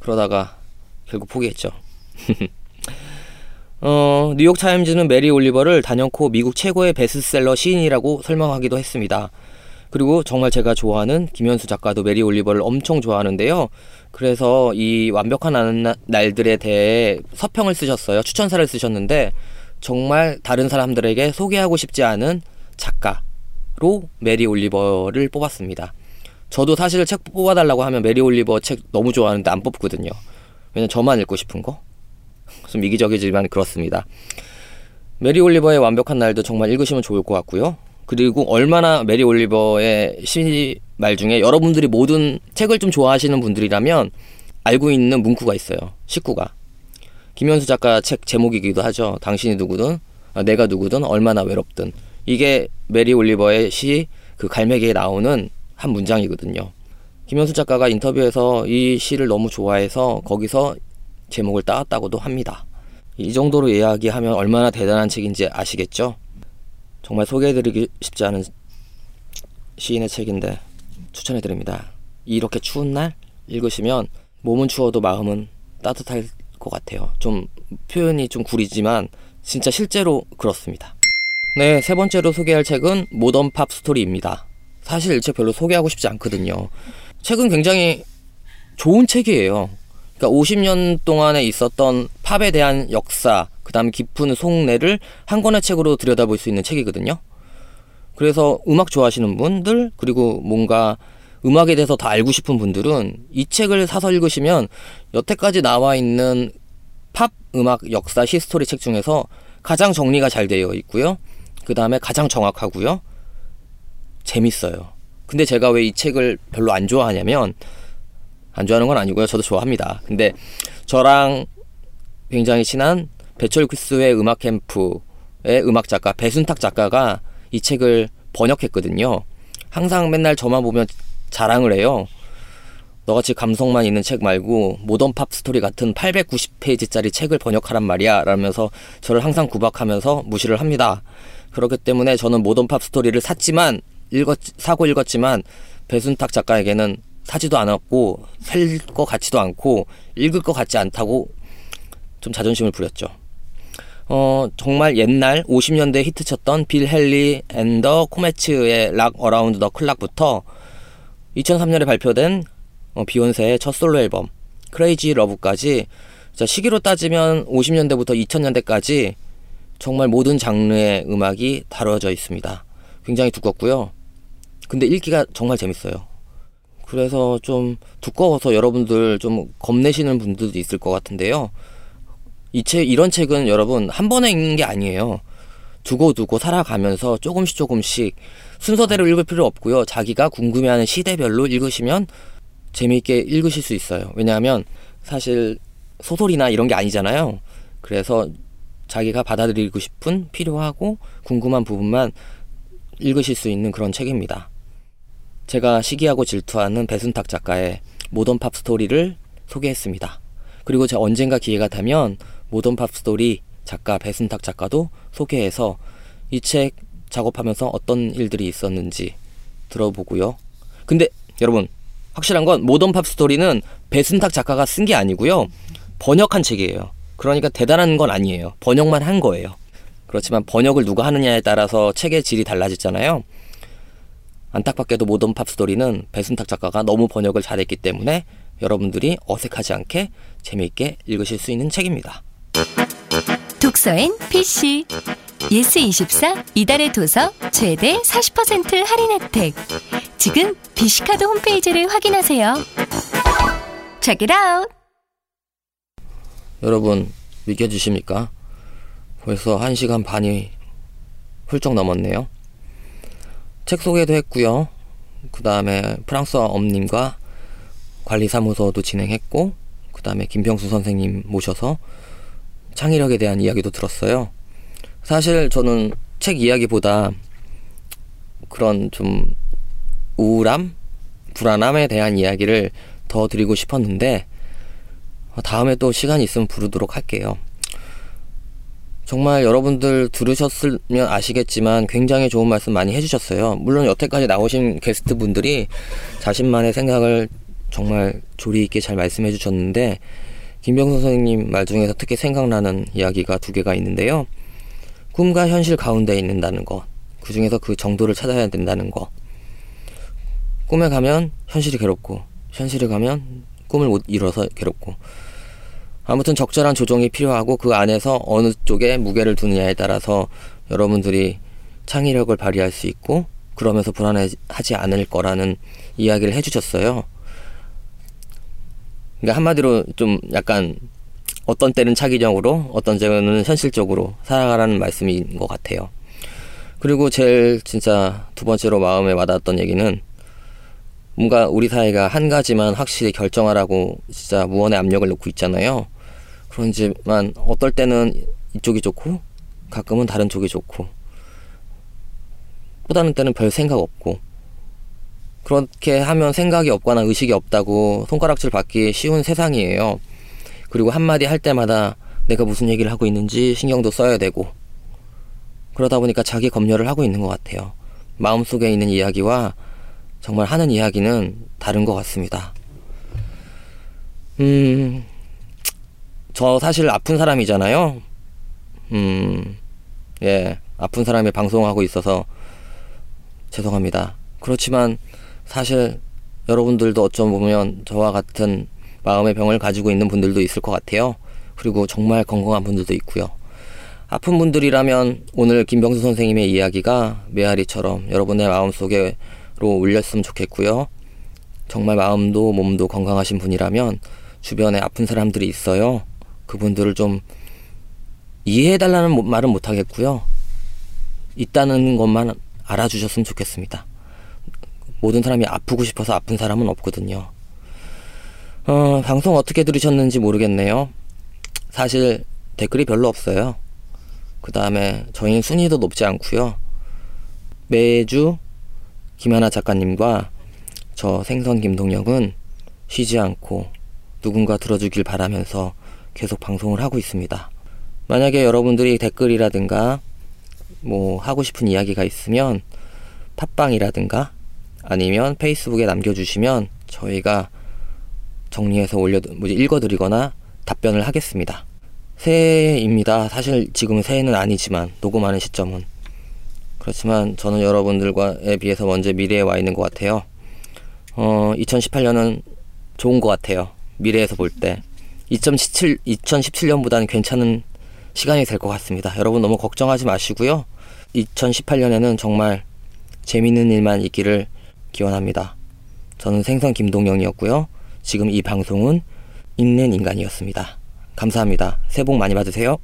그러다가 결국 포기했죠. 어, 뉴욕 타임즈는 메리 올리버를 단연코 미국 최고의 베스트셀러 시인이라고 설명하기도 했습니다. 그리고 정말 제가 좋아하는 김연수 작가도 메리 올리버를 엄청 좋아하는데요. 그래서 이 완벽한 날들에 대해 서평을 쓰셨어요. 추천사를 쓰셨는데 정말 다른 사람들에게 소개하고 싶지 않은 작가로 메리 올리버를 뽑았습니다. 저도 사실 책 뽑아달라고 하면 메리 올리버 책 너무 좋아하는데 안 뽑거든요. 왜냐면 저만 읽고 싶은 거. 좀 이기적이지만 그렇습니다. 메리 올리버의 완벽한 날도 정말 읽으시면 좋을 것 같고요. 그리고 얼마나 메리 올리버의 시 말 중에 여러분들이 모든 책을 좀 좋아하시는 분들이라면 알고 있는 문구가 있어요. 시구가. 김연수 작가 책 제목이기도 하죠. 당신이 누구든, 아, 내가 누구든, 얼마나 외롭든. 이게 메리 올리버의 시 그 갈매기에 나오는 한 문장이거든요. 김연수 작가가 인터뷰에서 이 시를 너무 좋아해서 거기서 제목을 따왔다고도 합니다. 이 정도로 이야기하면 얼마나 대단한 책인지 아시겠죠? 정말 소개해드리기 쉽지 않은 시인의 책인데 추천해드립니다. 이렇게 추운 날 읽으시면 몸은 추워도 마음은 따뜻할 것 같아요. 좀 표현이 좀 구리지만 진짜 실제로 그렇습니다. 네, 세 번째로 소개할 책은 모던 팝 스토리입니다. 사실 이 책 별로 소개하고 싶지 않거든요. 책은 굉장히 좋은 책이에요. 그러니까 50년 동안에 있었던 팝에 대한 역사, 그 다음에 깊은 속내를 한 권의 책으로 들여다볼 수 있는 책이거든요. 그래서 음악 좋아하시는 분들, 그리고 뭔가 음악에 대해서 더 알고 싶은 분들은 이 책을 사서 읽으시면 여태까지 나와 있는 팝 음악 역사 history 책 중에서 가장 정리가 잘 되어 있고요. 그 다음에 가장 정확하고요. 재밌어요. 근데 제가 왜 이 책을 별로 안 좋아하냐면 안 좋아하는 건 아니고요. 저도 좋아합니다. 근데 저랑 굉장히 친한 배철 퀴스의 음악 캠프의 음악 작가 배순탁 작가가 이 책을 번역했거든요. 항상 맨날 저만 보면 자랑을 해요. 너같이 감성만 있는 책 말고 모던 팝 스토리 같은 890페이지짜리 책을 번역하란 말이야 라면서 저를 항상 구박하면서 무시를 합니다. 그렇기 때문에 저는 모던 팝 스토리를 샀지만 읽었 사고 읽었지만 배순탁 작가에게는 사지도 않았고 살 것 같지도 않고 읽을 것 같지 않다고 좀 자존심을 부렸죠. 어, 정말 옛날 50년대 히트쳤던 Bill Haley and the Comets의 Rock Around the Clock부터 2003년에 발표된 어, 비욘세의 첫 솔로 앨범 Crazy Love까지 자, 시기로 따지면 50년대부터 2000년대까지 정말 모든 장르의 음악이 다뤄져 있습니다. 굉장히 두껍고요. 근데 읽기가 정말 재밌어요. 그래서 좀 두꺼워서 여러분들 좀 겁내시는 분들도 있을 것 같은데요. 이 책, 이런 책은 여러분 한 번에 읽는 게 아니에요. 두고두고 살아가면서 조금씩 조금씩 순서대로 읽을 필요 없고요. 자기가 궁금해하는 시대별로 읽으시면 재미있게 읽으실 수 있어요. 왜냐하면 사실 소설이나 이런 게 아니잖아요. 그래서 자기가 받아들이고 싶은 필요하고 궁금한 부분만 읽으실 수 있는 그런 책입니다. 제가 시기하고 질투하는 배순탁 작가의 모던 팝 스토리를 소개했습니다. 그리고 제가 언젠가 기회가 되면 모던 팝 스토리 작가 배순탁 작가도 소개해서 이 책 작업하면서 어떤 일들이 있었는지 들어보고요. 근데 여러분 확실한 건 모던 팝 스토리는 배순탁 작가가 쓴 게 아니고요. 번역한 책이에요. 그러니까 대단한 건 아니에요. 번역만 한 거예요. 그렇지만 번역을 누가 하느냐에 따라서 책의 질이 달라지잖아요. 안타깝게도 모던 팝 스토리는 배순탁 작가가 너무 번역을 잘했기 때문에 여러분들이 어색하지 않게 재미있게 읽으실 수 있는 책입니다. 독서엔 PC 예스24 이달의 도서 최대 40% 할인 혜택 지금 비시카드 홈페이지를 확인하세요. Check it out. 여러분 믿겨주십니까? 벌써 1시간 반이 훌쩍 넘었네요. 책 소개도 했고요. 그 다음에 프랑스어 엄님과 관리사무소도 진행했고 그 다음에 김병수 선생님 모셔서 창의력에 대한 이야기도 들었어요. 사실 저는 책 이야기보다 그런 좀 우울함, 불안함에 대한 이야기를 더 드리고 싶었는데 다음에 또 시간이 있으면 부르도록 할게요. 정말 여러분들 들으셨으면 아시겠지만 굉장히 좋은 말씀 많이 해주셨어요. 물론 여태까지 나오신 게스트 분들이 자신만의 생각을 정말 조리 있게 잘 말씀해 주셨는데 김병선 선생님 말 중에서 특히 생각나는 이야기가 두 개가 있는데요. 꿈과 현실 가운데 있는다는 것. 그 중에서 그 정도를 찾아야 된다는 것. 꿈에 가면 현실이 괴롭고, 현실에 가면 꿈을 못 이뤄서 괴롭고. 아무튼 적절한 조정이 필요하고 그 안에서 어느 쪽에 무게를 두느냐에 따라서 여러분들이 창의력을 발휘할 수 있고 그러면서 불안해하지 않을 거라는 이야기를 해주셨어요. 그러니까 한마디로 좀 약간 어떤 때는 차기적으로 어떤 때는 현실적으로 살아가라는 말씀인 것 같아요. 그리고 제일 진짜 두 번째로 마음에 와닿았던 얘기는 뭔가 우리 사회가 한 가지만 확실히 결정하라고 진짜 무언의 압력을 놓고 있잖아요. 그런지만 어떨 때는 이쪽이 좋고 가끔은 다른 쪽이 좋고 또 다른 때는 별 생각 없고 그렇게 하면 생각이 없거나 의식이 없다고 손가락질 받기 쉬운 세상이에요. 그리고 한마디 할 때마다 내가 무슨 얘기를 하고 있는지 신경도 써야 되고 그러다 보니까 자기 검열을 하고 있는 것 같아요. 마음속에 있는 이야기와 정말 하는 이야기는 다른 것 같습니다. 음, 저 사실 아픈 사람이잖아요. 음, 예, 아픈 사람이 방송하고 있어서 죄송합니다. 그렇지만 사실 여러분들도 어쩜 보면 저와 같은 마음의 병을 가지고 있는 분들도 있을 것 같아요. 그리고 정말 건강한 분들도 있고요. 아픈 분들이라면 오늘 김병수 선생님의 이야기가 메아리처럼 여러분의 마음속에로 울렸으면 좋겠고요. 정말 마음도 몸도 건강하신 분이라면 주변에 아픈 사람들이 있어요. 그분들을 좀 이해해달라는 말은 못하겠고요. 있다는 것만 알아주셨으면 좋겠습니다. 모든 사람이 아프고 싶어서 아픈 사람은 없거든요. 어, 방송 어떻게 들으셨는지 모르겠네요. 사실 댓글이 별로 없어요. 그 다음에 저희 순위도 높지 않고요. 매주 김하나 작가님과 저 생선 김동혁은 쉬지 않고 누군가 들어주길 바라면서 계속 방송을 하고 있습니다. 만약에 여러분들이 댓글이라든가 뭐 하고 싶은 이야기가 있으면 팟빵이라든가 아니면 페이스북에 남겨주시면 저희가 정리해서 올려 뭐지 읽어드리거나 답변을 하겠습니다. 새해입니다. 사실 지금은 새해는 아니지만 녹음하는 시점은 그렇지만 저는 여러분들과에 비해서 먼저 미래에 와 있는 것 같아요. 어, 2018년은 좋은 것 같아요. 미래에서 볼 때. 2017, 2017년보다는 괜찮은 시간이 될 것 같습니다. 여러분 너무 걱정하지 마시고요. 2018년에는 정말 재밌는 일만 있기를 기원합니다. 저는 생선 김동영이었고요. 지금 이 방송은 읽는 인간이었습니다. 감사합니다. 새해 복 많이 받으세요.